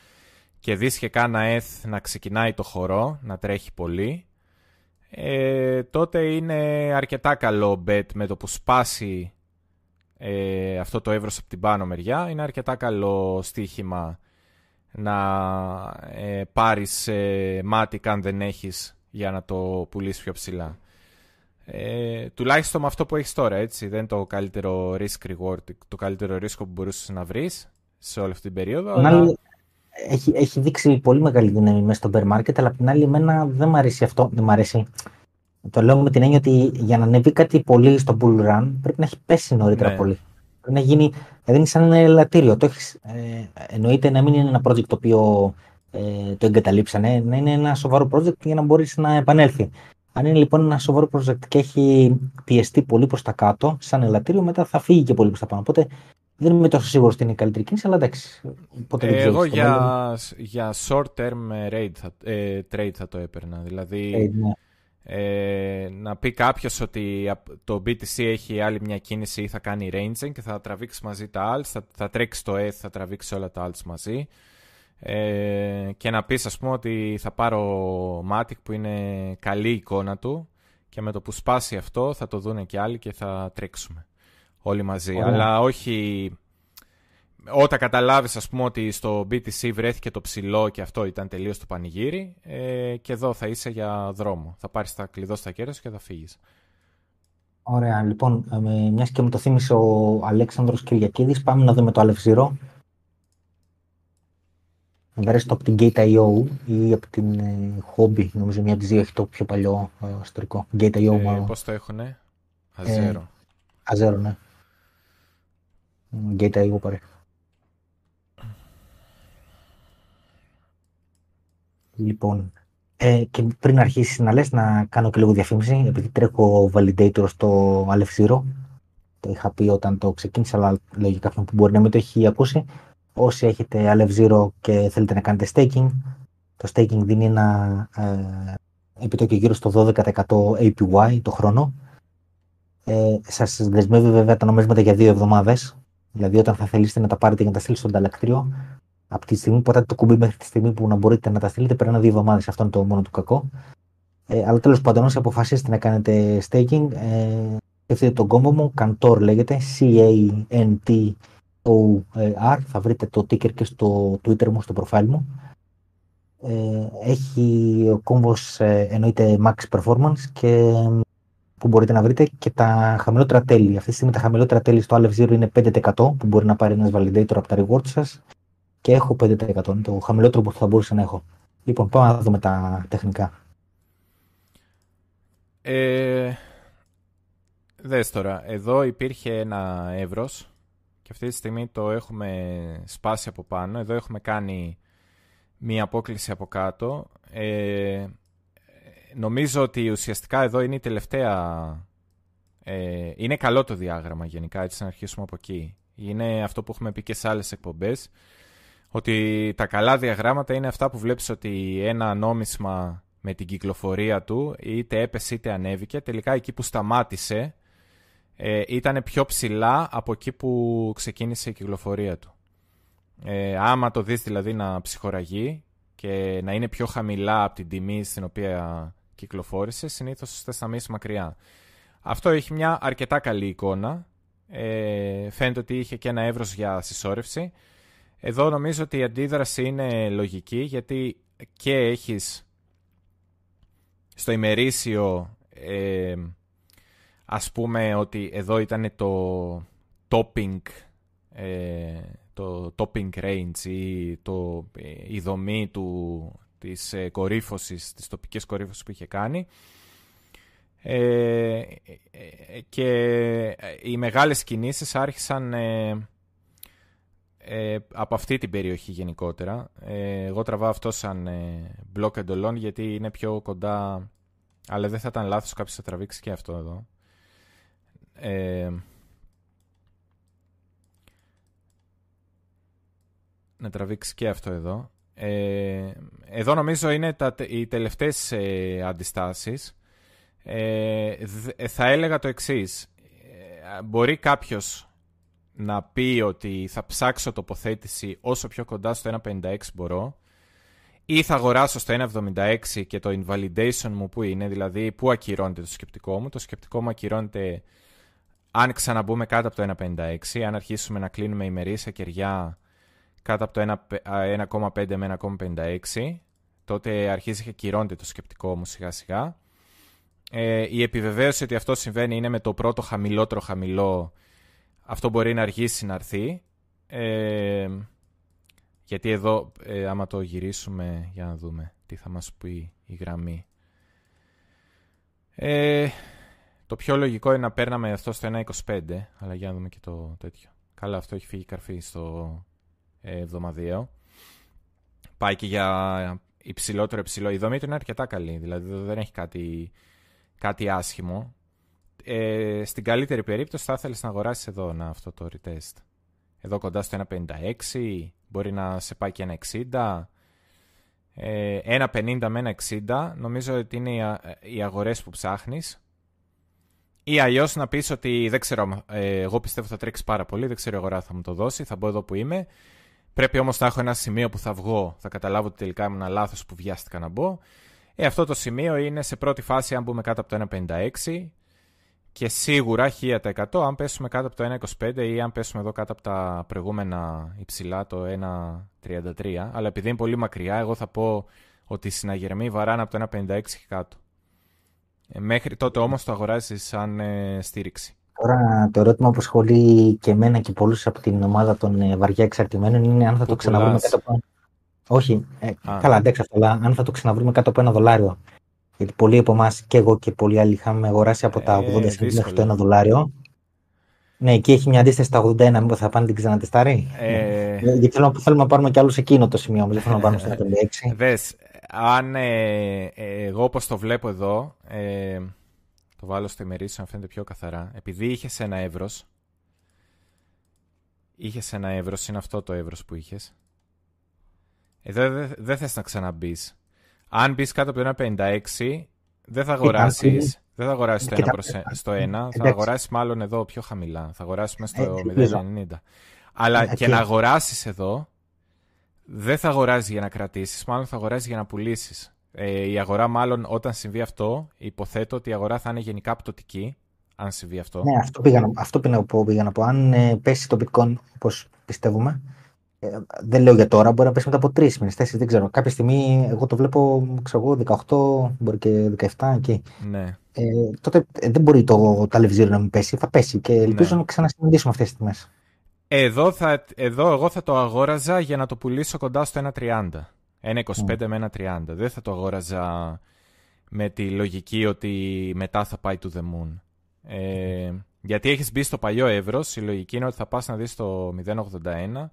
και δεις και κάνα ETH να ξεκινάει το χορό, να τρέχει πολύ, ε, τότε είναι αρκετά καλό bet με το που σπάσει ε, αυτό το εύρος από την πάνω μεριά. Είναι αρκετά καλό στοίχημα να ε, πάρεις ε, μάτι αν δεν έχεις για να το πουλήσεις πιο ψηλά. Ε, τουλάχιστον με αυτό που έχεις τώρα, έτσι. Δεν είναι το καλύτερο risk reward, το καλύτερο ρίσκο που μπορούσες να βρεις σε όλη αυτή την περίοδο. Αλλά... Έχει, έχει δείξει πολύ μεγάλη δύναμη μέσα στο bear market, αλλά απ' την άλλη εμένα δεν μου αρέσει αυτό. Δεν μου αρέσει. Το λέω με την έννοια ότι για να ανεβεί κάτι πολύ στο bull run πρέπει να έχει πέσει νωρίτερα ναι. πολύ. Πρέπει να γίνει, δηλαδή είναι σαν ένα ελαττήριο. Το έχεις, ε, εννοείται να μην είναι ένα project το οποίο ε, το εγκαταλείψανε, να είναι ένα σοβαρό project για να μπορείς να επανέλθει. Αν είναι λοιπόν ένα σοβαρό project και έχει πιεστεί πολύ προς τα κάτω, σαν ελαττήριο, μετά θα φύγει και πολύ προς τα πάνω. Οπότε δεν είμαι τόσο σίγουρος ότι είναι η καλύτερη κίνηση, αλλά εντάξει. Ε, εγώ για, για short term trade θα, ε, trade θα το έπαιρνα. Δηλαδή, ναι ε, να πει κάποιος ότι το BTC έχει άλλη μια κίνηση ή θα κάνει ranging και θα τραβήξει μαζί τα alts, θα, θα τρέξει το ETH, θα τραβήξει όλα τα alts μαζί ε, και να πεις ας πούμε ότι θα πάρω Matic που είναι καλή εικόνα του και με το που σπάσει αυτό θα το δούνε και άλλοι και θα τρέξουμε όλοι μαζί. Αλλά όχι όταν καταλάβεις ας πούμε ότι στο BTC βρέθηκε το ψηλό και αυτό ήταν τελείως το πανηγύρι ε, και εδώ θα είσαι για δρόμο. Θα πάρεις τα κλειδό στα κέρδη και θα φύγεις. Ωραία, λοιπόν, ε, μιας και μου το θύμισε ο Αλέξανδρος Κυριακίδης, πάμε να δούμε το Aleph Zero. Βαρέσει το από την Gate.io ή από την ε, Hobby, νομίζω μια από τις δύο έχει το πιο παλιό ε, ιστορικό. Gate.io ε, μάλλον. Πώς το έχουνε, Αζέρο. Ε, Αζέρο, ναι. Gate.io πάρε. Λοιπόν, ε, και πριν αρχίσεις να λες, να κάνω και λίγο διαφήμιση, επειδή τρέχω validator στο Aleph Zero. Το είχα πει όταν το ξεκίνησα, αλλά λέω για κάποιον που μπορεί να μην το έχει ακούσει. Όσοι έχετε Aleph Zero και θέλετε να κάνετε staking, το staking δίνει ένα ε, επιτόκιο γύρω στο 12% APY το χρόνο. Ε, σας δεσμεύει βέβαια τα νομίσματα για δύο εβδομάδες. Δηλαδή όταν θα θελήσετε να τα πάρετε και να τα στείλετε στο ανταλλακτήριο, από τη στιγμή που πατάτε το κουμπί μέχρι τη στιγμή που να μπορείτε να τα στείλετε, περνά δύο εβδομάδες. Αυτό είναι το μόνο του κακό. Ε, αλλά τέλος πάντων, όσοι αποφασίσετε να κάνετε staking, ε, σκεφτείτε τον κόμμα μου, Cantor λέγεται, C-A-N-T-O-R. Θα βρείτε το ticker και στο Twitter μου, στο profile μου. ε, έχει ο κόμβος ε, εννοείται max performance και που μπορείτε να βρείτε και τα χαμηλότερα τέλη. Αυτή τη στιγμή τα χαμηλότερα τέλη στο Aleph Zero είναι 5% που μπορεί να πάρει ένας validator από τα rewards σας και έχω 5%. Είναι το χαμηλότερο που θα μπορούσα να έχω. Λοιπόν, πάμε να δούμε τα τεχνικά. Ε, δες τώρα, εδώ υπήρχε ένα εύρος και αυτή τη στιγμή το έχουμε σπάσει από πάνω. Εδώ έχουμε κάνει μία απόκληση από κάτω. Ε, νομίζω ότι ουσιαστικά εδώ είναι η τελευταία... Ε, είναι καλό το διάγραμμα γενικά, έτσι να αρχίσουμε από εκεί. Είναι αυτό που έχουμε πει και σε άλλες εκπομπές, ότι τα καλά διαγράμματα είναι αυτά που βλέπεις ότι ένα νόμισμα με την κυκλοφορία του είτε έπεσε είτε ανέβηκε, τελικά εκεί που σταμάτησε ε, ήταν πιο ψηλά από εκεί που ξεκίνησε η κυκλοφορία του. Ε, άμα το δεις δηλαδή να ψυχοραγεί και να είναι πιο χαμηλά από την τιμή στην οποία κυκλοφόρησε, συνήθως θες να μείνεις μακριά. Αυτό έχει μια αρκετά καλή εικόνα. Ε, φαίνεται ότι είχε και ένα εύρος για συσσόρευση. Εδώ νομίζω ότι η αντίδραση είναι λογική γιατί και έχεις στο ημερήσιο ε, ας πούμε ότι εδώ ήταν το topping ε, το topping range ή το, η δομή του, της ε, κορύφωσης, της τοπικής κορύφωσης που είχε κάνει. Ε, και οι μεγάλες κινήσεις άρχισαν από αυτή την περιοχή γενικότερα. εγώ τραβάω αυτό σαν block εντολών γιατί είναι πιο κοντά αλλά δεν θα ήταν λάθος κάποιος θα τραβήξει και αυτό εδώ. Ε, να τραβήξει και αυτό εδώ. Ε, εδώ νομίζω είναι τα, οι τελευταίες ε, αντιστάσεις. Ε, θα έλεγα το εξής. Ε, μπορεί κάποιος να πει ότι θα ψάξω τοποθέτηση όσο πιο κοντά στο 1.56 μπορώ ή θα αγοράσω στο 1.76 και το invalidation μου που είναι, δηλαδή που ακυρώνεται το σκεπτικό μου. Το σκεπτικό μου ακυρώνεται αν ξαναμπούμε κάτω από το 1.56, αν αρχίσουμε να κλείνουμε ημερήσια κεριά κάτω από το 1,5 με 1,56, τότε αρχίζει και ακυρώνεται το σκεπτικό μου σιγά σιγά. Ε, η επιβεβαίωση ότι αυτό συμβαίνει είναι με το πρώτο χαμηλότερο χαμηλό. Αυτό μπορεί να αργήσει να έρθει. Ε, γιατί εδώ, ε, άμα το γυρίσουμε, για να δούμε τι θα μας πει η γραμμή. Ε, το πιο λογικό είναι να παίρναμε αυτό στο 1.25, αλλά για να δούμε και το τέτοιο. Καλά, αυτό έχει φύγει καρφί στο ε, εβδομαδιαίο. Πάει και για υψηλότερο υψηλό. Η δομή του είναι αρκετά καλή, δηλαδή δεν έχει κάτι, κάτι άσχημο. Ε, στην καλύτερη περίπτωση θα ήθελες να αγοράσεις εδώ να, αυτό το retest. Εδώ κοντά στο 1.56, μπορεί να σε πάει και ένα 60. Ε, ένα 50 με ένα 60 νομίζω ότι είναι οι αγορές που ψάχνεις ή αλλιώς να πεις ότι δεν ξέρω, ε, εγώ πιστεύω θα τρέξεις πάρα πολύ, δεν ξέρω η αγορά θα μου το δώσει, θα μπω εδώ που είμαι. Πρέπει όμως να έχω ένα σημείο που θα βγω, θα καταλάβω ότι τελικά ήμουν λάθος που βιάστηκα να μπω. Ε, αυτό το σημείο είναι σε πρώτη φάση αν μπούμε κάτω από το 1,56 και σίγουρα 1000% αν πέσουμε κάτω από το 1,25 ή αν πέσουμε εδώ κάτω από τα προηγούμενα υψηλά το 1,33. Αλλά επειδή είναι πολύ μακριά, εγώ θα πω ότι οι συναγερμοί βαράνε από το 1,56 και κάτω. Ε, μέχρι τότε όμως το αγοράζεις σαν ε, στήριξη. Τώρα το ερώτημα που ασχολεί και εμένα και πολλούς από την ομάδα των ε, βαριά εξαρτημένων είναι αν θα το ξαναβρούμε κάτω από... Όχι, ε, καλά αντέξω αυτό, αλλά αν θα το ξαναβρούμε κάτω από ένα δολάριο. Γιατί πολλοί από εμάς και εγώ και πολλοί άλλοι είχαμε αγοράσει από τα 80 ε, μέχρι το ένα δολάριο. Ναι, εκεί έχει μια αντίσταση στα 81, μήπως θα πάνε την ξανατεστάρει; Ε... Γιατί θέλουμε, θέλουμε να πάρουμε κι άλλους εκείνο το σημείο, δεν θέλουμε να πάμε στο 56. Δες, αν ε, ε, εγώ όπως το βλέπω εδώ, ε, το βάλω στο ημερήσιο να φαίνεται πιο καθαρά, επειδή είχες ένα εύρος, είχες ένα εύρος, είναι αυτό το εύρος που είχες, εδώ δεν δε θες να ξαναμπεί. Αν μπει κάτω από το 1,56, δεν θα αγοράσει. Δεν θα αγοράσεις το 1 προς στο 1, θα αγοράσεις μάλλον εδώ πιο χαμηλά. Θα αγοράσει μέσα στο 0,90. Αλλά και να αγοράσεις εδώ, δεν θα αγοράζει για να κρατήσεις, μάλλον θα αγοράζει για να πουλήσεις. Ε, η αγορά, μάλλον όταν συμβεί αυτό, υποθέτω ότι η αγορά θα είναι γενικά πτωτική. Αν συμβεί αυτό. Ναι, αυτό πήγα, αυτό πήγα να πω. Πήγα να πω. Αν ε, πέσει το bitcoin, όπως πιστεύουμε, Ε, δεν λέω για τώρα, μπορεί να πέσει μετά από τρεις μήνες, τέσσερις, δεν ξέρω. Κάποια στιγμή, εγώ το βλέπω, ξέρω εγώ, 18, μπορεί και 17 εκεί. Ναι. Ε, τότε ε, δεν μπορεί το ταλευζίριο να μην πέσει, θα πέσει και ελπίζω ναι. να ξανασυναντήσουμε αυτές τις τιμέ. Εδώ, θα, εδώ εγώ θα το αγόραζα για να το πουλήσω κοντά στο 1,30. 1,25 mm. με 1,30. Δεν θα το αγόραζα με τη λογική ότι μετά θα πάει to the moon. Ε, γιατί έχεις μπει στο παλιό εύρος, η λογική είναι ότι θα πας να δεις το 0,81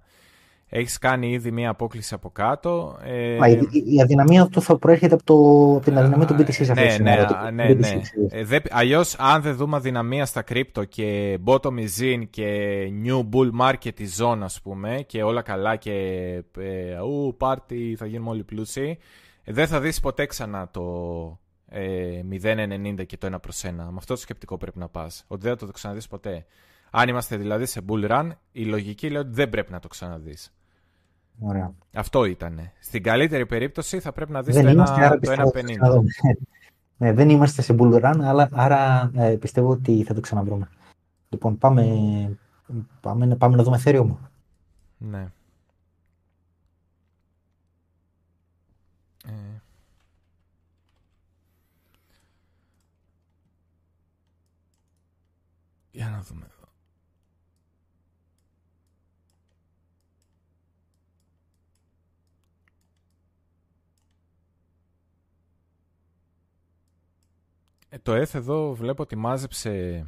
έχεις κάνει ήδη μία απόκληση από κάτω. Ε... Μα, η, η, αδυναμία του θα προέρχεται από, το, από την αδυναμία του BTC σε ναι, ναι, ναι, ναι. Ε, Αλλιώς, αν δεν δούμε αδυναμία στα κρύπτο και bottom is in και new bull market is on, ας πούμε, και όλα καλά και ε, ου, πάρτι, θα γίνουμε όλοι πλούσιοι, ε, δεν θα δεις ποτέ ξανά το ε, 0,90 και το 1 προς 1. Με αυτό το σκεπτικό πρέπει να πας. Ότι δεν θα το ξαναδείς ποτέ. Αν είμαστε δηλαδή σε bull run, η λογική λέει ότι δεν πρέπει να το ξαναδείς. Ωραία. Αυτό ήταν. Στην καλύτερη περίπτωση θα πρέπει να δεις δεν το 1,50. *laughs* Ναι, δεν είμαστε σε bull run, αλλά, άρα ε, πιστεύω ότι θα το ξαναβρούμε. Λοιπόν, πάμε, πάμε, πάμε να δούμε Ethereum. Ναι. Ε. Για να δούμε. Ε, το ΕΘ εδώ βλέπω ότι μάζεψε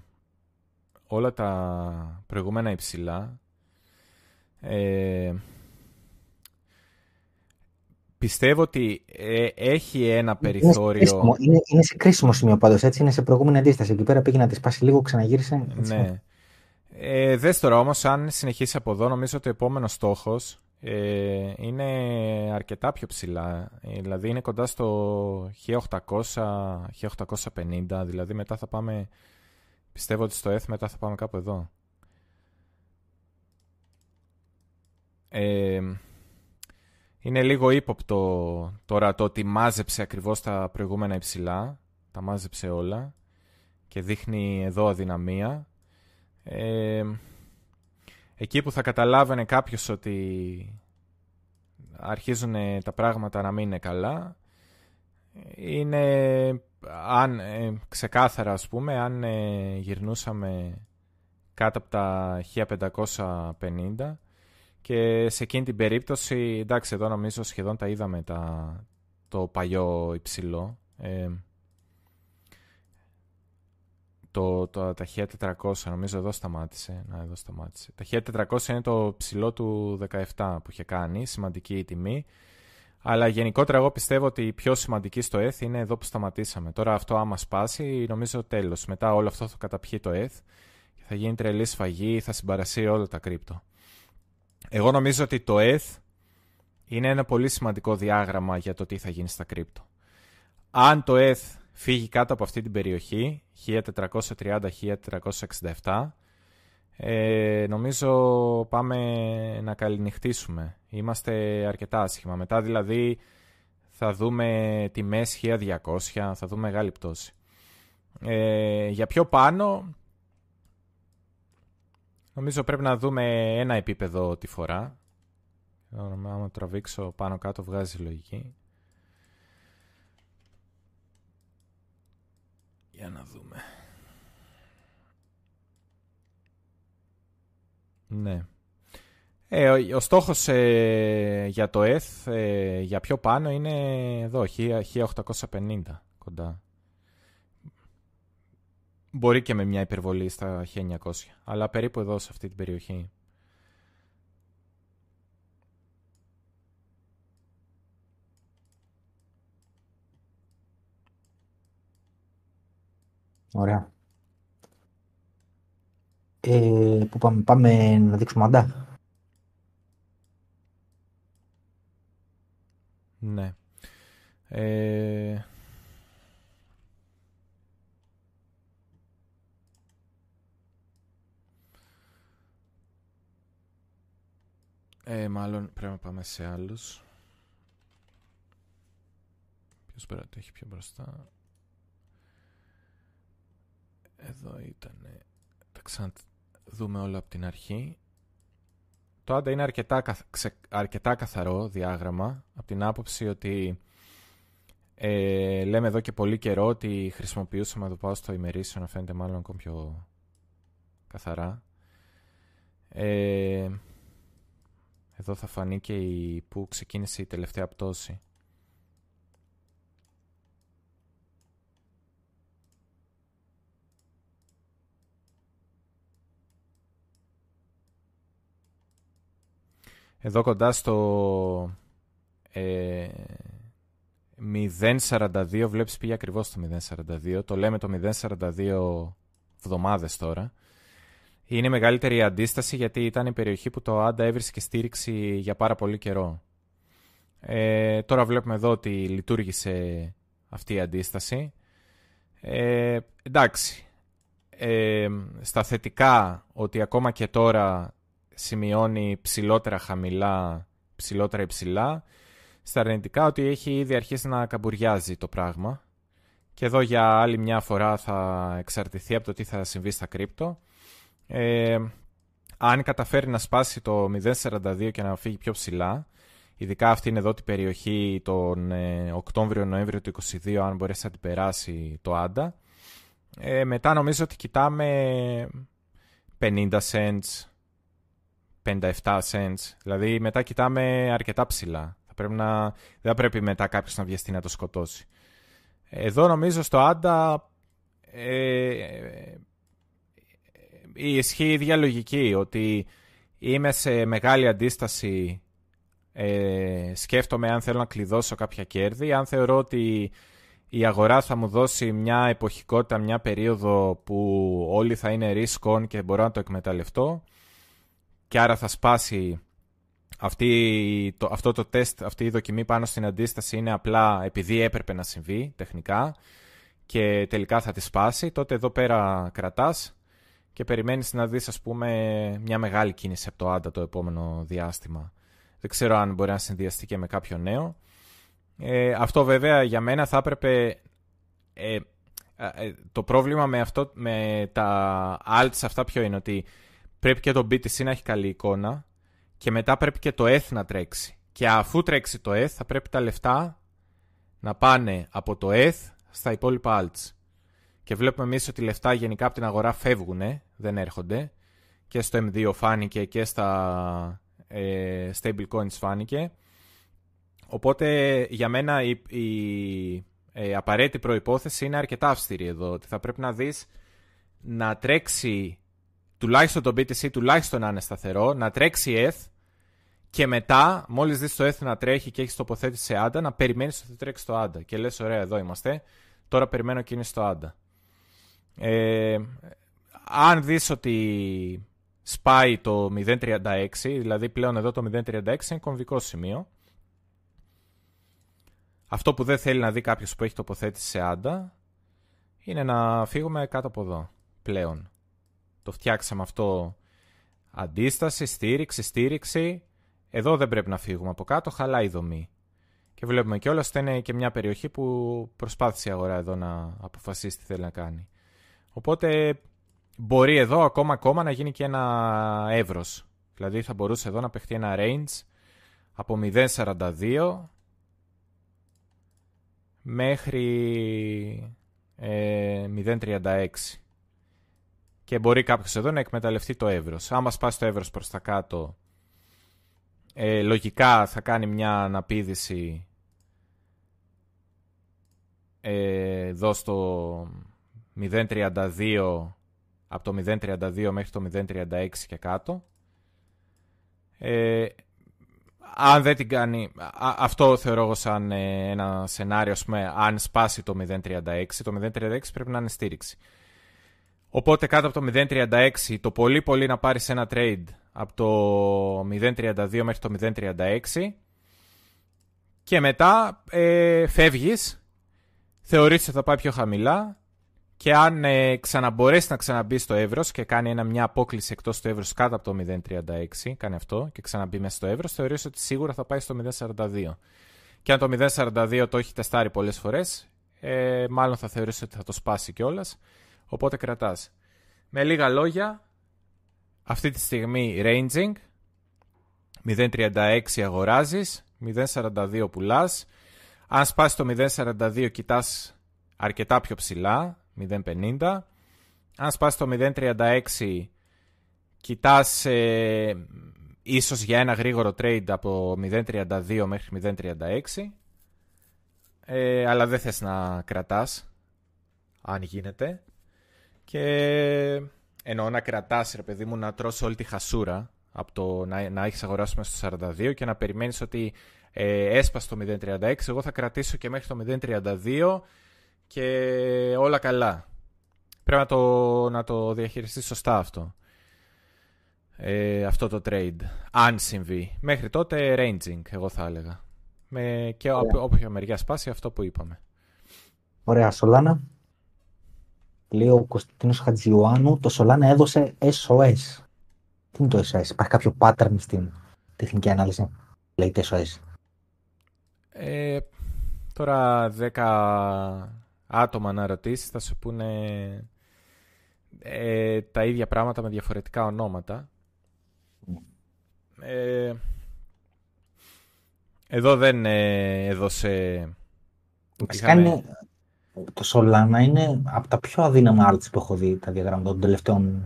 όλα τα προηγούμενα υψηλά. Ε, πιστεύω ότι ε, έχει ένα περιθώριο... Είναι, είναι, σε κρίσιμο σημείο πάντως, έτσι, είναι σε προηγούμενη αντίσταση. Εκεί πέρα πήγε να τη σπάσει λίγο, ξαναγύρισε. Ναι. Ε, δες τώρα όμως, αν συνεχίσεις από εδώ, νομίζω ότι ο επόμενος στόχος ε, είναι αρκετά πιο ψηλά. Ε, δηλαδή είναι κοντά στο 1800, 1850, δηλαδή μετά θα πάμε, πιστεύω ότι στο F μετά θα πάμε κάπου εδώ. Ε, είναι λίγο ύποπτο τώρα το ότι μάζεψε ακριβώς τα προηγούμενα υψηλά, τα μάζεψε όλα και δείχνει εδώ αδυναμία. Ε, εκεί που θα καταλάβαινε κάποιος ότι αρχίζουν τα πράγματα να μην είναι καλά είναι αν ε, ξεκάθαρα ας πούμε αν ε, γυρνούσαμε κάτω από τα 1550 και σε εκείνη την περίπτωση εντάξει εδώ νομίζω σχεδόν τα είδαμε τα, το παλιό υψηλό ε, το, το ταχεία 400, νομίζω εδώ σταμάτησε. Να, εδώ σταμάτησε. Ταχεία 400 είναι το ψηλό του 17 που είχε κάνει, σημαντική η τιμή. Αλλά γενικότερα εγώ πιστεύω ότι η πιο σημαντική στο ETH είναι εδώ που σταματήσαμε. Τώρα αυτό άμα σπάσει, νομίζω τέλος. Μετά όλο αυτό θα καταπιεί το ETH και θα γίνει τρελή σφαγή, θα συμπαρασύρει όλα τα κρύπτο. Εγώ νομίζω ότι το ETH είναι ένα πολύ σημαντικό διάγραμμα για το τι θα γίνει στα κρύπτο. Αν το ETH φύγει κάτω από αυτή την περιοχή, 1430-1467, ε, νομίζω πάμε να καληνυχτήσουμε. Είμαστε αρκετά άσχημα. Μετά δηλαδή θα δούμε τιμές 1200, θα δούμε μεγάλη πτώση. Ε, για πιο πάνω, νομίζω πρέπει να δούμε ένα επίπεδο τη φορά. Αν τραβήξω πάνω κάτω βγάζει λογική. Για να δούμε. Ναι. Ε, ο, ο στόχος ε, για το ΕΘ ε, για πιο πάνω είναι εδώ, 1850 κοντά. Μπορεί και με μια υπερβολή στα 1900, αλλά περίπου εδώ σε αυτή την περιοχή. Ωραία. Ε, που πάμε, πάμε να δείξουμε αντά. Ναι. Ε... Ε, μάλλον πρέπει να πάμε σε άλλους. Ποιος πρέπει να το έχει πιο μπροστά; Εδώ ήταν. Τα ξαναδούμε όλα από την αρχή. το άντα είναι αρκετά, αρκετά καθαρό διάγραμμα από την άποψη ότι ε, λέμε εδώ και πολύ καιρό ότι χρησιμοποιούσαμε εδώ πάω στο ημερήσιο να φαίνεται μάλλον ακόμη πιο καθαρά. Ε, εδώ θα φανεί και η, που ξεκίνησε η τελευταία πτώση. Εδώ κοντά στο ε, 0.42, βλέπεις πήγε ακριβώς το 0.42, το λέμε το 0.42 εβδομάδες τώρα. Είναι η μεγαλύτερη αντίσταση γιατί ήταν η περιοχή που το Άντα έβρισκε στήριξη για πάρα πολύ καιρό. Ε, τώρα βλέπουμε εδώ ότι λειτουργήσε αυτή η αντίσταση. Ε, εντάξει, ε, στα θετικά ότι ακόμα και τώρα σημειώνει ψηλότερα χαμηλά, ψηλότερα υψηλά. Στα αρνητικά ότι έχει ήδη αρχίσει να καμπουριάζει το πράγμα. Και εδώ για άλλη μια φορά θα εξαρτηθεί από το τι θα συμβεί στα κρύπτο. Ε, αν καταφέρει να σπάσει το 0.42 και να φύγει πιο ψηλά, ειδικά αυτή είναι εδώ την περιοχή τον ε, Οκτώβριο-Νοέμβριο του 2022, αν μπορέσει να την περάσει το Άντα, ε, μετά νομίζω ότι κοιτάμε 50 cents, 57 cents. Δηλαδή μετά κοιτάμε αρκετά ψηλά. Θα πρέπει να... Δεν πρέπει μετά κάποιος να βιαστεί να το σκοτώσει. Εδώ νομίζω στο Άντα ε, ισχύει η ίδια λογική ότι είμαι σε μεγάλη αντίσταση ε, σκέφτομαι αν θέλω να κλειδώσω κάποια κέρδη αν θεωρώ ότι η αγορά θα μου δώσει μια εποχικότητα, μια περίοδο που όλοι θα είναι risk on και μπορώ να το εκμεταλλευτώ και άρα θα σπάσει αυτή, το, αυτό το τεστ, αυτή η δοκιμή πάνω στην αντίσταση είναι απλά επειδή έπρεπε να συμβεί τεχνικά και τελικά θα τη σπάσει, τότε εδώ πέρα κρατάς και περιμένεις να δεις ας πούμε μια μεγάλη κίνηση από το άντα το επόμενο διάστημα. Δεν ξέρω αν μπορεί να συνδυαστεί και με κάποιο νέο. Ε, αυτό βέβαια για μένα θα έπρεπε... Ε, ε, το πρόβλημα με, αυτό, με τα alts αυτά ποιο είναι ότι πρέπει και το BTC να έχει καλή εικόνα και μετά πρέπει και το ETH να τρέξει. Και αφού τρέξει το ETH θα πρέπει τα λεφτά να πάνε από το ETH στα υπόλοιπα alts. Και βλέπουμε εμείς ότι λεφτά γενικά από την αγορά φεύγουν, δεν έρχονται. Και στο M2 φάνηκε και στα ε, stablecoins φάνηκε. Οπότε για μένα η, η ε, απαραίτητη προϋπόθεση είναι αρκετά αυστηρή εδώ. Ότι θα πρέπει να δεις να τρέξει τουλάχιστον το BTC τουλάχιστον να είναι σταθερό, να τρέξει ETH και μετά, μόλις δεις το ETH να τρέχει και έχεις τοποθέτηση σε ADA, να περιμένεις ότι θα τρέξει το ADA. Και λες, ωραία, εδώ είμαστε. Τώρα περιμένω κίνηση στο ADA. Ε, αν δεις ότι σπάει το 0.36, δηλαδή πλέον εδώ το 0.36 είναι κομβικό σημείο. Αυτό που δεν θέλει να δει κάποιος που έχει τοποθέτηση σε ADA είναι να φύγουμε κάτω από εδώ πλέον. Το φτιάξαμε αυτό αντίσταση, στήριξη, στήριξη. Εδώ δεν πρέπει να φύγουμε από κάτω, χαλάει η δομή. Και βλέπουμε και όλα, είναι και μια περιοχή που προσπάθησε η αγορά εδώ να αποφασίσει τι θέλει να κάνει. Οπότε μπορεί εδώ ακόμα ακόμα να γίνει και ένα εύρος. Δηλαδή θα μπορούσε εδώ να παιχτεί ένα range από 0.42 μέχρι ε, 0.36 και μπορεί κάποιος εδώ να εκμεταλλευτεί το εύρος. Άμα σπάσει το εύρος προς τα κάτω, ε, λογικά θα κάνει μια αναπήδηση ε, εδώ στο 0.32 από το 0.32 μέχρι το 0.36 και κάτω. Ε, αν δεν την κάνει, αυτό θεωρώ εγώ σαν ε, ένα σενάριο, πούμε, αν σπάσει το 0.36, το 0.36 πρέπει να είναι στήριξη. Οπότε κάτω από το 0.36 το πολύ πολύ να πάρεις ένα trade από το 0.32 μέχρι το 0.36 και μετά ε, φεύγεις, θεωρείς ότι θα πάει πιο χαμηλά και αν ε, ξαναμπορέσεις να ξαναμπεί στο εύρος και κάνει ένα, μια απόκληση εκτός του εύρους κάτω από το 0.36, κάνει αυτό και ξαναμπεί μέσα στο εύρος, θεωρείς ότι σίγουρα θα πάει στο 0.42. Και αν το 0.42 το έχει τεστάρει πολλές φορές, ε, μάλλον θα θεωρήσει ότι θα το σπάσει κιόλας. Οπότε κρατάς. Με λίγα λόγια, αυτή τη στιγμή ranging, 0.36 αγοράζεις, 0.42 πουλάς. Αν σπάσεις το 0.42 κοιτάς αρκετά πιο ψηλά, 0.50. Αν σπάσεις το 0.36 κοιτάς ε, ίσως για ένα γρήγορο trade από 0.32 μέχρι 0.36. Ε, αλλά δεν θες να κρατάς, αν γίνεται. Και εννοώ να κρατάς, ρε παιδί μου, να τρως όλη τη χασούρα από το να, να έχεις αγοράσει μέσα στο 42 και να περιμένεις ότι ε, έσπασε το 0.36, εγώ θα κρατήσω και μέχρι το 0.32 και όλα καλά. Πρέπει να το, να το διαχειριστείς σωστά αυτό. Ε, αυτό το trade. Αν συμβεί. Μέχρι τότε ranging, εγώ θα έλεγα. Με, και όποια μεριά σπάσει αυτό που είπαμε. Ωραία, Σολάνα. Λέει ο Κωνσταντίνος Χατζιουάνου, το Σολάνα έδωσε SOS. Τι είναι το SOS, υπάρχει κάποιο pattern στην τεχνική ανάλυση. Λέει SOS. Ε, τώρα 10 άτομα να ρωτήσεις θα σου πούνε ε, τα ίδια πράγματα με διαφορετικά ονόματα. Ε, εδώ δεν ε, έδωσε... Είχαμε... το Solana είναι από τα πιο αδύναμα arts που έχω δει τα διαγράμματα των τελευταίων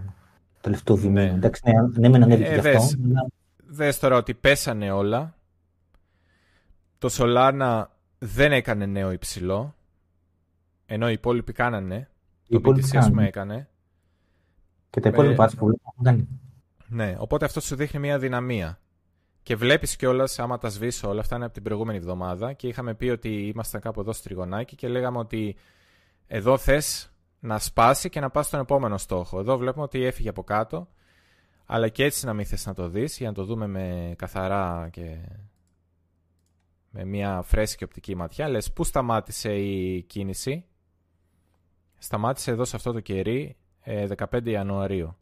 τελευταίου Ναι. Εντάξει, ναι, ναι, ναι, ναι, ε, δες, δες τώρα ότι πέσανε όλα. Το Solana δεν έκανε νέο υψηλό. Ενώ οι υπόλοιποι κάνανε. το BTC ας πούμε έκανε. Και τα υπόλοιπα ε, που έχουν κάνει. Ναι, οπότε αυτό σου δείχνει μια δυναμία. Και βλέπεις κιόλας, άμα τα σβήσω όλα, αυτά είναι από την προηγούμενη εβδομάδα και είχαμε πει ότι ήμασταν κάπου εδώ στο τριγωνάκι και λέγαμε ότι εδώ θες να σπάσει και να πας στον επόμενο στόχο. Εδώ βλέπουμε ότι έφυγε από κάτω, αλλά και έτσι να μην θες να το δεις για να το δούμε με καθαρά και με μια φρέσκη οπτική ματιά. Λες πού σταμάτησε η κίνηση; Σταμάτησε εδώ σε αυτό το κερί 15 ε, Ιανουαρίου.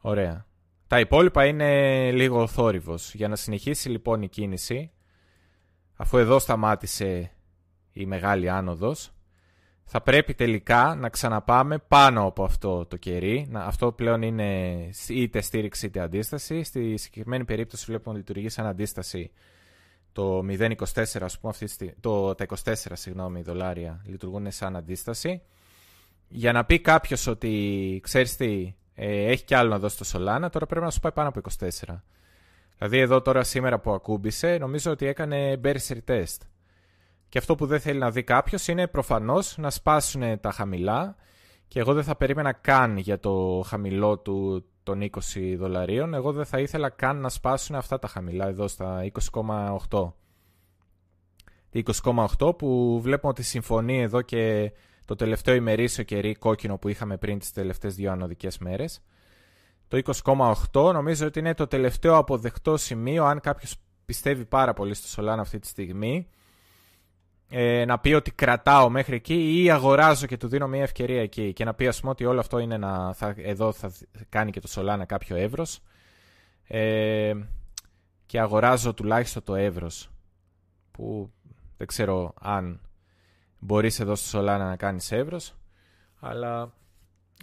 Ωραία. Τα υπόλοιπα είναι λίγο θόρυβος. Για να συνεχίσει λοιπόν η κίνηση, αφού εδώ σταμάτησε η μεγάλη άνοδος, θα πρέπει τελικά να ξαναπάμε πάνω από αυτό το κερί. Αυτό πλέον είναι είτε στήριξη είτε αντίσταση. Στη συγκεκριμένη περίπτωση βλέπουμε ότι λειτουργεί σαν αντίσταση το 0,24 ας πούμε, αυτή, το, τα 24 συγγνώμη, δολάρια λειτουργούν σαν αντίσταση. Για να πει κάποιος ότι ξέρεις τι, ε, έχει κι άλλο να δώσει το Solana, τώρα πρέπει να σου πάει πάνω από 24. Δηλαδή εδώ τώρα σήμερα που ακούμπησε, νομίζω ότι έκανε bearish test. Και αυτό που δεν θέλει να δει κάποιος είναι προφανώς να σπάσουν τα χαμηλά και εγώ δεν θα περίμενα καν για το χαμηλό του των 20 δολαρίων. Εγώ δεν θα ήθελα καν να σπάσουν αυτά τα χαμηλά εδώ στα 20,8. 20,8 που βλέπουμε ότι συμφωνεί εδώ και το τελευταίο ημερήσιο κερί κόκκινο που είχαμε πριν τις τελευταίες δύο ανωδικές μέρες. Το 20,8 νομίζω ότι είναι το τελευταίο αποδεκτό σημείο αν κάποιος πιστεύει πάρα πολύ στο Solana αυτή τη στιγμή. Ε, να πει ότι κρατάω μέχρι εκεί ή αγοράζω και του δίνω μια ευκαιρία εκεί. Και να πει ας πούμε ότι όλο αυτό είναι να, θα, εδώ θα κάνει και το Solana κάποιο εύρος. Ε, και αγοράζω τουλάχιστον το εύρος που δεν ξέρω αν μπορείς εδώ στο Solana να κάνεις εύρος αλλά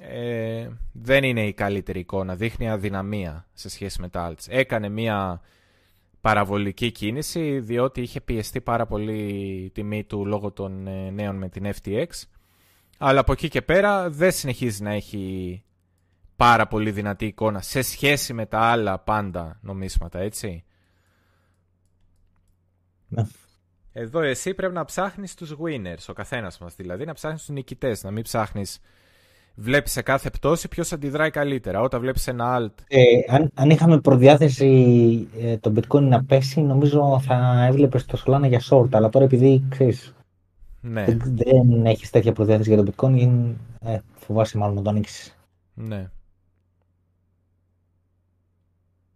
ε, δεν είναι η καλύτερη εικόνα δείχνει αδυναμία σε σχέση με τα alts έκανε μια παραβολική κίνηση διότι είχε πιεστεί πάρα πολύ η τιμή του λόγω των ε, νέων με την FTX αλλά από εκεί και πέρα δεν συνεχίζει να έχει πάρα πολύ δυνατή εικόνα σε σχέση με τα άλλα πάντα νομίσματα, έτσι. Ναι. Εδώ εσύ πρέπει να ψάχνεις τους winners, ο καθένας μας δηλαδή, να ψάχνεις τους νικητές, να μην ψάχνεις βλέπεις σε κάθε πτώση ποιος αντιδράει καλύτερα. Όταν βλέπεις ένα alt. Ε, αν, αν είχαμε προδιάθεση ε, το bitcoin να πέσει, νομίζω θα έβλεπες το Solana για short. Αλλά τώρα επειδή ξέρεις. Ναι. Δεν, δεν έχεις τέτοια προδιάθεση για το bitcoin, ε, φοβάσαι μάλλον να το ανοίξεις. Ναι.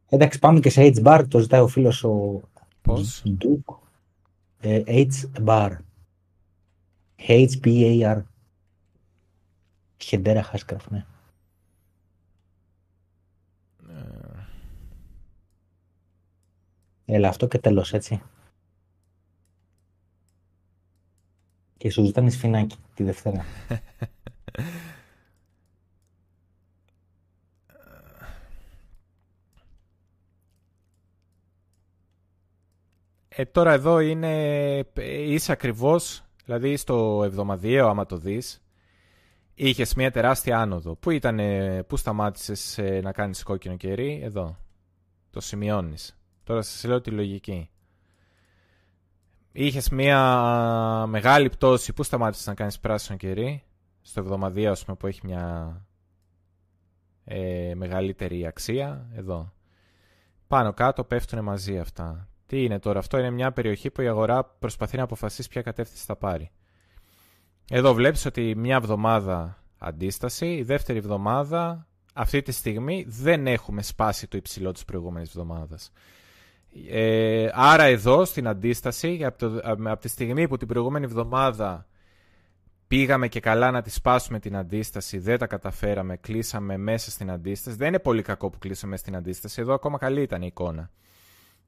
Εντάξει, πάμε και σε H-bar. Το ζητάει ο φίλος ο. Πώς; Ε, H-bar. H-B-A-R. Χεντέρα Χάσκραφ, ναι. Ε. Έλα, αυτό και τέλος, έτσι. Και σου ζητάνε σφινάκι τη Δευτέρα. *laughs* Ε, τώρα εδώ είναι, είσαι ακριβώς, δηλαδή στο εβδομαδιαίο άμα το δεις, είχες μια τεράστια άνοδο. Πού ήταν, πού σταμάτησες ε, να κάνεις κόκκινο κερί, εδώ. Το σημειώνεις. Τώρα σας λέω τη λογική. Είχες μια μεγάλη πτώση, πού σταμάτησες να κάνεις πράσινο κερί, στο εβδομαδιαίο πούμε, που έχει μια ε, μεγαλύτερη αξία, εδώ. Πάνω κάτω πέφτουν μαζί αυτά. Τι είναι τώρα, αυτό είναι μια περιοχή που η αγορά προσπαθεί να αποφασίσει ποια κατεύθυνση θα πάρει. Εδώ βλέπεις ότι μια εβδομάδα αντίσταση, η δεύτερη εβδομάδα αυτή τη στιγμή δεν έχουμε σπάσει το υψηλό της προηγούμενης εβδομάδας. Ε, άρα εδώ στην αντίσταση, από, από τη στιγμή που την προηγούμενη εβδομάδα πήγαμε και καλά να τη σπάσουμε την αντίσταση, δεν τα καταφέραμε, κλείσαμε μέσα στην αντίσταση. Δεν είναι πολύ κακό που κλείσαμε στην αντίσταση, εδώ ακόμα καλή ήταν η εικόνα.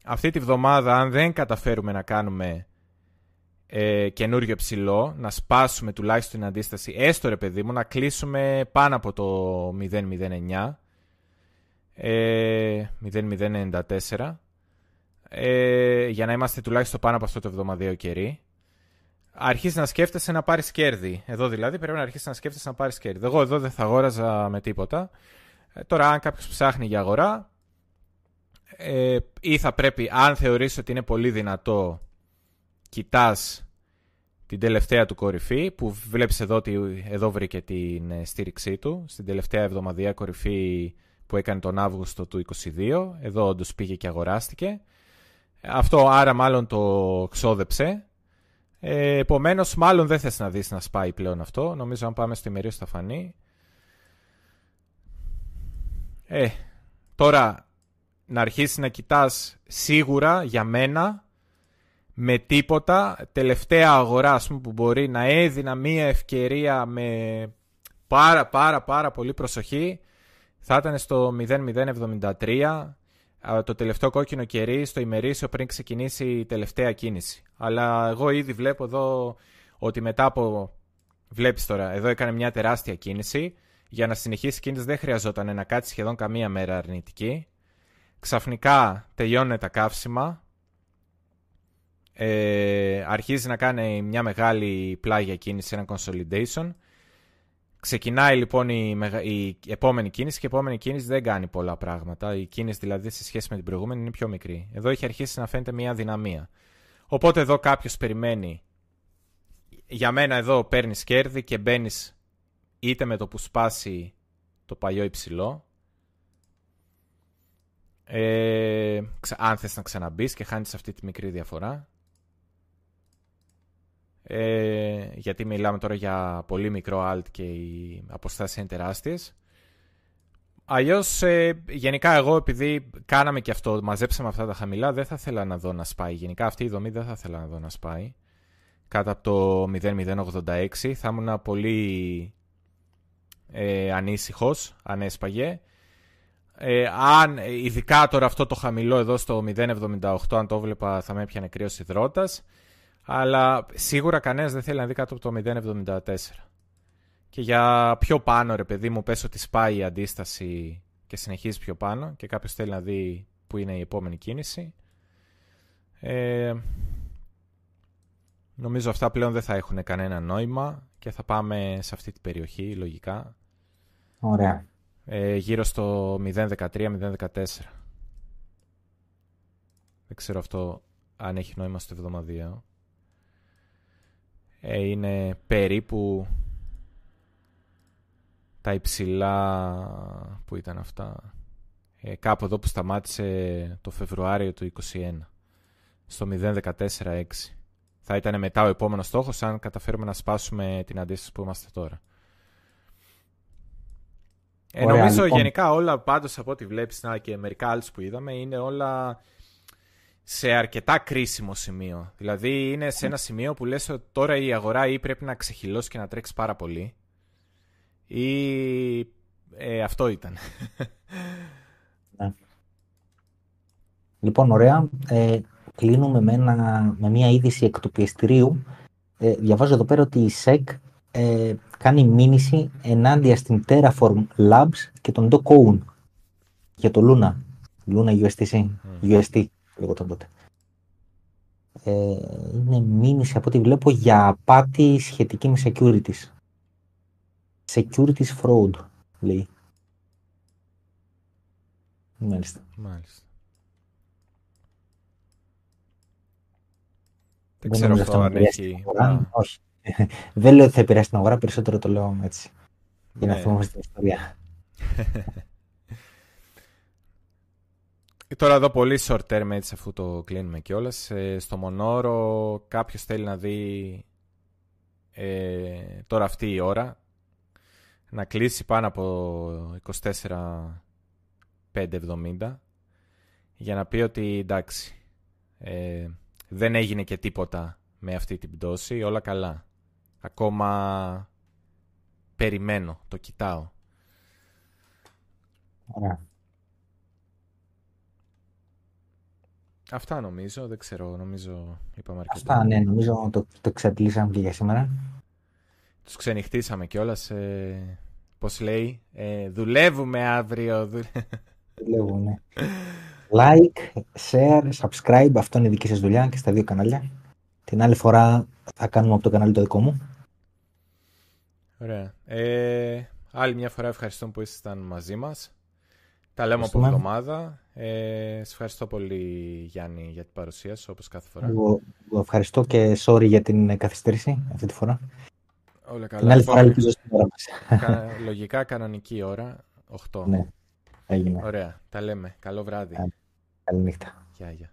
Αυτή τη βδομάδα, αν δεν καταφέρουμε να κάνουμε ε, καινούριο ψηλό, να σπάσουμε τουλάχιστον την αντίσταση, έστω ρε παιδί μου, να κλείσουμε πάνω από το 009, ε, 0094, ε, για να είμαστε τουλάχιστον πάνω από αυτό το εβδομαδιαίο κερί, αρχίζει να σκέφτεσαι να πάρεις κέρδη. Εδώ δηλαδή πρέπει να αρχίσει να σκέφτεσαι να πάρεις κέρδη. Εγώ εδώ δεν θα αγόραζα με τίποτα. Ε, τώρα, αν κάποιος ψάχνει για αγορά, ε, ή θα πρέπει, αν θεωρείς ότι είναι πολύ δυνατό, κοιτάς την τελευταία του κορυφή, που βλέπεις εδώ ότι εδώ βρήκε την ε, στήριξή του, στην τελευταία εβδομαδία κορυφή που έκανε τον Αύγουστο του 22, εδώ όντως πήγε και αγοράστηκε. Αυτό άρα μάλλον το ξόδεψε ε, Επομένως, μάλλον δεν θες να δεις να σπάει πλέον αυτό. Νομίζω αν πάμε στο ημερίο θα φανεί. Ε, τώρα να αρχίσεις να κοιτάς σίγουρα για μένα με τίποτα τελευταία αγορά ας πούμε, που μπορεί να έδινα μία ευκαιρία με πάρα πάρα πάρα πολύ προσοχή θα ήταν στο 0073 το τελευταίο κόκκινο κερί στο ημερήσιο πριν ξεκινήσει η τελευταία κίνηση. Αλλά εγώ ήδη βλέπω εδώ ότι μετά από... Βλέπεις τώρα, εδώ έκανε μια τεράστια κίνηση. Για να συνεχίσει η κίνηση δεν χρειαζόταν να κάτσει σχεδόν καμία μέρα αρνητική. Ξαφνικά τελειώνουν τα καύσιμα. Ε, αρχίζει να κάνει μια μεγάλη πλάγια κίνηση, ένα consolidation. Ξεκινάει λοιπόν η, η επόμενη κίνηση και η επόμενη κίνηση δεν κάνει πολλά πράγματα. Η κίνηση δηλαδή σε σχέση με την προηγούμενη είναι πιο μικρή. Εδώ έχει αρχίσει να φαίνεται μια δυναμία. Οπότε εδώ κάποιος περιμένει. Για μένα εδώ παίρνεις κέρδη και μπαίνεις είτε με το που σπάσει το παλιό υψηλό. Ε, αν θες να ξαναμπείς και χάνεις αυτή τη μικρή διαφορά. Ε, γιατί μιλάμε τώρα για πολύ μικρό alt και οι αποστάσεις είναι τεράστιες. Αλλιώς, ε, γενικά, εγώ επειδή κάναμε και αυτό, μαζέψαμε αυτά τα χαμηλά, δεν θα ήθελα να δω να σπάει. Γενικά, αυτή η δομή δεν θα ήθελα να δω να σπάει. Κάτω από το 0086 θα ήμουν πολύ ε, ανήσυχος αν έσπαγε. Ε, αν, ειδικά τώρα αυτό το χαμηλό εδώ στο 078, αν το βλέπα, θα με έπιανε κρύος υδρότας. Αλλά σίγουρα κανένας δεν θέλει να δει κάτω από το 0,74. Και για πιο πάνω, ρε παιδί μου, πες ότι σπάει η αντίσταση και συνεχίζει πιο πάνω και κάποιος θέλει να δει που είναι η επόμενη κίνηση. Ε, νομίζω αυτά πλέον δεν θα έχουν κανένα νόημα και θα πάμε σε αυτή την περιοχή, λογικά. Ωραία. Ε, γύρω στο 0,13-0,14. Δεν ξέρω αυτό αν έχει νόημα στο εβδομαδιαίο. Ε, είναι περίπου τα υψηλά που ήταν αυτά ε, κάπου εδώ που σταμάτησε το Φεβρουάριο του 2021 στο 0.14.6 θα ήταν μετά ο επόμενος στόχος αν καταφέρουμε να σπάσουμε την αντίσταση που είμαστε τώρα ε, νομίζω λοιπόν. γενικά όλα πάντως από ό,τι βλέπεις να, και μερικά άλλες που είδαμε είναι όλα σε αρκετά κρίσιμο σημείο. Δηλαδή είναι σε ένα σημείο που λες ότι τώρα η αγορά ή πρέπει να ξεχυλώσει και να τρέξει πάρα πολύ ή ε, αυτό ήταν. Ναι. Λοιπόν, ωραία. Ε, κλείνουμε με, με μια είδηση εκ του πιεστηρίου. Ε, διαβάζω εδώ πέρα ότι η SEC ε, κάνει μήνυση ενάντια στην Terraform Labs και τον Docoon για το Luna. Luna USTC. Mm. UST λεγόταν τότε. Ε, είναι μήνυση από ό,τι βλέπω για απάτη σχετική με securities. Securities fraud, λέει. Μάλιστα. Μάλιστα. Δεν ξέρω αυτό αν έχει... Όχι. *laughs* Δεν λέω ότι θα επηρεάσει την αγορά, περισσότερο το λέω έτσι. Για να ναι. θυμόμαστε την ιστορία. *laughs* Τώρα εδώ πολύ short term έτσι αφού το κλείνουμε κιόλας. Ε, στο Μονόρο κάποιος θέλει να δει ε, τώρα αυτή η ώρα να κλείσει πάνω από 24.570 για να πει ότι εντάξει ε, δεν έγινε και τίποτα με αυτή την πτώση, όλα καλά. Ακόμα περιμένω, το κοιτάω. Ωραία. Αυτά νομίζω, δεν ξέρω, νομίζω είπαμε αρκετά. Αυτά, ναι, νομίζω το, το εξαντλήσαμε και για σήμερα. Τους ξενυχτήσαμε κιόλας. Ε, πώς λέει, ε, δουλεύουμε αύριο. Δουλεύουμε. like, share, subscribe, αυτό είναι η δική σας δουλειά και στα δύο κανάλια. Την άλλη φορά θα κάνουμε από το κανάλι το δικό μου. Ωραία. Ε, άλλη μια φορά ευχαριστώ που ήσασταν μαζί μας. Τα λέμε από εβδομάδα. Ε, σε ευχαριστώ πολύ Γιάννη για την παρουσία σου όπως κάθε φορά. Εγώ, ευχαριστώ και sorry για την καθυστέρηση αυτή τη φορά. Όλα καλά. Την άλλη φορά ελπίζω στην ώρα μας. Λογικά κανονική ώρα 8. Ναι, έγινε. Ωραία. Τα λέμε. Καλό βράδυ. Καλή νύχτα. Γεια, γεια.